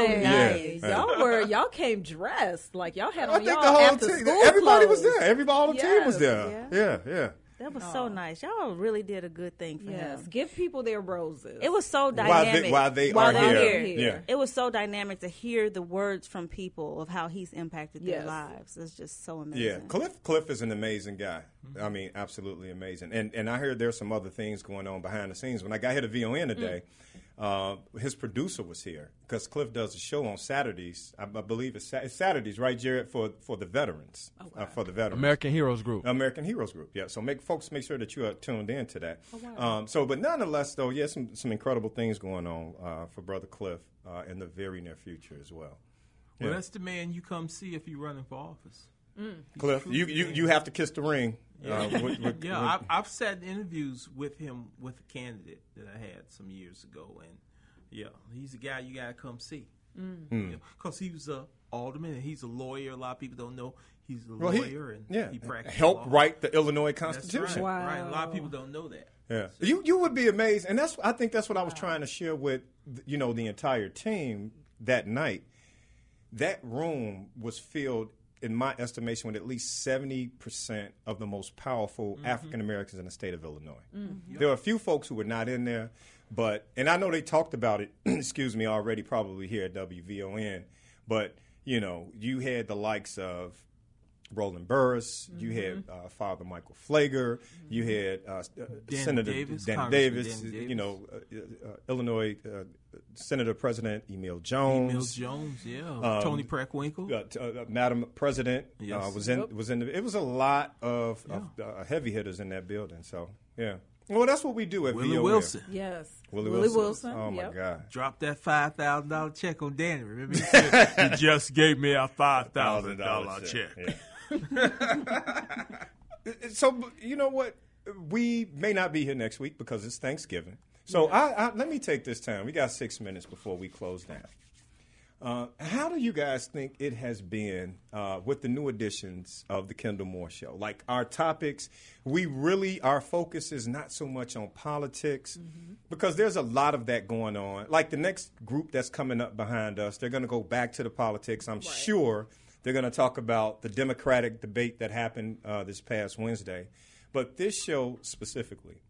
Yeah. Y'all were y'all came dressed like y'all had I on think y'all the whole after team, school everybody was there. Everybody, all the team was Yes. there. Yeah, yeah. That was so nice. Y'all really did a good thing for Yes, him. give people their roses. It was so While dynamic. they, while they While are here. here. Yeah. It was so dynamic to hear the words from people of how he's impacted their Yes. lives. It's just so amazing. Yeah, Cliff Cliff is an amazing guy. I mean, absolutely amazing. And and I heard there's some other things going on behind the scenes. When I got here to VON today, mm. Uh, his producer was here because Cliff does a show on Saturdays. I, I believe it's, Sa- it's Saturdays, right, Jared, for for the veterans, uh, for the veterans. American Heroes Group. American Heroes Group. Yeah, so make folks make sure that you are tuned in to that. um, so, but nonetheless, though, yeah, some some incredible things going on uh, for Brother Cliff uh, in the very near future as well. well, that's the man you come see if you're running for office. Cliff, you, you you have to kiss the ring. Yeah, Uh, with- with- yeah. with- I've, I've sat in interviews with him with a candidate that I had some years ago, and yeah, he's a guy you gotta come see Hmm. because he was a alderman and he's a lawyer. A lot of people don't know he's a Well, he- lawyer and yeah, he practiced helped law. write the Illinois That's Constitution. right, right. A lot of people don't know that. Yeah, you you would be amazed, and that's I think that's what I was trying to share with you know the entire team that night. That room was filled, in my estimation, with at least seventy percent of the most powerful African Americans in the state of Illinois. There were a few folks who were not in there, but and I know they talked about it. excuse me, already probably here at WVON, but you know you had the likes of Roland Burris, you had uh, Father Michael Pfleger, you had uh, uh, Dan Senator Davis, Dan Davis, Dan you know, uh, uh, Illinois uh, Senator President Emil Jones. Emil Jones, yeah, Um, Toni Preckwinkle. uh, t- uh, Madam President uh, was in Yep. was in. The, it was a lot of, of uh, heavy hitters in that building. So yeah, well that's what we do at Willie VOA. Wilson. Yes. Willie, Willie Wilson. Wilson, Oh my yep. God. Drop that five thousand dollar check on Danny. Remember, he, said, he just gave me a five thousand dollar check. Yeah. so you know what? We may not be here next week because it's Thanksgiving. So I, I, let me take this time. We got six minutes before we close down. Uh, how do you guys think it has been uh, with the new editions of the Kendall Moore Show? Like our topics, we really our focus is not so much on politics because there's a lot of that going on. Like the next group that's coming up behind us, they're going to go back to the politics. I'm sure they're going to talk about the Democratic debate that happened uh, this past Wednesday. But this show specifically,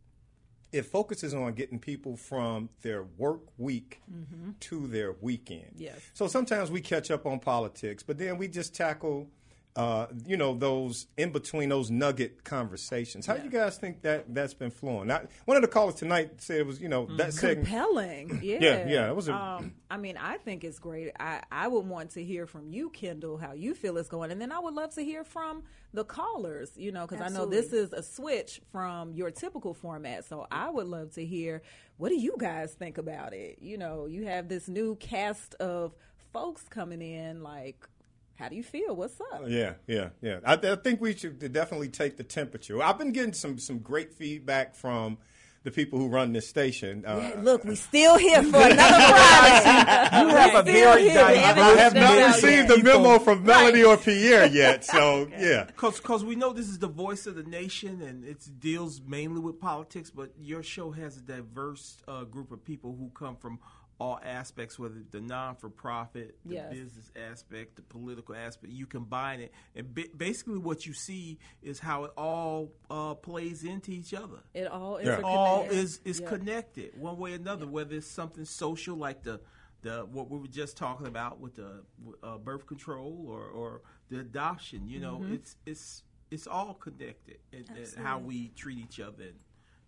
it focuses on getting people from their work week Mhm. to their weekend. Yes. So sometimes we catch up on politics, but then we just tackle, uh, you know, those in between those nugget conversations. How do you guys think that that's been flowing? Not, one of the callers tonight said it was, you know, that segment. compelling. Yeah, Yeah, yeah, it was a- um, I mean, I think it's great. I I would want to hear from you, Kendall, how you feel it's going, and then I would love to hear from the callers. You know, because I know this is a switch from your typical format. So I would love to hear what do you guys think about it. You know, you have this new cast of folks coming in. Like, how do you feel? What's up? Yeah, yeah, yeah. I, I think we should definitely take the temperature. I've been getting some some great feedback from the people who run this station. Uh, Yeah, look, we're still here for another Friday. You have a very here. diverse- We haven't I have not received yet. the memo from Melanie or Pierre yet, so yeah. Because we know this is the voice of the nation and it deals mainly with politics, but your show has a diverse uh, group of people who come from all aspects, whether the non for profit, the Yes. business aspect, the political aspect. You combine it. And ba- basically, what you see is how it all uh, plays into each other. It all It interconnects. all is, is Yeah. connected one way or another, whether it's something social like the the what we were just talking about with the uh, birth control or, or the adoption. You know, Mhm. it's it's it's all connected and, and how we treat each other and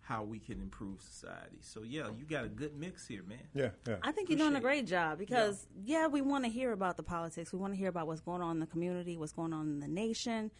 how we can improve society. So yeah, you got a good mix here, man. Yeah, yeah. I think you're doing a great job because yeah, we want to hear about the politics. We want to hear about what's going on in the community, what's going on in the nation.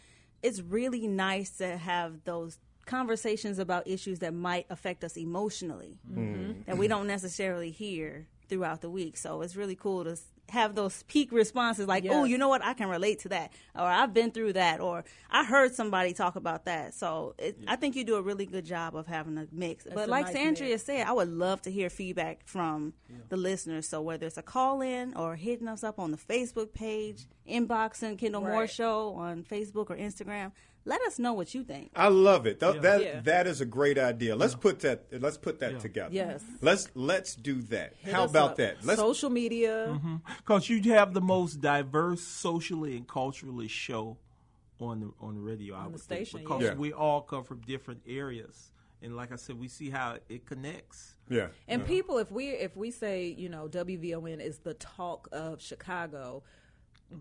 It's really nice to have those conversations about issues that might affect us emotionally Mhm. that we don't necessarily hear throughout the week. So it's really cool to s- have those peak responses like, "Oh, you know what? I can relate to that." Or "I've been through that." Or "I heard somebody talk about that." So it, I think you do a really good job of having a mix. That's but a like nice Sandria mix. said, I would love to hear feedback from the listeners. So whether it's a call in or hitting us up on the Facebook page, inboxing Kendall Moore Right. Show on Facebook or Instagram, let us know what you think. I love it. Th- Yeah. That Yeah. that is a great idea. Let's put that. Let's put that together. Yes. Let's let's do that. Hit How about up. that? Let's Social media. Mm-hmm. Because you have the most diverse socially and culturally show on the on the radio. I On the would station, think, because yeah. we all come from different areas, and like I said, we see how it connects. Yeah. And people, if we if we say you know WVON is the talk of Chicago,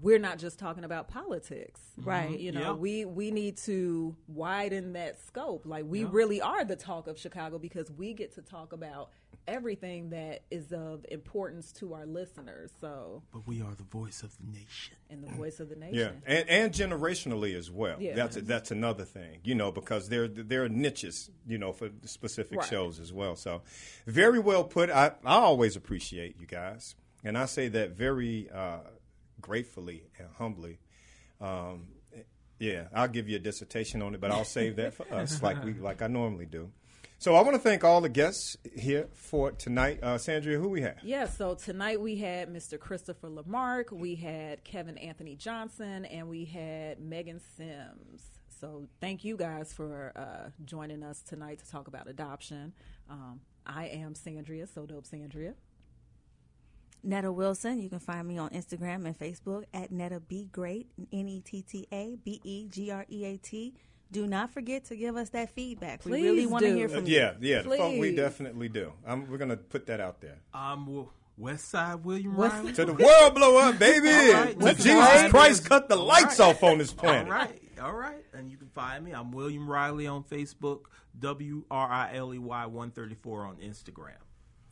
we're not just talking about politics, Right. You know, Yeah. we we need to widen that scope. Like we Yeah. really are the talk of Chicago because we get to talk about everything that is of importance to our listeners. So, But we are the voice of the nation and the voice of the nation. Yeah, and, and generationally as well. Yeah. That's that's another thing, you know, because there there are niches, you know, for specific Right. shows as well. So, very well put. I I always appreciate you guys, and I say that very uh, gratefully and humbly. Um, yeah, I'll give you a dissertation on it, but I'll save that for us, like we like I normally do. So I want to thank all the guests here for tonight. Uh, Sandria, who we have? Yeah, so tonight we had Mr. Christopher LeMark, we had Kevin Anthony Johnson, and we had Meagan Sims. So thank you guys for uh, joining us tonight to talk about adoption. Um, I am Sandria, so dope Sandria. Netta Wilson. You can find me on Instagram and Facebook at Netta Be Great, N E T T A B E G R E A T. Do not forget to give us that feedback. we really want to do. hear Uh, from you. yeah, yeah, the phone- we definitely do. Um, we're gonna put that out there. I'm Wi- West Side William West- Riley. To the world blow up, baby. All right. To Jesus Side Christ is- cut the lights right. off on this planet. All right, all right. And you can find me. I'm William Riley on Facebook, W R I L E Y 134 on Instagram.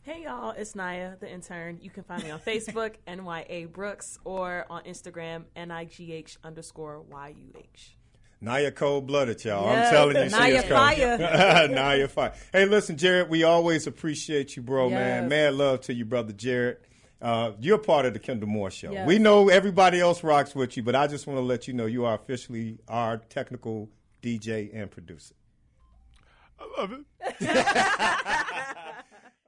Hey y'all, it's Naya, the intern. You can find me on Facebook, NYA Brooks, or on Instagram, NIGH underscore YUH. Naya cold blooded, y'all. Yes. I'm telling you, she Naya is coming. fire. Naya fire. Hey, listen, Jared, we always appreciate you, bro, man. Yes. Mad love to you, brother Jared. Uh, you're part of the Kendall Moore Show. Yes. We know everybody else rocks with you, but I just want to let you know you are officially our technical DJ and producer. I love it.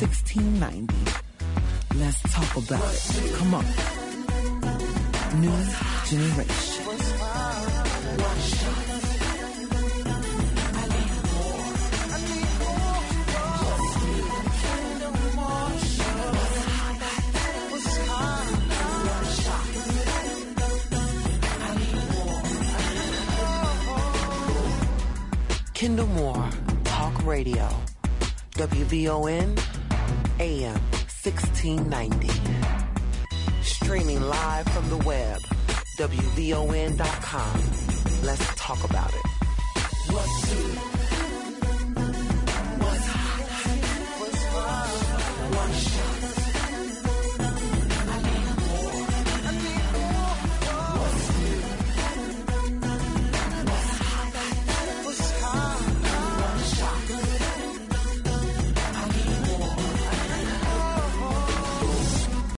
1690. Let's talk about it. Come on. New Generation. Kendall Moore, Talk Radio. WVON AM 1690. Streaming live from the web. WVON.com. Let's talk about it.